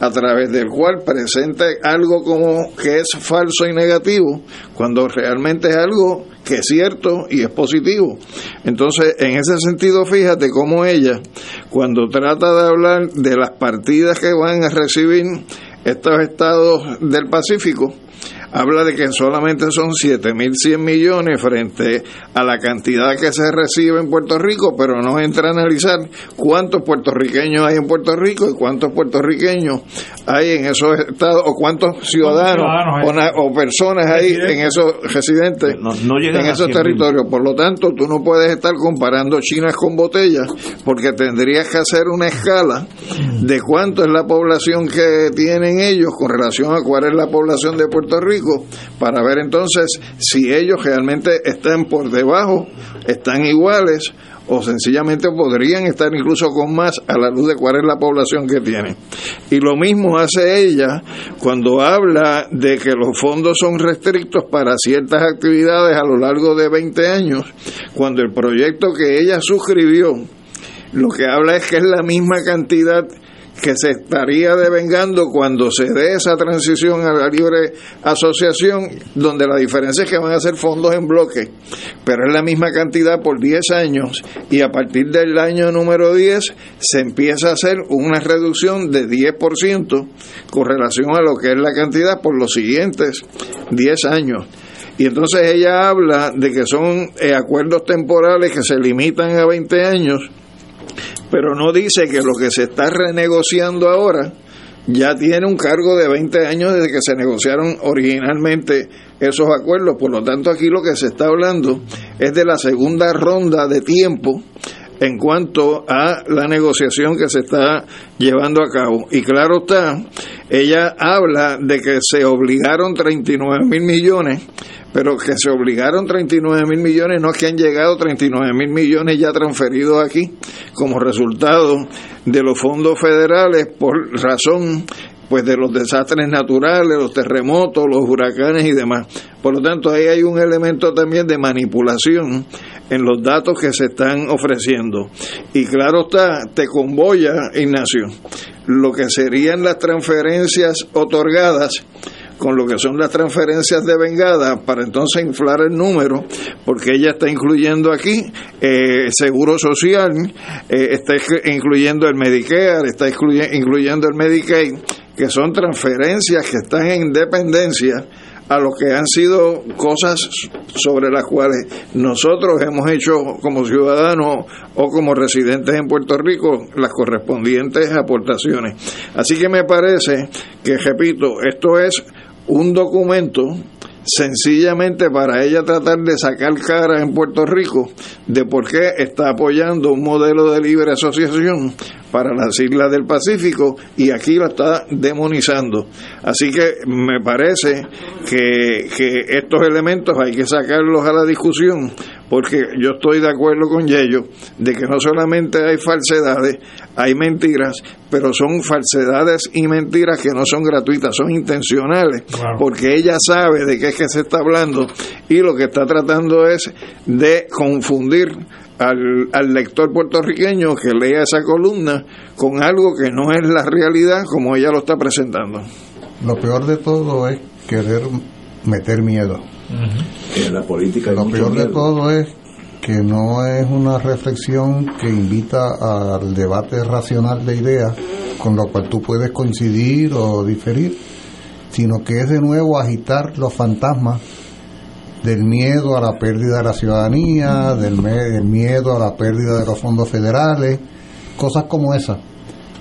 a través del cual presente algo como que es falso y negativo cuando realmente es algo que es cierto y es positivo. Entonces, en ese sentido, fíjate cómo ella, cuando trata de hablar de las partidas que van a recibir estos estados del Pacífico, habla de que solamente son 7.100 millones frente a la cantidad que se recibe en Puerto Rico, pero no entra a analizar cuántos puertorriqueños hay en Puerto Rico y cuántos puertorriqueños hay en esos estados, o cuántos ciudadanos, o, na- o personas hay en esos residentes
No, no llegan
en esos
100.000.
territorios. Por lo tanto, tú no puedes estar comparando chinas con botellas, porque tendrías que hacer una escala de cuánto es la población que tienen ellos con relación a cuál es la población de Puerto Rico, para ver entonces si ellos realmente están por debajo, están iguales o sencillamente podrían estar incluso con más a la luz de cuál es la población que tienen. Y lo mismo hace ella cuando habla de que los fondos son restrictos para ciertas actividades a lo largo de 20 años, cuando el proyecto que ella suscribió lo que habla es que es la misma cantidad que se estaría devengando cuando se dé esa transición a la libre asociación, donde la diferencia es que van a ser fondos en bloque, pero es la misma cantidad por 10 años y a partir del año número 10 se empieza a hacer una reducción de 10% con relación a lo que es la cantidad por los siguientes 10 años. Y entonces ella habla de que son eh, acuerdos temporales que se limitan a 20 años, pero no dice que lo que se está renegociando ahora ya tiene un cargo de 20 años desde que se negociaron originalmente esos acuerdos. Por lo tanto, aquí lo que se está hablando es de la segunda ronda de tiempo en cuanto a la negociación que se está llevando a cabo. Y claro está, ella habla de que se obligaron 39 mil millones, pero que se obligaron 39 mil millones, no es que han llegado 39 mil millones ya transferidos aquí como resultado de los fondos federales por razón pues de los desastres naturales, los terremotos, los huracanes y demás. Por lo tanto, ahí hay un elemento también de manipulación en los datos que se están ofreciendo. Y claro está, te convoya, Ignacio, lo que serían las transferencias otorgadas con lo que son las transferencias de vengada para entonces inflar el número, porque ella está incluyendo aquí eh, seguro social, eh, está incluyendo el Medicare, está incluyendo el Medicaid, que son transferencias que están en dependencia a lo que han sido cosas sobre las cuales nosotros hemos hecho como ciudadanos o como residentes en Puerto Rico las correspondientes aportaciones. Así que me parece que, repito, esto es un documento sencillamente para ella tratar de sacar cara en Puerto Rico de por qué está apoyando un modelo de libre asociación para las islas del Pacífico y aquí lo está demonizando. Así que me parece que, que estos elementos hay que sacarlos a la discusión porque yo estoy de acuerdo con Yello de que no solamente hay falsedades, hay mentiras, pero son falsedades y mentiras que no son gratuitas, son intencionales, porque ella sabe de qué es que se está hablando y lo que está tratando es de confundir al, al, lector puertorriqueño que lea esa columna con algo que no es la realidad como ella lo está presentando.
Lo peor de todo es querer meter miedo.
la política
lo peor de todo es que no es una reflexión que invita al debate racional de ideas con lo cual tú puedes coincidir o diferir, sino que es de nuevo agitar los fantasmas del miedo a la pérdida de la ciudadanía, del, miedo a la pérdida de los fondos federales, cosas como esas.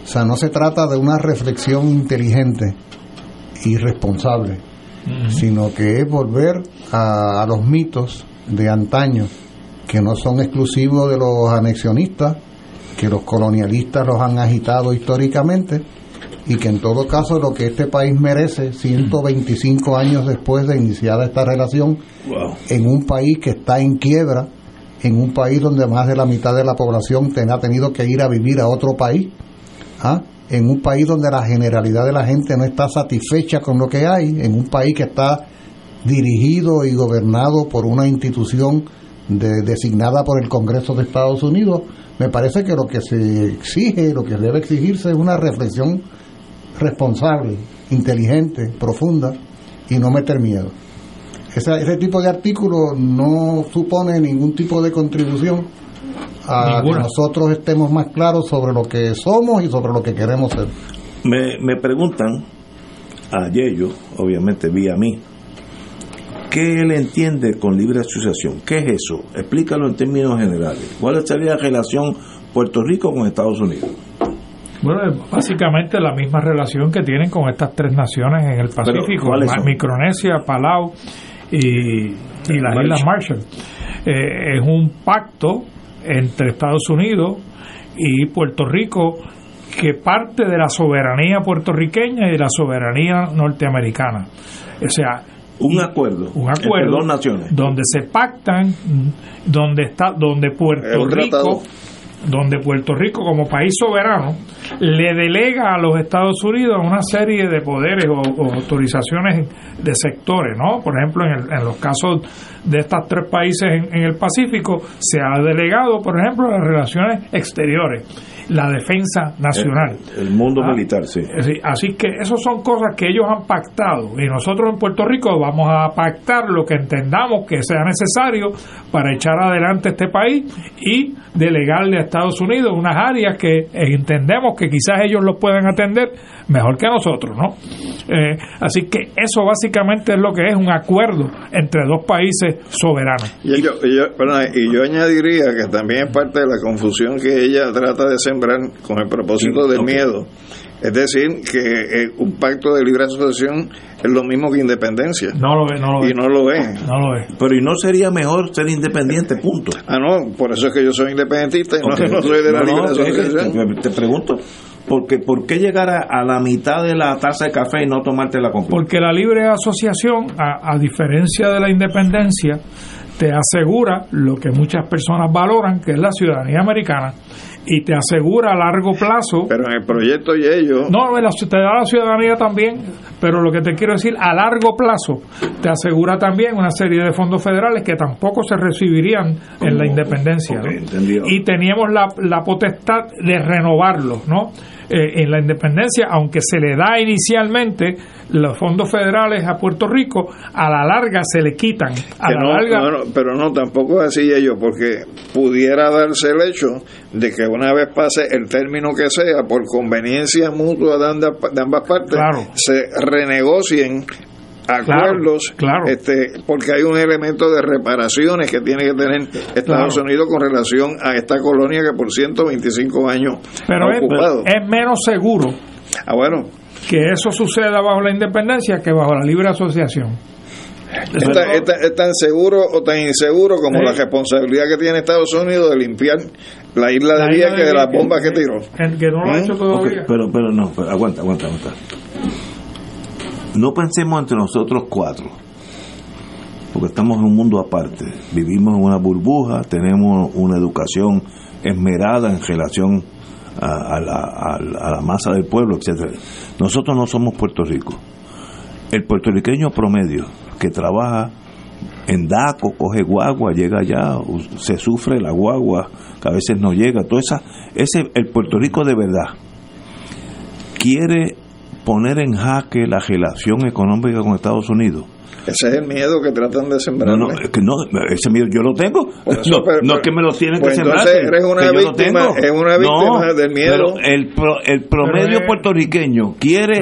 O sea, no se trata de una reflexión inteligente y responsable, sino que es volver a, a los mitos de antaño, que no son exclusivos de los anexionistas, que los colonialistas los han agitado históricamente, y que en todo caso lo que este país merece 125 años después de iniciada esta relación en un país que está en quiebra, en un país donde más de la mitad de la población ha tenido que ir a vivir a otro país, ¿ah? en un país donde la generalidad de la gente no está satisfecha con lo que hay, en un país que está dirigido y gobernado por una institución designada por el Congreso de Estados Unidos, me parece que lo que se exige, lo que debe exigirse es una reflexión responsable, inteligente, profunda y no meter miedo. ese tipo de artículo no supone ningún tipo de contribución a que nosotros estemos más claros sobre lo que somos y sobre lo que queremos ser.
Me, me preguntan a Yello, obviamente vía mí, ¿qué él entiende con libre asociación? ¿Qué es eso? Explícalo en términos generales. ¿Cuál sería la relación Puerto Rico con Estados Unidos?
Bueno, básicamente la misma relación que tienen con estas tres naciones en el Pacífico, Micronesia, Palau y, las Islas Marshall. Eh, es un pacto entre Estados Unidos y Puerto Rico que parte de la soberanía puertorriqueña y de la soberanía norteamericana. O sea,
un acuerdo,
un acuerdo
dos naciones.
donde se pactan, donde está, donde Puerto Rico donde Puerto Rico como país soberano le delega a los Estados Unidos una serie de poderes o, autorizaciones de sectores, ¿no? Por ejemplo, en, en los casos de estos tres países en, en, el Pacífico se ha delegado, por ejemplo, las relaciones exteriores la defensa nacional.
El, mundo ah, militar, sí.
Así que esas son cosas que ellos han pactado y nosotros en Puerto Rico vamos a pactar lo que entendamos que sea necesario para echar adelante este país y delegarle a Estados Unidos unas áreas que entendemos que quizás ellos lo pueden atender mejor que nosotros, ¿no? Eh, así que eso básicamente es lo que es un acuerdo entre dos países soberanos.
Y yo, y yo añadiría que también es parte de la confusión que ella trata de sembrar sembrar con el propósito
ok.
miedo. Es decir, que eh, un pacto de libre asociación es lo mismo que independencia.
No lo ve, no lo ve.
Y no lo es.
No lo es.
Pero ¿y no sería mejor ser independiente, punto?
Ah, no, por eso es que yo soy independentista y no, soy de la
no,
libre asociación.
te, te pregunto, porque, ¿por qué llegar a, a la mitad de la taza de café y no tomarte la completa?
Porque la libre asociación, a, a diferencia de la independencia, te asegura lo que muchas personas valoran, que es la ciudadanía americana, y te asegura a largo plazo.
Pero en el proyecto y ellos.
No, la- te da la ciudadanía también, pero lo que te quiero decir, a largo plazo, te asegura también una serie de fondos federales que tampoco se recibirían en la independencia. ¿no? Y teníamos la, la potestad de renovarlos, ¿no? Eh, en la independencia, aunque se le da inicialmente los fondos federales a Puerto Rico, a la larga se le quitan. A la
no,
larga,
no, no, pero no, tampoco es así ellos, porque pudiera darse el hecho de que una vez pase el término que sea, por conveniencia mutua de ambas, de ambas partes,
Claro.
se renegocien acuerdos,
claro.
este porque hay un elemento de reparaciones que tiene que tener Estados
Claro.
Unidos con relación a esta colonia que por 125 años
pero
ha
es,
ocupado.
es menos seguro
Ah, bueno,
que eso suceda bajo la independencia que bajo la libre asociación.
Es tan, es tan- es tan seguro o tan inseguro como
Sí.
la responsabilidad que tiene Estados Unidos de limpiar la isla de Vieques
de
de las bombas que
sí.
tiró.
El que no lo ha
¿Mm?
hecho todavía.
pero, pero no, pero aguanta, aguanta, aguanta. No pensemos entre nosotros cuatro, porque estamos en un mundo aparte. Vivimos en una burbuja, tenemos una educación esmerada en relación a, la, a la- masa del pueblo, etcétera. Nosotros no somos Puerto Rico. El puertorriqueño promedio que trabaja en DACO, coge guagua, llega allá, se sufre la guagua, que a veces no llega, todo esa, ese, el Puerto Rico de verdad quiere poner en jaque la relación económica con Estados Unidos.
Ese es el miedo que tratan de sembrar.
No, no, es que no, ese miedo yo lo tengo.
Eso,
no,
pero-
no es que me lo tienen
pues
que sembrar.
entonces eres una
que yo lo
víctima,
tengo.
es una víctima
No,
del miedo.
pero el, pro- el promedio
Pero
puertorriqueño quiere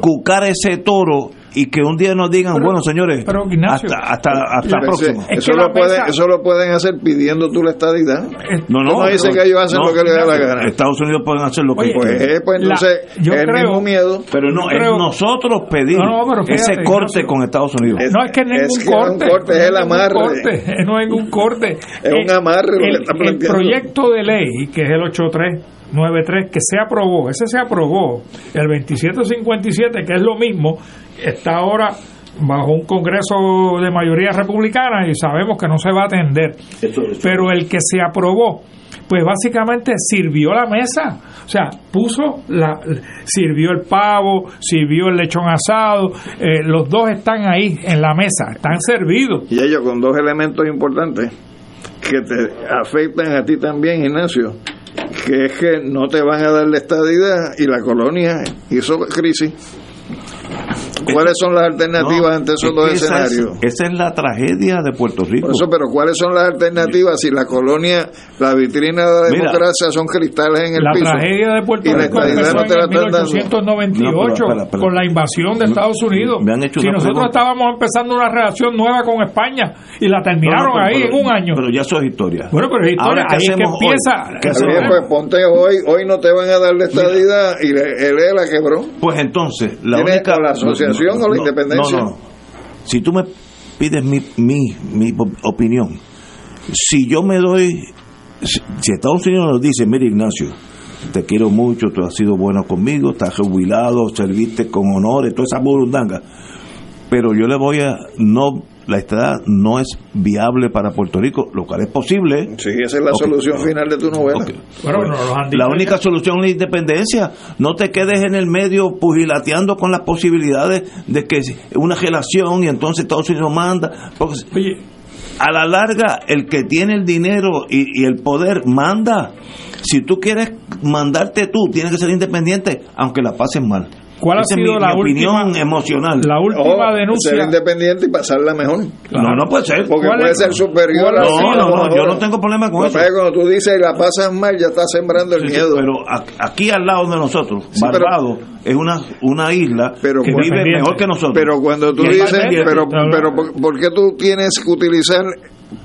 cucar ese toro y que un día nos digan,
Pero-
bueno, señores,
pero, Ignacio,
hasta, hasta, hasta la próxima.
eh,
Es
eso, lo
la
pueden,
mesa-
eso lo pueden hacer pidiendo tú la estadidad.
No, no.
no dice que ellos hacen
no,
lo que les da la gana.
Estados Unidos pueden hacer lo que
Oye,
quieran.
eh, pues
La-
entonces
yo
el
creo-
mismo miedo.
Pero no, es
creo-
nosotros pedir
No, no, pero fíjate,
ese corte
Ignacio.
con Estados Unidos.
Es-
no es que ningún
es que no es un
corte,
corte, es el amarre.
corte, no es ningún corte.
Es un amarre lo que
el,
está
el proyecto de ley, que es el 8393, que se aprobó, ese se aprobó, el 2757, que es lo mismo, está ahora bajo un Congreso de mayoría republicana y sabemos que no se va a atender. Pero el que se aprobó, pues básicamente sirvió la mesa, o sea, puso la, sirvió el pavo, sirvió el lechón asado, eh, los dos están ahí en la mesa, están servidos.
Y ellos con dos elementos importantes que te afectan a ti también, Ignacio, que es que no te van a dar la estadidad y la colonia hizo crisis. ¿Cuáles son las alternativas
No,
ante esos
es
dos
que esa es-
escenarios?
esa es la tragedia de Puerto Rico.
Por eso, pero ¿cuáles son las alternativas si la colonia, la vitrina de la
Mira,
democracia son cristales en el
La
piso?
tragedia de Puerto
Y la
Rico empezó
no
en
la
el
están dando.
1898
No, pero espera, espera.
con la invasión de Estados Unidos.
me han hecho
si nosotros
pregunta.
estábamos empezando una relación nueva con España y la terminaron
No, no, pero-
ahí
pero-
en un año.
Pero ya eso es historia.
bueno, pero es historia,
Ahora, ¿qué
ahí es que empieza.
¿Qué
bien, pues ponte hoy, hoy no te van a dar la estadidad y le- el ELA quebró.
Pues entonces, la
¿Tiene
única.
la asociación o la independencia?
No, no. Si tú me pides mi, mi, mi opinión, si yo me doy. Si si Estados Unidos nos dice, mira Ignacio, te quiero mucho, tú has sido bueno conmigo, estás jubilado, serviste con honores, toda esa burundanga, pero yo le voy a. no La estadía no es viable para Puerto Rico, lo cual es posible.
Sí, esa es la solución final de tu novela.
Ok.
Bueno, nos lo han dicho
La
ya.
única solución es la independencia. No te quedes en el medio pugilateando con las posibilidades de que una relación y entonces Estados Unidos manda. Porque
Oye,
a la larga, el que tiene el dinero y, y el poder manda. Si tú quieres mandarte tú, tienes que ser independiente, aunque la pases mal.
¿Cuál ha
Esa
sido
mi,
la
mi opinión
última-
emocional.
la última
O
denuncia.
ser independiente y pasarla mejor.
No, no puede ser.
Porque
¿Cuál
puede
es-
ser superior
No,
sido-
no, no, yo no tengo problema con
que
eso.
cuando tú dices la pasas mal, ya estás sembrando el
Sí, sí,
miedo.
pero aquí al lado de nosotros,
Sí,
Barbados es una, una isla
Pero
que vive mejor que nosotros.
Pero cuando tú
Y
dices, pero, pero ¿por, por qué tú tienes que utilizar,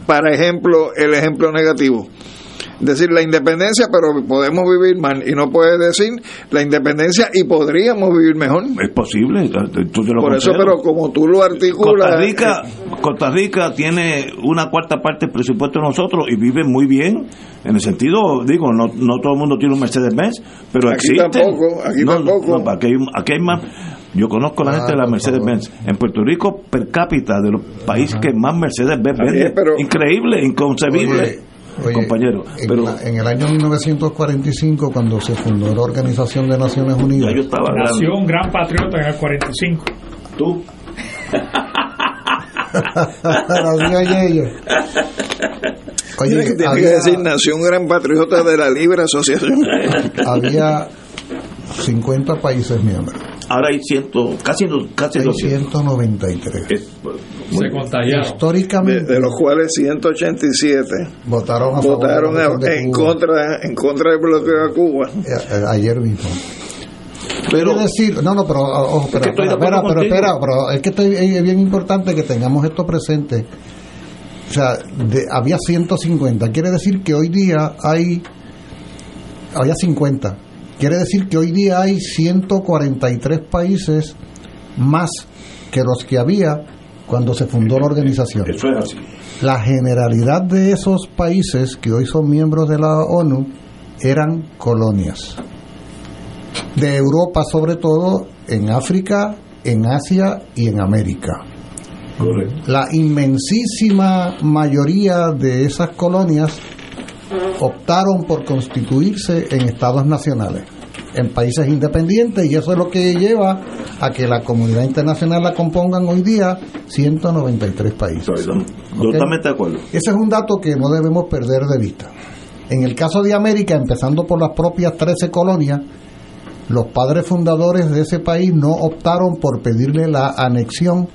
para ejemplo, el ejemplo negativo? Decir la independencia, pero podemos vivir mal. Y no puedes decir la independencia y podríamos vivir mejor.
Es posible. tú te lo
Por eso, pero como tú lo articulas.
Costa Rica, Costa Rica tiene una cuarta parte del presupuesto de nosotros y vive muy bien. En el sentido, digo, no, no todo el mundo tiene un Mercedes-Benz, pero
Aquí
existe.
tampoco, aquí tampoco.
aquí, hay, aquí hay más. Yo conozco a la gente de la Mercedes-Benz. En Puerto Rico, per cápita, de los países que más Mercedes-Benz vende.
pero-
Increíble, inconcebible.
Oye, oye,
compañero.
En,
Pero
la- en el año 1945, cuando se fundó la Organización de Naciones Unidas,
yo estaba
Nació un gran patriota en el 45.
Tú.
Oye,
que- tiene que
había-
decir, nació un gran patriota de la libre asociación.
había 50 países miembros.
ahora hay ciento, casi, casi
Hay
200.
193.
Se contagiaron.
Históricamente,
De, de los cuales 187
votaron a favor
votaron
de la
a-
invasión de
en contra en contra del bloqueo a Cuba.
Eh, eh, ayer mismo.
Pero,
Quiere decir, no, no, pero, ojo, pero,
que estoy de
espera,
acuerdo
pero, espera, pero es que estoy- es bien importante que tengamos esto presente. O sea, de- había 150, quiere decir que hoy día hay, había 50, quiere decir que hoy día hay 143 países más que los que había cuando se fundó la organización.
Eso es así.
La generalidad de esos países que hoy son miembros de la ONU eran colonias. De Europa sobre todo, en África, en Asia y en América. La inmensísima mayoría de esas colonias optaron por constituirse en estados nacionales, en países independientes, y eso es lo que lleva a que la comunidad internacional la compongan hoy día 193 países.
Totalmente de acuerdo.
Ese es un dato que no debemos perder de vista. En el caso de América, empezando por las propias 13 colonias, los padres fundadores de ese país no optaron por pedirle la anexión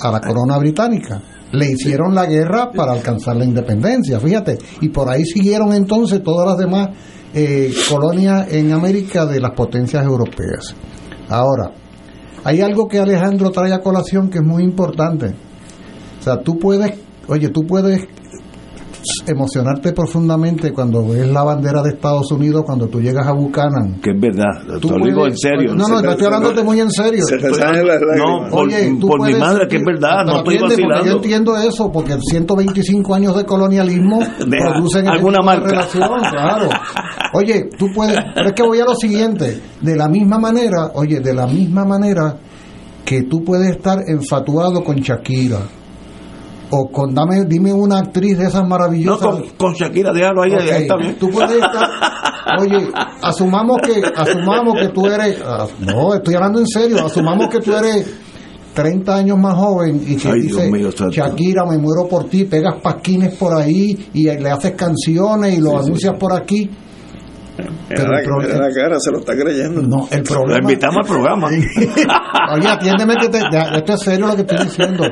a la corona británica. Le hicieron la guerra para alcanzar la independencia, fíjate. Y por ahí siguieron entonces todas las demás eh, colonias en América de las potencias europeas. Ahora, hay algo que Alejandro trae a colación que es muy importante. O sea, tú puedes, oye, tú puedes emocionarte profundamente cuando ves la bandera de Estados Unidos cuando tú llegas a Buchanan.
Que es verdad,
Tú
te lo digo en serio.
No, no, yo estoy hablándote muy en serio.
Se te salen las lágrimas.
No, por,
Oye,
por mi madre, que es verdad, no estoy
porque Yo
vacilando.
entiendo eso, porque 125 años de colonialismo
Deja
producen ese
alguna
de
marca.
relación, claro. Oye, tú puedes, pero es que voy a lo siguiente, de la misma manera, oye, de la misma manera que tú puedes estar enfatuado con Shakira o con dame dime una actriz de esas
No,
maravillosas
con, con Shakira, déjalo ahí,
Ok,
ahí está bien.
Tú puedes estar, oye, asumamos que, asumamos que tú eres, ah, no, estoy hablando en serio, asumamos que tú eres 30 años más joven y que
Ay,
dice
mío.
Shakira, me muero por ti, pegas pasquines por ahí y le haces canciones y lo anuncias por aquí. Pero
Mira
el
la,
problema-
la cara, se lo está creyendo.
No, el
Lo
problema.
invitamos al programa.
Oye, atiéndeme que te, esto es serio lo que estoy diciendo.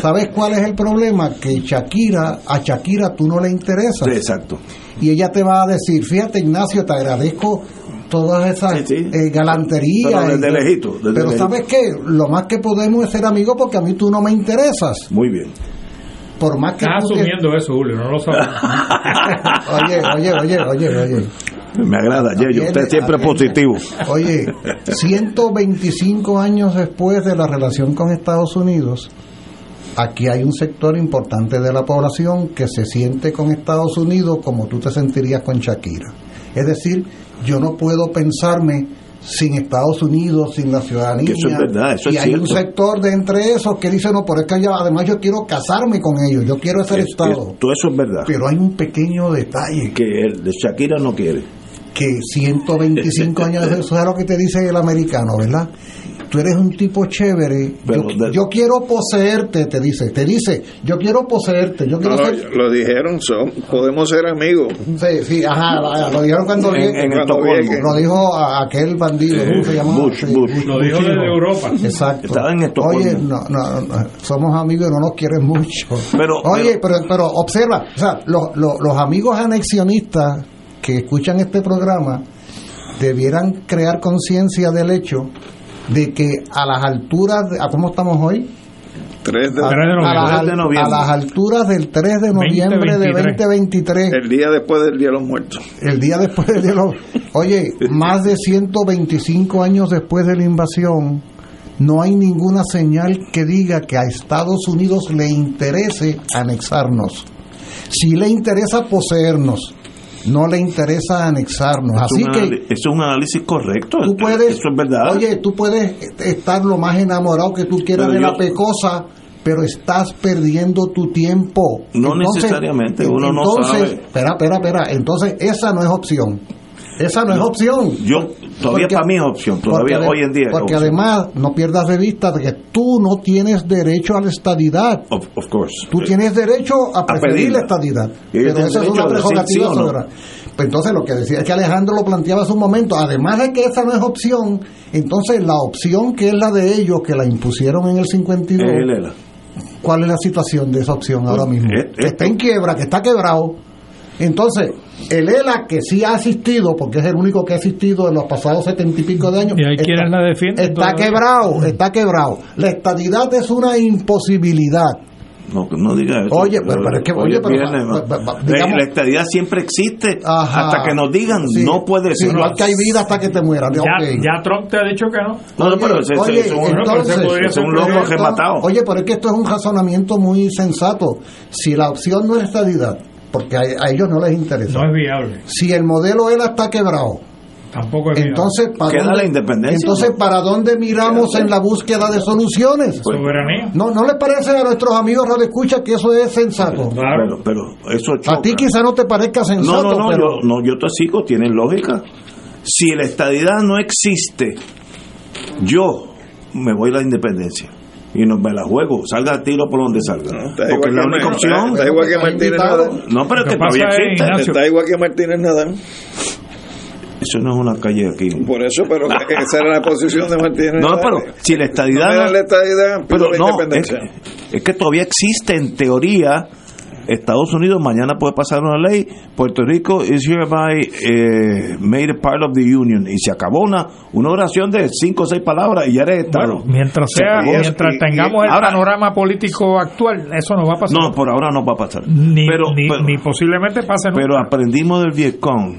¿Sabes cuál es el problema? Que Shakira, a Shakira tú no le interesas.
Sí, exacto.
y ella te va a decir, fíjate Ignacio, te agradezco todas esas
Sí, sí.
eh, galanterías.
Pero desde
y-
lejito, desde
pero
lejito.
¿sabes qué? Lo más que podemos es ser amigos porque a mí tú no me interesas.
Muy bien.
Por más que
Estás
que-
asumiendo eso, Julio, no lo sabes.
Oye, oye, oye, oye, oye.
Me agrada, Yeyo. Usted siempre positivo.
Oye, 125 años después de la relación con Estados Unidos, aquí hay un sector importante de la población que se siente con Estados Unidos como tú te sentirías con Shakira. Es decir, yo no puedo pensarme sin Estados Unidos, sin la ciudadanía.
Que eso es verdad, eso
y
es
hay un sector de entre esos que dice, no, por es que ya, además yo quiero casarme con ellos, yo quiero ser Estado.
Todo eso es verdad.
Pero hay un pequeño detalle
Que el de Shakira no quiere.
que 125 años eso es lo que te dice el americano, ¿verdad? Tú eres un tipo chévere.
Pero
yo,
de-
yo quiero poseerte, te dice. Te dice, yo quiero poseerte. Yo quiero
No,
ser.
lo dijeron, son, podemos ser amigos.
Sí, sí, ajá, lo dijeron cuando,
En- en
cuando. Lo dijo a aquel bandido. ¿Cómo se llamaba?
Bush,
Sí,
Bush.
Lo dijo desde. Europa.
Exacto.
Estaba en Estocolmo.
Oye, no, no, no, somos amigos y no nos quieren mucho.
Pero-
Oye, pero, pero observa, o sea, los, los, los amigos anexionistas que escuchan este programa debieran crear conciencia del hecho de que a las alturas, de, ¿a cómo estamos hoy?
3 de,
a, a las,
3 de noviembre.
a las alturas del 3 de noviembre de 2023.
El día después del Día de los Muertos.
El día después del Día de los Oye, más de 125 años después de la invasión, no hay ninguna señal que diga que a Estados Unidos le interese anexarnos. Si le interesa poseernos, no le interesa anexarnos.
Es
Así que
anali- es un análisis correcto.
tú puedes,
Eso es verdad.
oye, tú puedes estar lo más enamorado que tú quieras
Pero
de la
yo-
pecosa, pero estás perdiendo tu tiempo.
No necesariamente, uno no
entonces,
sabe.
Espera, espera, espera. Entonces, esa no es opción. Esa no, es opción.
Yo, todavía
Porque-
para mí es opción. Todavía
Porque
hoy en día
Porque
opción.
además, no pierdas de vista de que tú no tienes derecho a la estadidad.
Of, of course.
Tú tienes derecho a preferir la estadidad. Pero esa es una prerrogativa
sí no.
Pues entonces lo que decía es que Alejandro lo planteaba hace un momento, además de que esa no es opción, entonces la opción que es la de ellos, que la impusieron en el 52,
Es el ELA.
¿cuál es la situación de esa opción ahora mismo?
es-
Que está en quiebra, que está quebrado. Entonces, el ELA, que sí ha asistido, porque es el único que ha asistido en los pasados setenta y pico de años,
Y hay
está-
quienes la defienden.
está quebrado, está quebrado. La estadidad es una imposibilidad.
No, no diga eso.
Oye, pero- pero es que- oye, pero- digamos-
la estadidad siempre existe
Ajá.
hasta que nos digan
Sí,
no puede
sí,
ser.
igual que hay vida hasta que te mueras.
Ya, Trump te ha dicho que no.
No, no, pero ese, ese-
Oye,
ese es un,
entonces-
ese es un loco rematado.
Oye, pero es que esto es un razonamiento muy sensato. Si la opción no es estadidad, porque a, a ellos no les interesa.
No es viable.
Si el modelo ELA está quebrado,
Tampoco es viable.
entonces ¿para
Queda
dónde,
la independencia,
entonces
¿no?
¿para dónde miramos en la búsqueda de soluciones?
Soberanía.
¿No, ¿No les parece a nuestros amigos Radio Escucha que eso es sensato?
Pero, pero eso choca.
A ti quizá no te parezca
No,
sensato,
no, no,
pero...
yo, no, yo te sigo, tiene lógica. Si la estadidad no existe, yo me voy a la independencia. Y no me la juego, salga a tiro por donde salga.
Está
Porque es la única opción.
Está igual que Martínez Nadal.
No, pero es
Lo
que
que pasa
todavía
es,
existe.
Ignacio,
Está igual que Martínez Nadal.
Eso no es una calle aquí.
Por eso, pero esa era la posición de Martínez
No,
Nadal.
pero si la estadidad.
No
no-
la estadidad,
pero
la
no, es, es que todavía existe en teoría. Estados Unidos mañana puede pasar una ley. Puerto Rico is hereby eh, made a part of the union. Y se acabó una, una oración de cinco o seis palabras y ya eres Estado.
Bueno, mientras
Se
sea, mientras
Y- y-
tengamos el
ahora-
panorama político actual, eso no va a pasar.
No, por ahora no va a pasar.
ni,
pero,
ni,
pero,
ni posiblemente pase nunca.
pero aprendimos del Vietcong.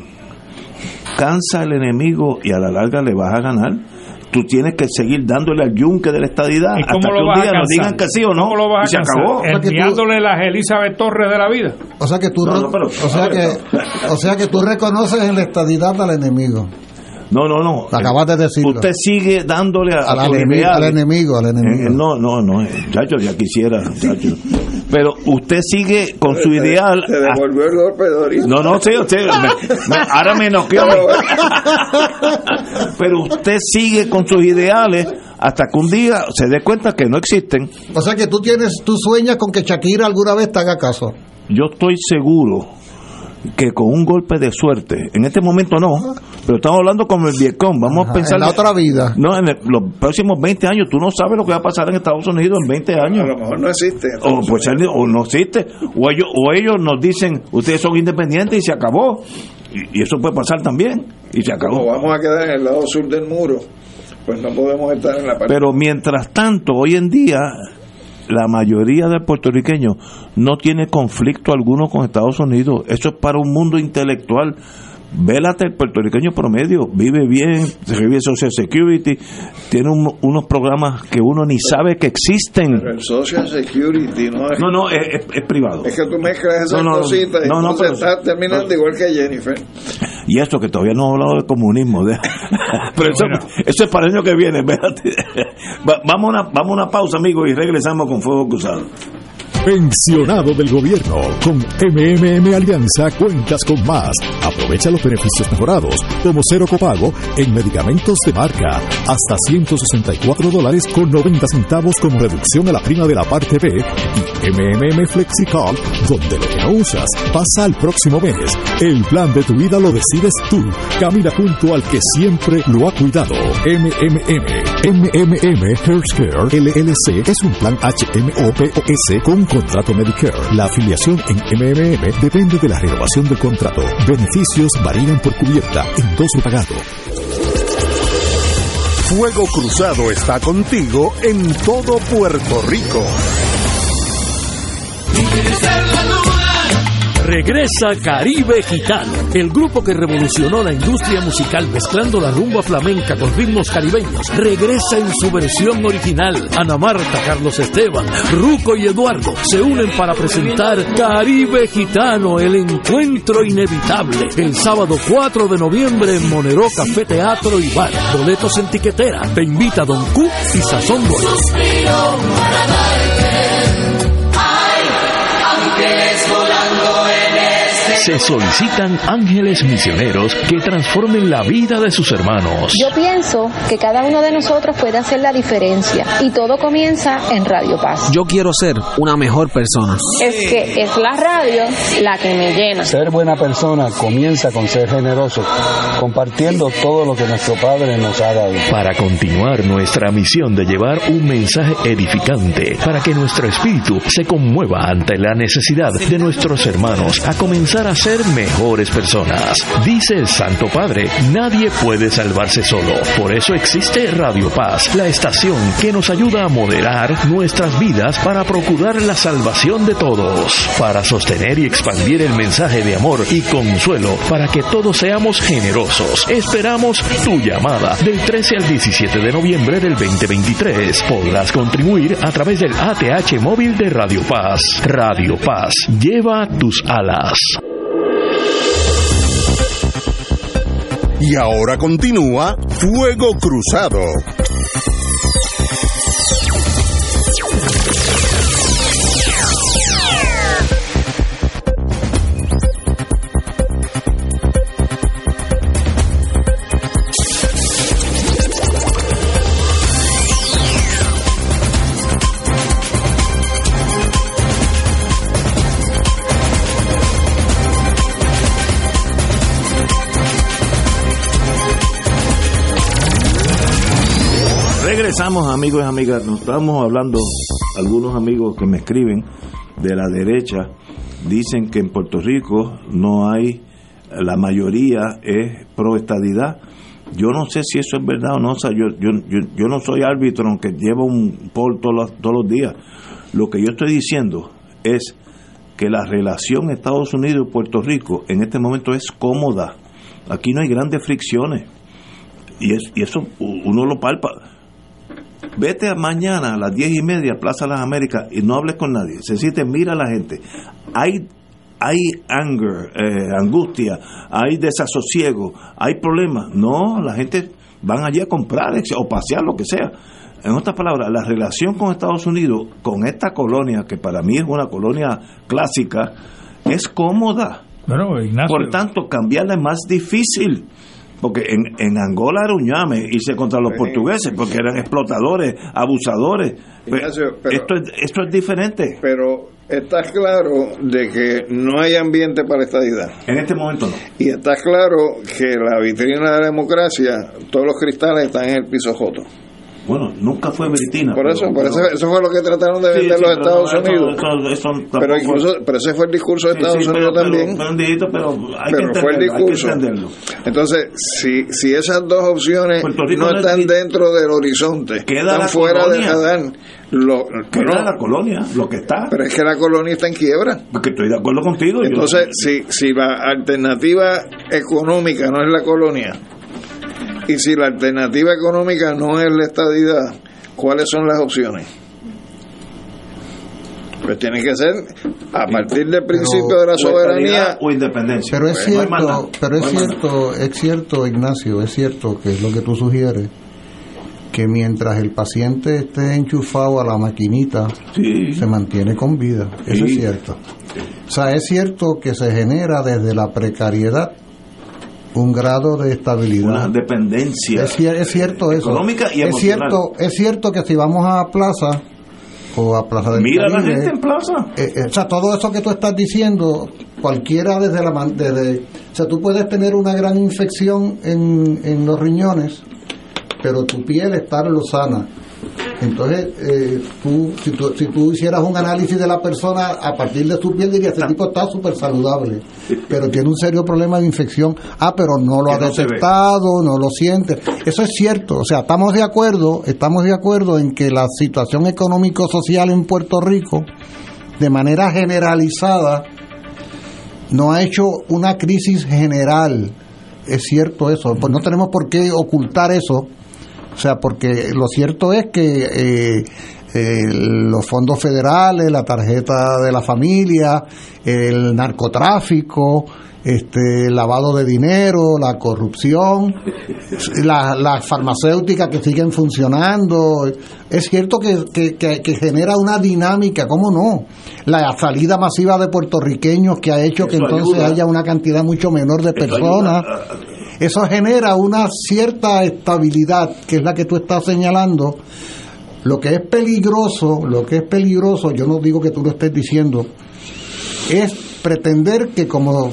Cansa al enemigo y a la larga le vas a ganar. Tú tienes que seguir dándole al yunque de la estadidad
¿Y
hasta
cómo
que
lo
un
vas a
día nos digan que sí o no.
¿Cómo lo vas a
y se
cansar?
acabó.
Enviándole las Elizabeth Torres de la vida.
O sea que tú,
No,
re-
no, pero-
o sea que, o sea que tú reconoces en la estadidad al enemigo.
No, no, no.
Acabas de decirlo.
Usted sigue dándole a,
Al,
a
enemigo, al enemigo, al enemigo.
Eh, no, no, no, eh, chacho, ya quisiera, chacho. Pero usted sigue con su ideal.
Se devolvió el golpe de.
No, no, sí, usted, me- me- ahora me noqueó. Pero usted sigue con sus ideales hasta que un día se dé cuenta que no existen.
O sea que tú tienes, tú sueñas con que Shakira alguna vez te haga caso.
Yo estoy seguro que con un golpe de suerte, en este momento no, pero estamos hablando como el Vietcong, vamos a pensar
en la otra vida.
No, en el- los próximos 20 años, tú no sabes lo que va a pasar en Estados Unidos en 20 años.
A lo mejor no existe.
O, pues, o no existe. O ellos, o ellos nos dicen, ustedes son independientes y se acabó. Y, y eso puede pasar también. Y se
Como
acabó.
vamos a quedar en el lado sur del muro, pues no podemos estar en la parte.
Pero mientras tanto, hoy en día, la mayoría de puertorriqueños no tiene conflicto alguno con Estados Unidos. Eso es para un mundo intelectual. Vélate, el puertorriqueño promedio vive bien, recibe Social Security, tiene un- unos programas que uno ni sabe que existen.
el Social Security no es,
No, no, es, es- es privado.
es que tú mezclas esas
No, no,
cositas y
no, no,
entonces
pero-
estás terminando igual que Jennifer.
Y eso que todavía no he hablado de comunismo. de- Pero eso, eso es para el año que viene. vamos, a una, vamos a una pausa, amigos, y regresamos con Fuego Cruzado.
Pensionado del gobierno. Con MMM Alianza cuentas con más. Aprovecha los beneficios mejorados, como cero copago en medicamentos de marca, hasta 164 dólares con 90 centavos como reducción a la prima de la parte B y MMM FlexiCall, donde lo que no usas pasa al próximo mes. El plan de tu vida lo decides tú. Camina junto al que siempre lo ha cuidado. MMM. MMM Healthcare LLC es un plan HMOPOS con contrato Medicare. La afiliación en MMM depende de la renovación del contrato. Beneficios varían por cubierta, endoso pagado.
Fuego Cruzado está contigo en todo Puerto Rico.
Regresa Caribe Gitano, el grupo que revolucionó la industria musical mezclando la rumba flamenca con ritmos caribeños. Regresa en su versión original. Ana Marta, Carlos Esteban, Ruco y Eduardo se unen para presentar Caribe Gitano, el encuentro inevitable. El sábado 4 de noviembre en Monero Café Teatro y Bar. Boletos en tiquetera. Te invita Don Q y Sazón Boy.
Se solicitan ángeles misioneros que transformen la vida de sus hermanos.
Yo pienso que cada uno de nosotros puede hacer la diferencia y todo comienza en Radio Paz.
Yo quiero ser una mejor persona.
Es que es la radio la que me llena.
Ser buena persona comienza con ser generoso, compartiendo todo lo que nuestro Padre nos ha dado.
Para continuar nuestra misión de llevar un mensaje edificante, para que nuestro espíritu se conmueva ante la necesidad de nuestros hermanos a comenzar a ser mejores personas. Dice el Santo Padre, nadie puede salvarse solo. Por eso existe Radio Paz, la estación que nos ayuda a moderar nuestras vidas para procurar la salvación de todos, para sostener y expandir el mensaje de amor y consuelo para que todos seamos generosos. Esperamos tu llamada del 13 al 17 de noviembre del 2023. Podrás contribuir a través del ATH móvil de Radio Paz. Radio Paz, lleva tus alas.
Y ahora continúa Fuego Cruzado.
Regresamos amigos y amigas, nos estamos hablando, algunos amigos que me escriben de la derecha, dicen que en Puerto Rico no hay, la mayoría es pro estadidad. Yo no sé si eso es verdad o no, o sea, yo, yo, yo, yo no soy árbitro aunque llevo un poll todos los, todos los días. Lo que yo estoy diciendo es que la relación Estados Unidos y Puerto Rico en este momento es cómoda. Aquí no hay grandes fricciones. Y, es, y eso uno lo palpa. Vete a mañana a las diez y media Plaza Las Américas y no hables con nadie. Se siente, mira a la gente. Hay, hay anger, eh, angustia, hay desasosiego, hay problemas. No, la gente van allí a comprar o pasear, lo que sea. En otras palabras, la relación con Estados Unidos, con esta colonia, que para mí es una colonia clásica, es cómoda.
Bueno, Ignacio.
Por tanto, cambiarla es más difícil. Porque en, en Angola era un llame irse contra los portugueses, porque eran explotadores, abusadores.
Ignacio, pero-
esto, es, esto es diferente.
Pero estás claro de que no hay ambiente para estadidad.
En este momento no.
Y está claro que la vitrina de la democracia, todos los cristales están en el piso joto.
Bueno, nunca fue Britina.
Por
pero-
eso, por
pero-
eso, eso fue lo que trataron de vender
sí,
los Estados Unidos.
eso- eso
pero, incluso, pero ese fue el discurso de Estados
sí,
Unidos
pero-
también.
pero- Bendito, pero hay que
fue el
entenderlo, hay que
discurso.
entenderlo.
Entonces, si, si esas dos opciones no
no es
están dentro del horizonte,
Queda
están fuera
colonia.
del radar, lo,
Queda
bueno,
la colonia, lo que está.
pero es que la colonia está en quiebra.
Porque estoy de acuerdo contigo. yo-
Entonces, si, si la alternativa económica no es la colonia, y si la alternativa económica no es la estadidad, ¿cuáles son las opciones? Pues tiene que ser a partir del principio de la soberanía.
o independencia.
Pero es
más
cierto, pero es
No
cierto, es cierto, Ignacio, es cierto que es lo que tú sugieres, que mientras el paciente esté enchufado a la maquinita, se mantiene con vida. Eso
Sí.
es cierto. O sea, es cierto que se genera desde la precariedad un grado de estabilidad.
Una dependencia.
Es, cier- es cierto eso.
Económica y
es cierto, es cierto que si vamos a plaza o a Plaza del
Mira a la
Caribe,
gente en plaza.
eh, eh, o sea, todo eso que tú estás diciendo, cualquiera desde la desde, o sea, tú puedes tener una gran infección en, en los riñones, pero tu piel está sana. Entonces, eh, tú, si tú, si tú hicieras un análisis de la persona a partir de su piel, dirías, este tipo está súper saludable, pero tiene un serio problema de infección. Ah, pero no lo ha
no
detectado, no lo siente. Eso es cierto. O sea, estamos de acuerdo, estamos de acuerdo en que la situación económico-social en Puerto Rico, de manera generalizada, no ha hecho una crisis general. Es cierto eso. Pues no tenemos por qué ocultar eso. O sea, porque lo cierto es que eh, eh, los fondos federales, la tarjeta de la familia, el narcotráfico, este el lavado de dinero, la corrupción, la- las farmacéuticas que siguen funcionando. Es cierto que, que- que- que genera una dinámica, ¿cómo no? La salida masiva de puertorriqueños que ha hecho que entonces
ayuda.
haya una cantidad mucho menor de
Eso
personas.
ayuda
Eso genera una cierta estabilidad, que es la que tú estás señalando. Lo que es peligroso, lo que es peligroso, yo no digo que tú lo estés diciendo, es pretender que como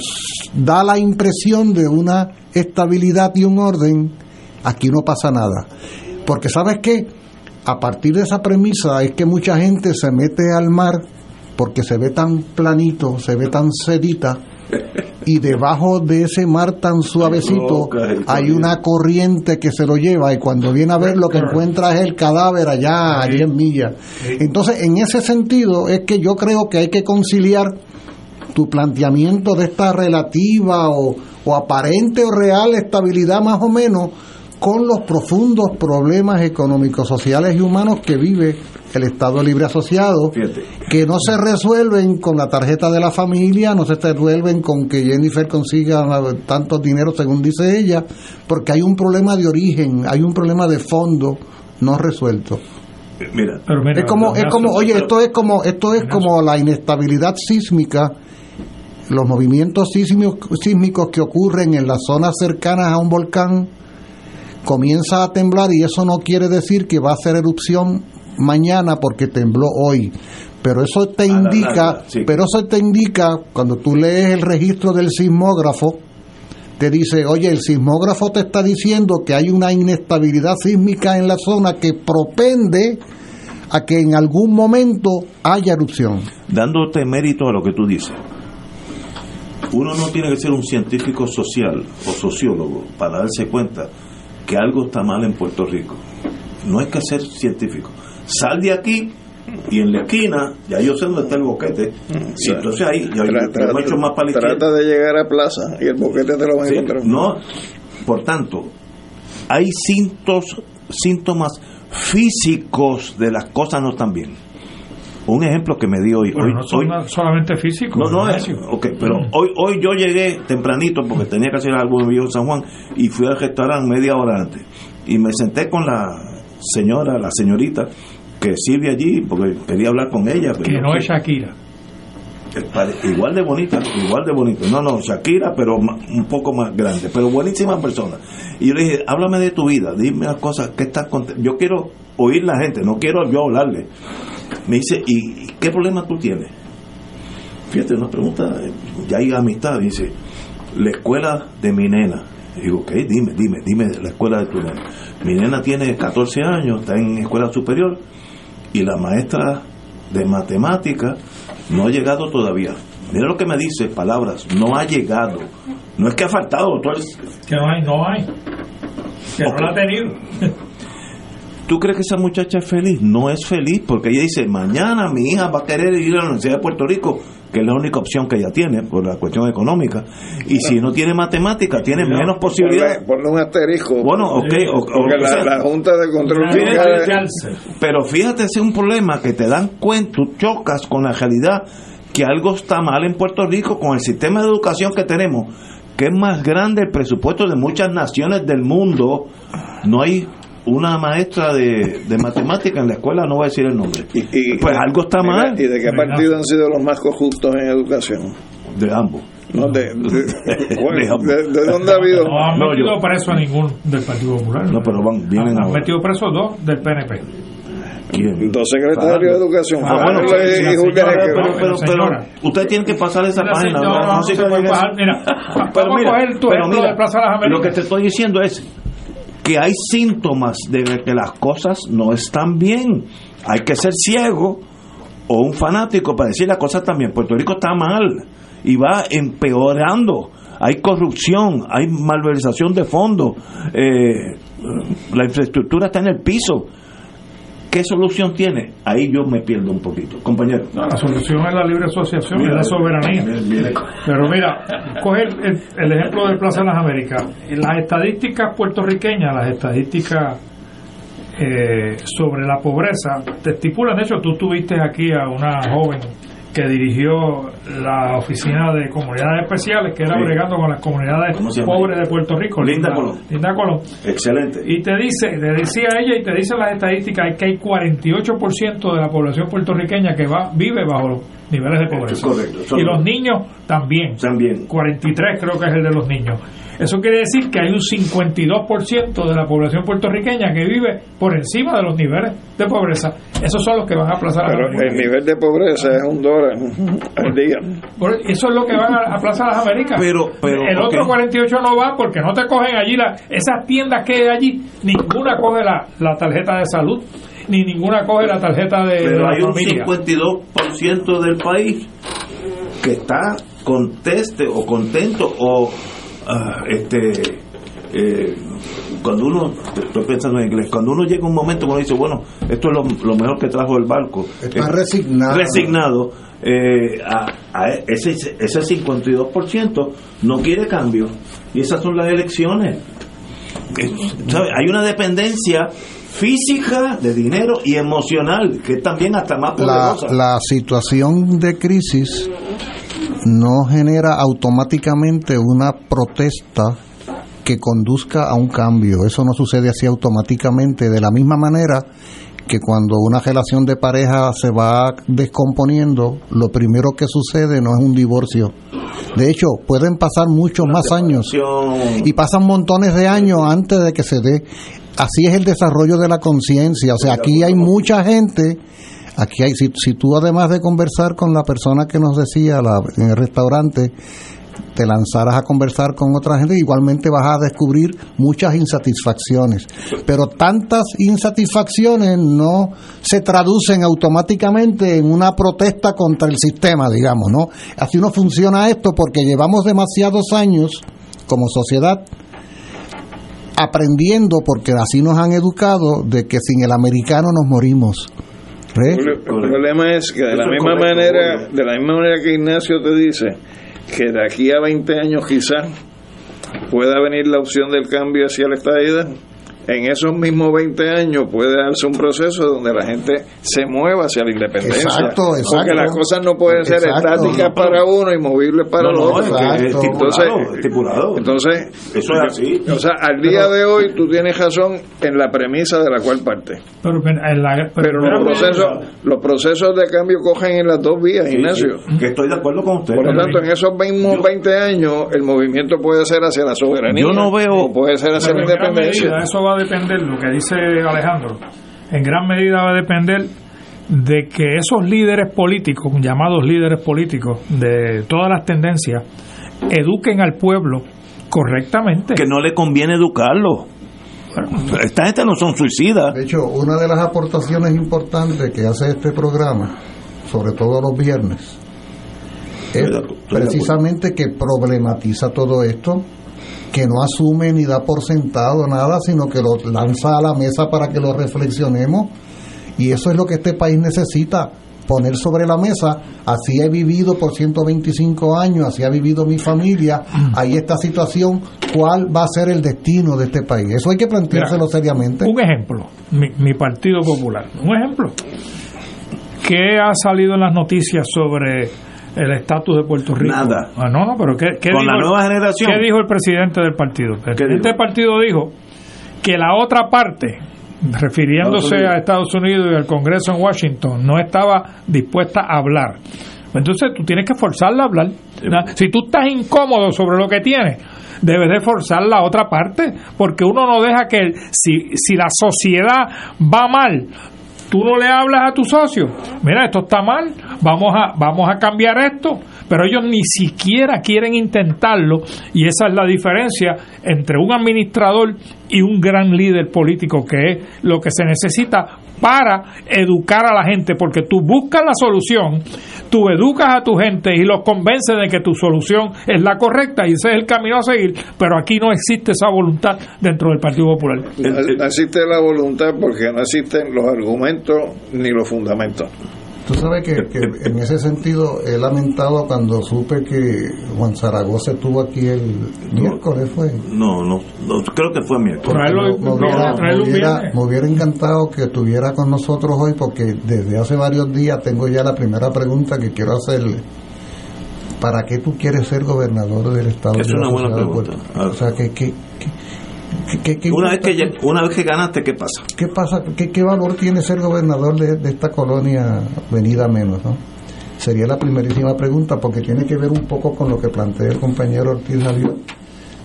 da la impresión de una estabilidad y un orden, aquí no pasa nada. Porque sabes qué, a partir de esa premisa es que mucha gente se mete al mar porque se ve tan planito, se ve tan sedita, y debajo de ese mar tan suavecito hay una corriente que se lo lleva y cuando viene a ver lo que encuentra es el cadáver allá a 10 millas. Entonces, en ese sentido es que yo creo que hay que conciliar tu planteamiento de esta relativa o, o aparente o real estabilidad más o menos con los profundos problemas económicos, sociales y humanos que vive el Estado Libre Asociado, que no se resuelven con la tarjeta de la familia, no se resuelven con que Jennifer consiga tantos dinero según dice ella, porque hay un problema de origen, hay un problema de fondo no resuelto.
Mira,
es como, es como, oye, esto es como, esto es como la inestabilidad sísmica, los movimientos sísmicos, sísmicos que ocurren en las zonas cercanas a un volcán, comienza a temblar y eso no quiere decir que va a hacer erupción mañana porque tembló hoy. Pero eso te
la
indica,
larga, sí.
pero eso te indica cuando tú lees el registro del sismógrafo, te dice, oye, el sismógrafo te está diciendo que hay una inestabilidad sísmica en la zona que propende a que en algún momento haya erupción.
dándote mérito a lo que tú dices. Uno no tiene que ser un científico social o sociólogo para darse cuenta que algo está mal en Puerto Rico. No hay que ser científico. Sal de aquí y en la esquina, ya yo sé dónde está el boquete. Y entonces ahí, ya yo,
Tra-
yo me echo más para.
Trata de llegar a plaza y el boquete te lo vas a
Sí,
encontrar.
no, por tanto, hay síntomas, síntomas físicos de las cosas no están bien. Un ejemplo que me dio hoy.
Bueno,
hoy,
no son
hoy-
solamente físicos.
no, no es.
Ignacio.
Ok, pero hoy, hoy yo llegué tempranito porque tenía que hacer algo en Viejo San Juan y fui al restaurante media hora antes. Y me senté con la señora, la señorita que sirve allí porque quería hablar con ella. pero
Que no es Shakira.
igual de bonita, igual de bonita. No, no, Shakira, pero un poco más grande, pero buenísima persona. Y yo le dije, háblame de tu vida, dime las cosas, ¿qué estás cont- Yo quiero oír la gente, no quiero yo hablarle. Me dice, ¿y qué problema tú tienes? Fíjate, una pregunta, ya hay amistad, dice, la escuela de mi nena. Y digo, ok, dime, dime, dime la escuela de tu nena. Mi nena tiene 14 años, está en escuela superior, y la maestra de matemática no ha llegado todavía. Mira lo que me dice, palabras, no ha llegado. No es que ha faltado, eres-
Que no hay, no hay. Que no la ha tenido.
¿Tú crees que esa muchacha es feliz? No es feliz porque ella dice, mañana mi hija va a querer ir a la Universidad de Puerto Rico, que es la única opción que ella tiene por la cuestión económica. Y si no tiene matemática, tiene menos posibilidades.
Ponle, un asterisco.
Bueno, ok, o- o-
Porque
o
la,
sea,
la Junta de Control
Fíjate,
Fiscal.
Pero fíjate, ese es un problema que te dan cuenta, tú chocas con la realidad que algo está mal en Puerto Rico con el sistema de educación que tenemos, que es más grande el presupuesto de muchas naciones del mundo. No hay una maestra de, de matemática en la escuela, no voy a decir el nombre. pues algo está
Mira,
mal.
¿Y de qué partido han sido los más corruptos en educación?
De ambos.
No, de, de, bueno,
ambos.
de- de dónde ha habido?
No han
No,
metido
yo-
preso a ningún del Partido Popular.
No, pero van, vienen
han, metido preso dos del PNP.
¿Quién?
Dos secretarios de educación.
Ah, bueno,
y
pero, pero, usted tiene que pasar esa página.
señora,
no, no
se puede. Mira,
Pero
vamos a
mira, pero mira, lo que te estoy diciendo es que hay síntomas de que las cosas no están bien. Hay que ser ciego o un fanático para decir las cosas también. Puerto Rico está mal y va empeorando. Hay corrupción, hay malversación de fondos, eh, la infraestructura está en el piso. ¿Qué solución tiene? Ahí yo me pierdo un poquito. Compañero.
No, la solución es la libre asociación, es la soberanía. Pero mira, coge el, ejemplo de Plaza de las Américas. Las estadísticas puertorriqueñas, las estadísticas eh, sobre la pobreza, te estipulan, de hecho, tú tuviste aquí a una joven que dirigió la oficina de comunidades especiales, que era
Sí.
bregando con las comunidades
¿Cómo se llama
pobres de Puerto Rico.
Linda Colón.
Linda Colón.
Excelente.
Y te dice, le decía ella y te dicen las estadísticas que hay 48% de la población puertorriqueña que va vive bajo los niveles de pobreza.
es correcto, eso
y los niños también.
También.
43 creo que es el de los niños. Eso quiere decir que hay un 52% de la población puertorriqueña que vive por encima de los niveles de pobreza. Esos son los que van a aplazar a
Pero
las
el nivel de pobreza es un dólar al día.
Por- Eso es lo que van a, a Plaza de las Américas.
Pero- pero,
el otro 48 no va porque no te cogen allí. La, esas tiendas que hay allí, ninguna coge la, la tarjeta de salud, ni ninguna coge la tarjeta de, de
Pero
la
hay un
familia.
52% del país que está conteste o contento o ah, este eh, cuando uno estoy pensando en inglés cuando uno llega a un momento cuando dice bueno esto es lo, lo mejor que trajo el barco
Está
Eh,
resignado.
resignado eh, a, a ese, ese 52% no quiere cambio y esas son las elecciones ¿sabe? hay una dependencia física de dinero y emocional que es también hasta más
la,
poderosa
la situación de crisis no genera automáticamente una protesta que conduzca a un cambio. Eso no sucede así automáticamente. De la misma manera que cuando una relación de pareja se va descomponiendo, lo primero que sucede no es un divorcio. De hecho, pueden pasar muchos más años y pasan montones de años antes de que se dé. Así es el desarrollo de la conciencia. O sea, aquí hay mucha gente. Aquí hay, si, tú además de conversar con la persona que nos decía en el restaurante, te lanzaras a conversar con otra gente, igualmente vas a descubrir muchas insatisfacciones. Pero tantas insatisfacciones no se traducen automáticamente en una protesta contra el sistema, digamos, ¿no? Así no funciona esto porque llevamos demasiados años como sociedad aprendiendo, porque así nos han educado, de que sin el americano nos morimos. ¿Ves?
El problema es que de la misma
correcto,
manera, de la misma manera que Ignacio te dice que de aquí a 20 años quizás pueda venir la opción del cambio hacia la estadidad, en esos mismos 20 años puede darse un proceso donde la gente se mueva hacia la independencia.
Exacto, exacto.
Porque las cosas no pueden ser
Exacto.
estáticas para uno y movibles para
No,
el
no,
otro.
es que es
entonces,
estipulado, estipulado.
entonces,
Eso es así.
O sea, al día de hoy tú tienes razón en la premisa de la cual parte.
Pero, la-
Pero los procesos, los procesos de cambio cogen en las dos vías,
Sí,
Ignacio.
sí, que estoy de acuerdo con usted
Por lo
Pero
tanto, en esos mismos 20 años, el movimiento puede ser hacia la soberanía.
Yo no veo-
O puede ser hacia
Pero
la independencia.
medida, eso va a depender, lo que dice Alejandro, en gran medida va a depender de que esos líderes políticos, llamados líderes políticos de todas las tendencias, eduquen al pueblo correctamente.
que no le conviene educarlo. Esta gente no son suicidas.
De hecho, una de las aportaciones importantes que hace este programa, sobre todo los viernes, es precisamente que problematiza todo esto, que no asume ni da por sentado nada, sino que lo lanza a la mesa para que lo reflexionemos. Y eso es lo que este país necesita, poner sobre la mesa, así he vivido por 125 años, así ha vivido mi familia, hay esta situación, ¿cuál va a ser el destino de este país? Eso hay que planteárselo
Mira,
seriamente.
Un ejemplo, mi, mi Partido Popular, un ejemplo. ¿Qué ha salido en las noticias sobre el estatus de Puerto Rico?
Nada.
Ah, no, no, pero ¿qué, qué
Con
dijo
la
el-
nueva generación.
¿Qué dijo el presidente del partido? El presidente del partido dijo que la otra parte, refiriéndose
Estados
a Estados Unidos y al Congreso en Washington, no estaba dispuesta a hablar. Entonces tú tienes que forzarla a hablar. Si tú estás incómodo sobre lo que tienes, debes de forzar la otra parte, porque uno no deja que si, si la sociedad va mal, tú no le hablas a tu socio, mira, esto está mal, vamos a, vamos a cambiar esto, pero ellos ni siquiera quieren intentarlo. Y esa es la diferencia entre un administrador y un gran líder político que es lo que se necesita para educar a la gente, porque tú buscas la solución, tú educas a tu gente y los convences de que tu solución es la correcta y ese es el camino a seguir, pero aquí no existe esa voluntad dentro del Partido Popular.
No existe la voluntad porque no existen los argumentos ni los fundamentos.
Tú sabes que, que en ese sentido he lamentado cuando supe que Juan Zaragoza estuvo aquí el miércoles, ¿fue?
No, no, no, creo que fue miércoles.
Me, me hubiera, me hubiera- me hubiera encantado que estuviera con nosotros hoy porque desde hace varios días tengo ya la primera pregunta que quiero hacerle. ¿Para qué tú quieres ser gobernador del estado
Es
de
una buena pregunta.
Puerto? O sea, que, que, que-
Una vez que, ya- una vez que ganaste, ¿qué pasa?
¿Qué pasa? ¿Qué, qué valor tiene ser gobernador de, de esta colonia venida menos? ¿no? Sería la primerísima pregunta porque tiene que ver un poco con lo que plantea el compañero Ortiz Javier,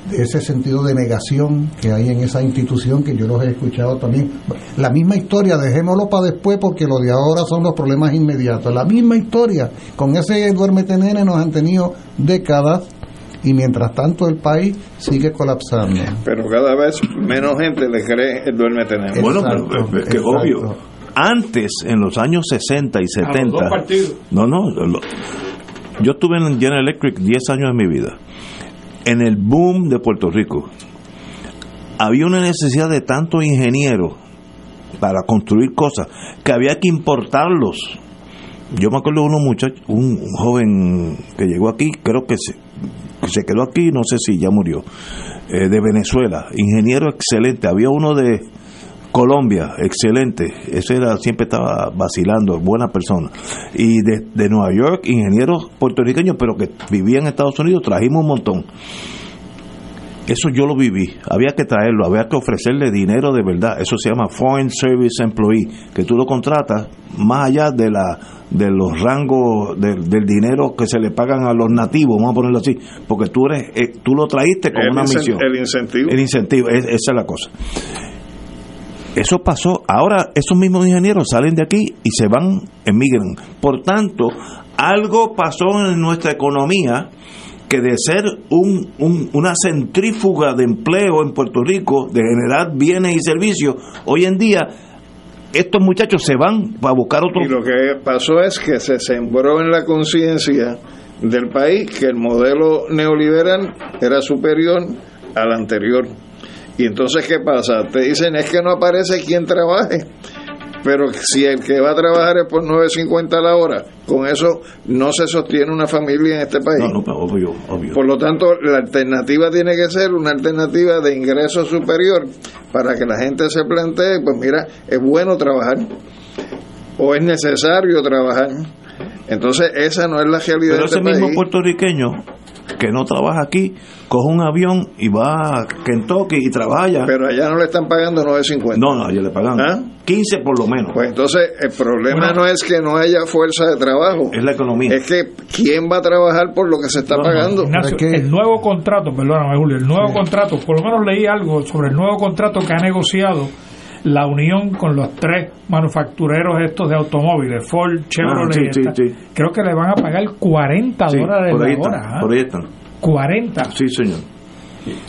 de ese sentido de negación que hay en esa institución que yo los he escuchado también. La misma historia, dejémoslo para después porque lo de ahora son los problemas inmediatos. La misma historia, con ese duérmete nene nos han tenido décadas y mientras tanto el país sigue colapsando.
Pero cada vez menos gente le cree el duerme tener.
Bueno, pero es que es obvio. Antes, en los años 60 y 70.
dos partidos.
No, no. lo- yo estuve en General Electric 10 años de mi vida. En el boom de Puerto Rico, había una necesidad de tantos ingenieros para construir cosas que había que importarlos. Yo me acuerdo de unos muchachos, un, un joven que llegó aquí, creo que se, se quedó aquí, no sé si ya murió, eh, de Venezuela, ingeniero excelente. Había uno de Colombia, excelente. Ese era, siempre estaba vacilando, buena persona. Y de, de Nueva York, ingenieros puertorriqueños, pero que vivían en Estados Unidos, trajimos un montón. Eso yo lo viví. Había que traerlo, había que ofrecerle dinero de verdad. Eso se llama Foreign Service Employee, que tú lo contratas más allá de la de los rangos del- del dinero que se le pagan a los nativos, vamos a ponerlo así, porque tú eres eh, tú lo traíste con
El
una misión.
el incentivo.
El incentivo, es- esa es la cosa. Eso pasó. Ahora esos mismos ingenieros salen de aquí y se van, emigran. Por tanto, algo pasó en nuestra economía que de ser un, un- una centrífuga de empleo en Puerto Rico, de generar bienes y servicios, hoy en día estos muchachos se van para buscar otro...
Y lo que pasó es que se sembró en la conciencia del país que el modelo neoliberal era superior al anterior. Y entonces, ¿qué pasa? Te dicen es que no aparece quien trabaje. Pero si el que va a trabajar es por 9.50 a la hora, con eso no se sostiene una familia en este país.
No, no, obvio, obvio.
Por lo tanto, la alternativa tiene que ser una alternativa de ingreso superior para que la gente se plantee, pues mira, es bueno trabajar o es necesario trabajar. Entonces, esa no es la realidad
Pero
de
ese
este
mismo
país.
puertorriqueño que no trabaja aquí, coge un avión y va a Kentucky y trabaja.
Pero allá no le están pagando 9.50.
No, no, allá le pagan
¿Ah?
15 por lo menos.
Pues entonces, el problema no es que no haya fuerza de trabajo.
Es la economía.
Es que quién va a trabajar por lo que se está pagando.
Ignacio, el nuevo contrato, perdóname Julio, el nuevo contrato, por lo menos leí algo sobre el nuevo contrato que ha negociado la unión con los tres manufactureros estos de automóviles, Ford, Chevrolet,
Ah, sí, sí, sí.
creo que le van a pagar 40
Sí,
dólares
por ahí
la
están.
¿ah?
por ahí están.
40.
Sí, señor.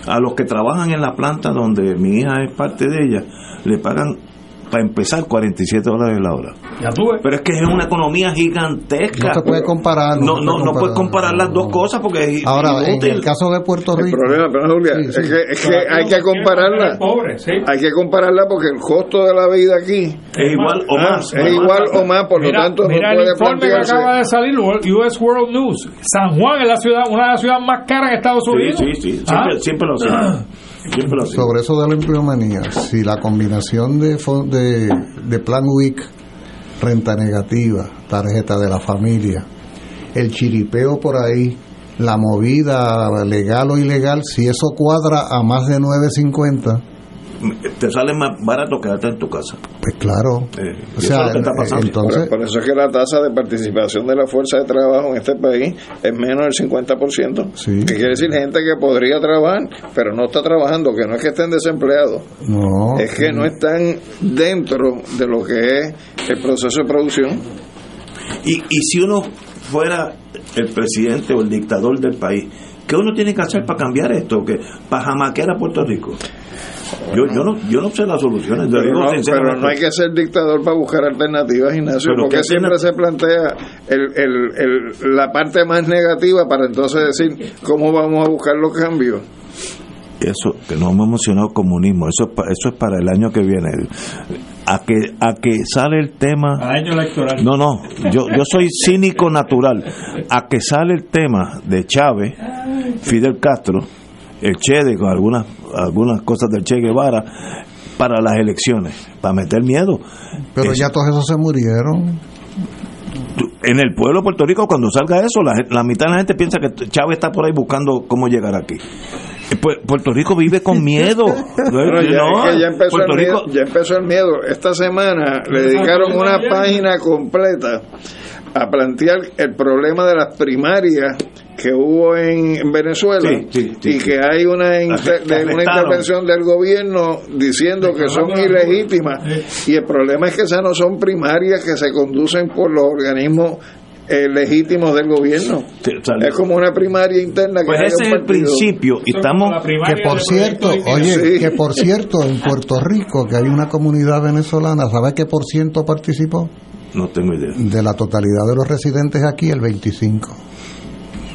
A los que trabajan en la planta donde mi hija es parte de ella, le pagan, para empezar, 47 dólares la hora.
Ya tuve.
Pero es que es una economía gigantesca.
No se puede comparar.
No, no, no puedes comparar las dos cosas porque es
Ahora, en el caso de Puerto Rico.
El problema, pero Julia,
Sí, sí.
es que, es que hay que compararla. Hay que compararla porque el costo de la vida aquí
es igual o
Ah,
más.
Es igual o más, por
mira,
lo tanto
mira
no
el informe que acaba de salir, US World News. San Juan es la ciudad, una de las ciudades más caras en Estados
Sí,
Unidos.
sí, sí. Siempre,
¿Ah?
siempre lo sé.
Sobre eso de la empleomanía, si la combinación de, de, de plan WIC, renta negativa, tarjeta de la familia, el chiripeo por ahí, la movida legal o ilegal, si eso cuadra a más de 9.50,
te sale más barato quedarte en tu casa.
Pues claro.
Eh,
O
eso es lo que está pasando.
entonces-
por, por eso es que la tasa de participación de la fuerza de trabajo en este país es menos del 50%.
Sí.
Que quiere decir gente que podría trabajar, pero no está trabajando, que no es que estén desempleados,
No.
es que no están dentro de lo que es el proceso de producción.
Y, y si uno fuera el presidente o el dictador del país, ¿qué uno tiene que hacer para cambiar esto? que ¿Para jamaquear a Puerto Rico? Yo, yo, no, yo no sé las soluciones.
Pero
digo
no, pero no hay que ser dictador para buscar alternativas, Ignacio,
Pero
porque
¿qué
siempre se plantea el, el- el- la parte más negativa para entonces decir cómo vamos a buscar los cambios.
Eso, que no hemos mencionado comunismo, eso eso es para el año que viene. A que, a que sale el tema...
Año electoral.
No, no, yo, yo soy cínico natural. A que sale el tema de Chávez, Fidel Castro, el Che, de con algunas, algunas cosas del Che Guevara, para las elecciones, para meter miedo.
Pero
Es-
ya todos esos se murieron.
en el pueblo de Puerto Rico, cuando salga eso, la, la mitad de la gente piensa que Chávez está por ahí buscando cómo llegar aquí. Eh, Pu- Puerto Rico vive con miedo.
Pero ya,
No,
es que ya empezó
Puerto
el miedo,
Rico-
ya empezó el miedo. Esta semana le dedicaron una página completa a plantear el problema de las primarias que hubo en, en Venezuela
Sí, sí, sí,
y
sí.
que hay una, inter- una intervención del gobierno diciendo que son ilegítimas. Y el problema es que esas no son primarias que se conducen por los organismos eh, legítimos del gobierno. Es como una primaria interna que
Pues ese es el principio. Y estamos
Que por cierto, oye,
Sí.
que por cierto, en Puerto Rico, que hay una comunidad venezolana, ¿sabes qué por ciento participó?
No tengo idea.
De la totalidad de los residentes aquí, el 25.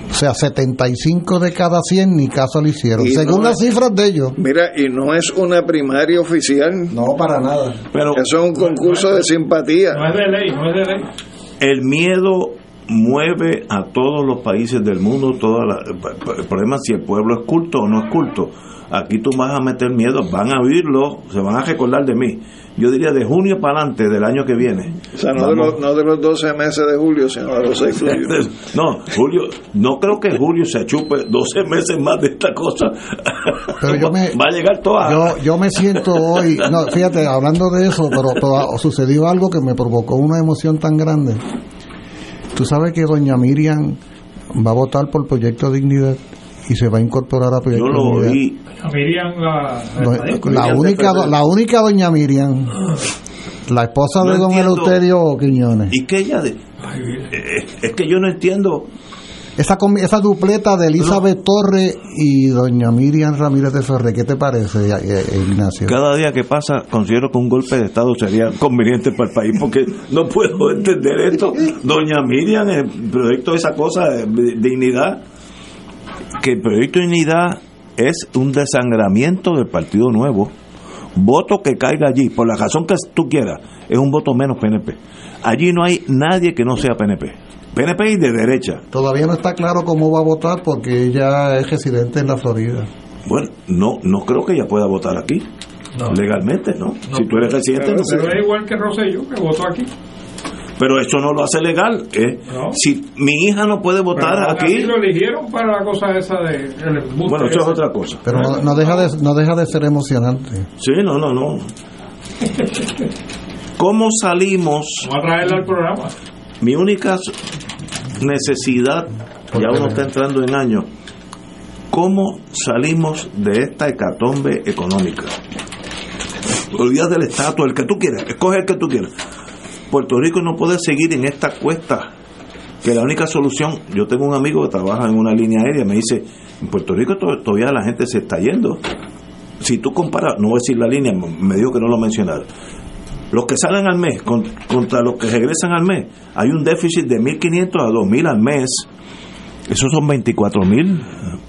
O sea, 75 de cada 100 ni caso le hicieron,
Y
según
no
las
es-
cifras de ellos.
Mira, y no es una primaria oficial.
No, para nada.
Pero
Eso es un concurso de simpatía.
No es de ley, no es de ley.
el miedo mueve a todos los países del mundo. Toda la- el problema es si el pueblo es culto o no es culto. Aquí tú vas a meter miedo, van a oírlo, se van a recordar de mí. Yo diría de junio para adelante del año que viene.
O sea, no de, los, no de los 12 meses de julio, sino de los 6 de julio.
No, Julio, no creo que Julio se chupe 12 meses más de esta cosa.
Pero yo me-
Va a llegar toda.
Yo, yo me siento hoy, no, fíjate, hablando de eso, pero, pero sucedió algo que me provocó una emoción tan grande. Tú sabes que doña Miriam va a votar por Proyecto Dignidad y se va a incorporar a
Yo lo oí.
Miriam la,
única la única doña Miriam la esposa
No
de don. Eleuterio Quiñones
¿Y que ella de.? Eh, es que yo no entiendo.
esa esa dupleta de Elizabeth Torres y doña Miriam Ramírez de Ferrer ¿qué te parece eh, eh, Ignacio?
Cada día que pasa, considero que un golpe de Estado sería conveniente para el país, porque no puedo entender esto. Doña Miriam, el proyecto de esa cosa, de dignidad, que el proyecto de dignidad es un desangramiento del Partido Nuevo. Voto que caiga allí, por la razón que tú quieras, es un voto menos PNP. Allí no hay nadie que no sea PNP. PNP y de derecha.
Todavía no está claro cómo va a votar porque ella es residente en la Florida.
Bueno, no, no creo que ella pueda votar aquí. Legalmente, ¿no? Si tú eres residente, no
Pero es igual que Rosselló, que votó aquí.
Pero eso no lo hace legal. ¿eh?
No.
Si mi hija no puede votar
Pero
aquí,
así lo eligieron para la cosa esa de. el embuste
bueno, eso es otra cosa.
Pero no, no deja de, no deja de ser emocionante.
Sí, no, no, no. ¿Cómo salimos?
Vamos a traerla al programa.
Mi única necesidad, ya uno está entrando en años, ¿cómo salimos de esta hecatombe económica? Olvídate del estatus, el que tú quieras, escoge el que tú quieras. Puerto Rico no puede seguir en esta cuesta, que la única solución, yo tengo un amigo que trabaja en una línea aérea, me dice, en Puerto Rico to- todavía la gente se está yendo. Si tú comparas, no voy a decir la línea, me dijo que no lo mencionara, los que salen al mes con- contra los que regresan al mes, hay un déficit de 1.500 a 2.000 al mes. Esos son 24.000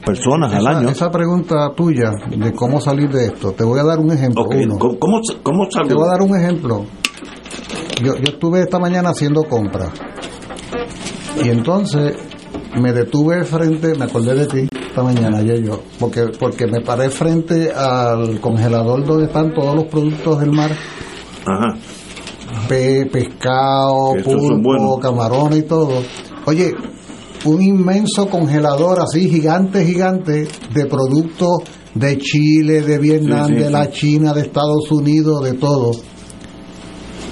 personas al año.
esa pregunta tuya de cómo salir de esto, te voy a dar un ejemplo. Uno.
¿Cómo, cómo?
Te voy a dar un ejemplo. Yo, yo estuve esta mañana haciendo compras y entonces me detuve frente, me acordé de ti esta mañana, ayer yo, porque, porque me paré frente al congelador donde están todos los productos del mar,
Ajá.
pe- pescado, pulpo, camarones y todo. Oye, un inmenso congelador así, gigante, gigante, de productos de Chile, de Vietnam,
Sí, sí,
de la
sí.
China, de Estados Unidos, de todo.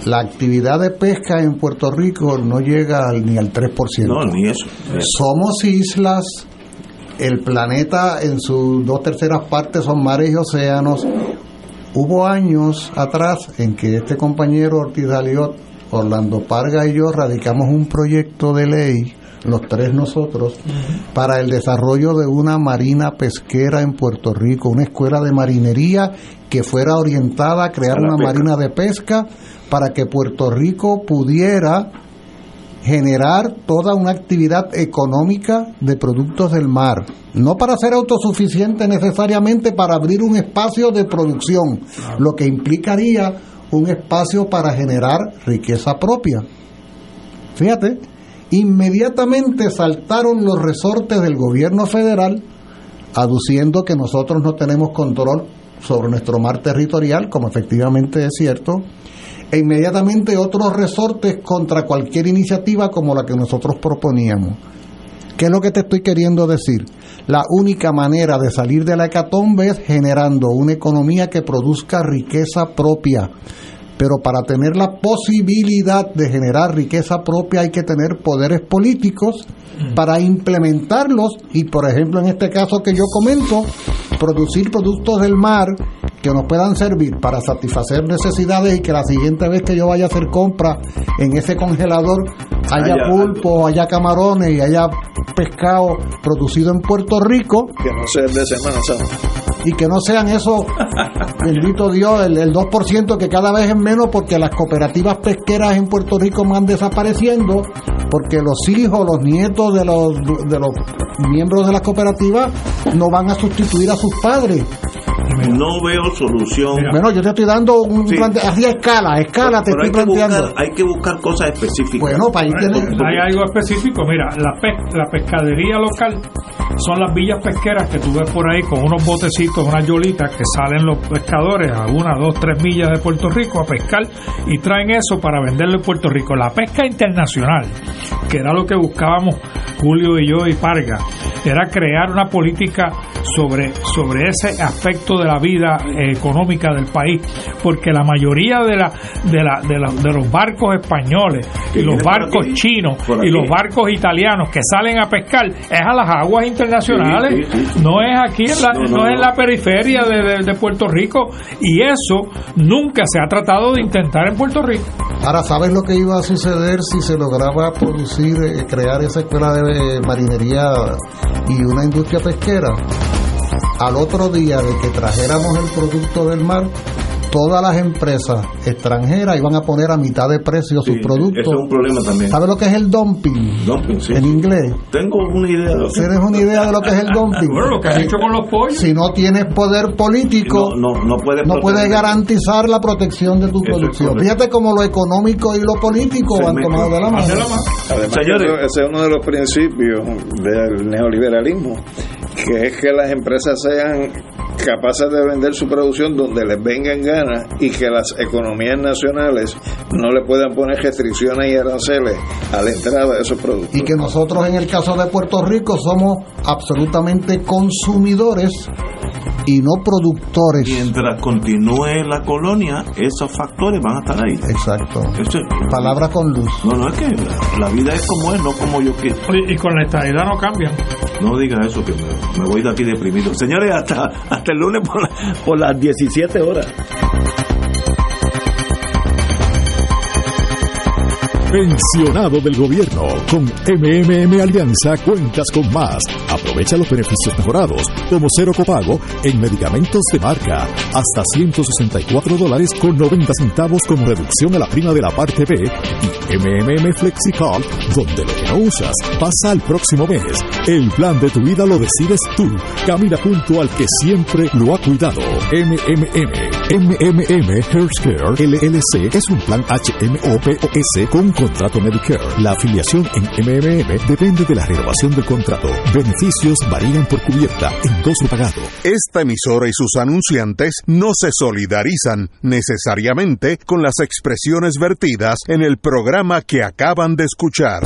La actividad de pesca en Puerto Rico no llega al- ni al 3%.
No, ni eso.
Somos islas, el planeta en sus dos terceras partes son mares y océanos. Hubo años atrás en que este compañero Ortiz Daliot, Orlando Parga y yo radicamos un proyecto de ley, los tres nosotros, para el desarrollo de una marina pesquera en Puerto Rico, una escuela de marinería que fuera orientada a crear
A
una
pesca.
marina de pesca para que Puerto Rico pudiera generar toda una actividad económica de productos del mar, no para ser autosuficiente necesariamente para abrir un espacio de producción, lo que implicaría un espacio para generar riqueza propia. Fíjate, inmediatamente saltaron los resortes del gobierno federal aduciendo que nosotros no tenemos control sobre nuestro mar territorial, como efectivamente es cierto, e inmediatamente otros resortes contra cualquier iniciativa como la que nosotros proponíamos. ¿Qué es lo que te estoy queriendo decir? La única manera de salir de la hecatombe es generando una economía que produzca riqueza propia. Pero para tener la posibilidad de generar riqueza propia hay que tener poderes políticos para implementarlos y, por ejemplo, en este caso que yo comento, producir productos del mar que nos puedan servir para satisfacer necesidades y que la siguiente vez que yo vaya a hacer compra en ese congelador haya
Haya-
pulpo, haya camarones y haya pescado producido en Puerto Rico
Que no sea el de Semana Santa.
y que no sean esos, bendito Dios, el, el 2% que cada vez es menos porque las cooperativas pesqueras en Puerto Rico van desapareciendo, porque los hijos, los nietos de los, de los miembros de las cooperativas no van a sustituir a sus padres.
No veo solución.
Bueno, yo te estoy dando un
Sí.
plante- así a escala, a escala te
Pero
estoy
hay que,
planteando.
buscar, hay que buscar cosas específicas.
Bueno, para ahí tienes-
Hay algo específico, mira, la, pes- la pescadería local son las villas pesqueras que tú ves por ahí con unos botecitos, unas yolitas que salen los pescadores a una, dos, tres millas de Puerto Rico a pescar y traen eso para venderlo en Puerto Rico. La pesca internacional, que era lo que buscábamos Julio y yo y Parga, era crear una política sobre, sobre ese aspecto de la vida eh, económica del país, porque la mayoría de, la, de, la, de, la- de los barcos españoles y los barcos
aquí,
chinos y los barcos italianos que salen a pescar es a las aguas internacionales,
Sí, sí, sí.
no es aquí en la,
No,
no,
no,
es en la periferia de, de- de Puerto Rico y eso nunca se ha tratado de intentar en Puerto Rico.
Ahora, ¿sabes lo que iba a suceder si se lograba producir, eh, crear esa escuela de marinería y una industria pesquera? Al otro día de que trajéramos el producto del mar, todas las empresas extranjeras iban a poner a mitad de precio sus productos.
Eso es un problema también.
¿Sabes lo que es el dumping?
Dumping, sí.
En inglés.
Tengo una idea de lo que
¿Tienes una idea de lo que es el dumping?
Bueno, lo que has
Si-
hecho con los pollos.
Si no tienes poder político,
no, no, no puedes
no puedes
proteger.
garantizar la protección de tu
Eso
producción. Fíjate cómo lo económico y lo político
Se
van tomados de la mano.
Además,
Señores.
ese es uno de los principios del neoliberalismo, que es que las empresas sean capaces de vender su producción donde les vengan ganas y que las economías nacionales no le puedan poner restricciones y aranceles a la entrada de esos productos.
Y que nosotros en el caso de Puerto Rico somos absolutamente consumidores y no productores.
Mientras continúe la colonia, esos factores van a estar ahí.
Exacto.
Eso-
Palabra con luz.
no, no es que la, la vida es como es, no como yo quiero.
Y, y con la estadidad no cambian.
No digas eso, que me, me voy de aquí deprimido. Señores, hasta, hasta el lunes por, la- por las 17 horas.
Pensionado del gobierno. Con MMM Alianza cuentas con más. Aprovecha los beneficios mejorados, como cero copago en medicamentos de marca, hasta 164 dólares con 90 centavos como reducción a la prima de la parte B y MMM FlexiCard, donde lo que no usas pasa al próximo mes. El plan de tu vida lo decides tú. Camina junto al que siempre lo ha cuidado. MMM. MMM Healthcare LLC es un plan HMOPOS con contrato Medicare. La afiliación en MMM depende de la renovación del contrato. Beneficios varían por cubierta, endoso pagado.
Esta emisora y sus anunciantes no se solidarizan necesariamente con las expresiones vertidas en el que acaban de escuchar.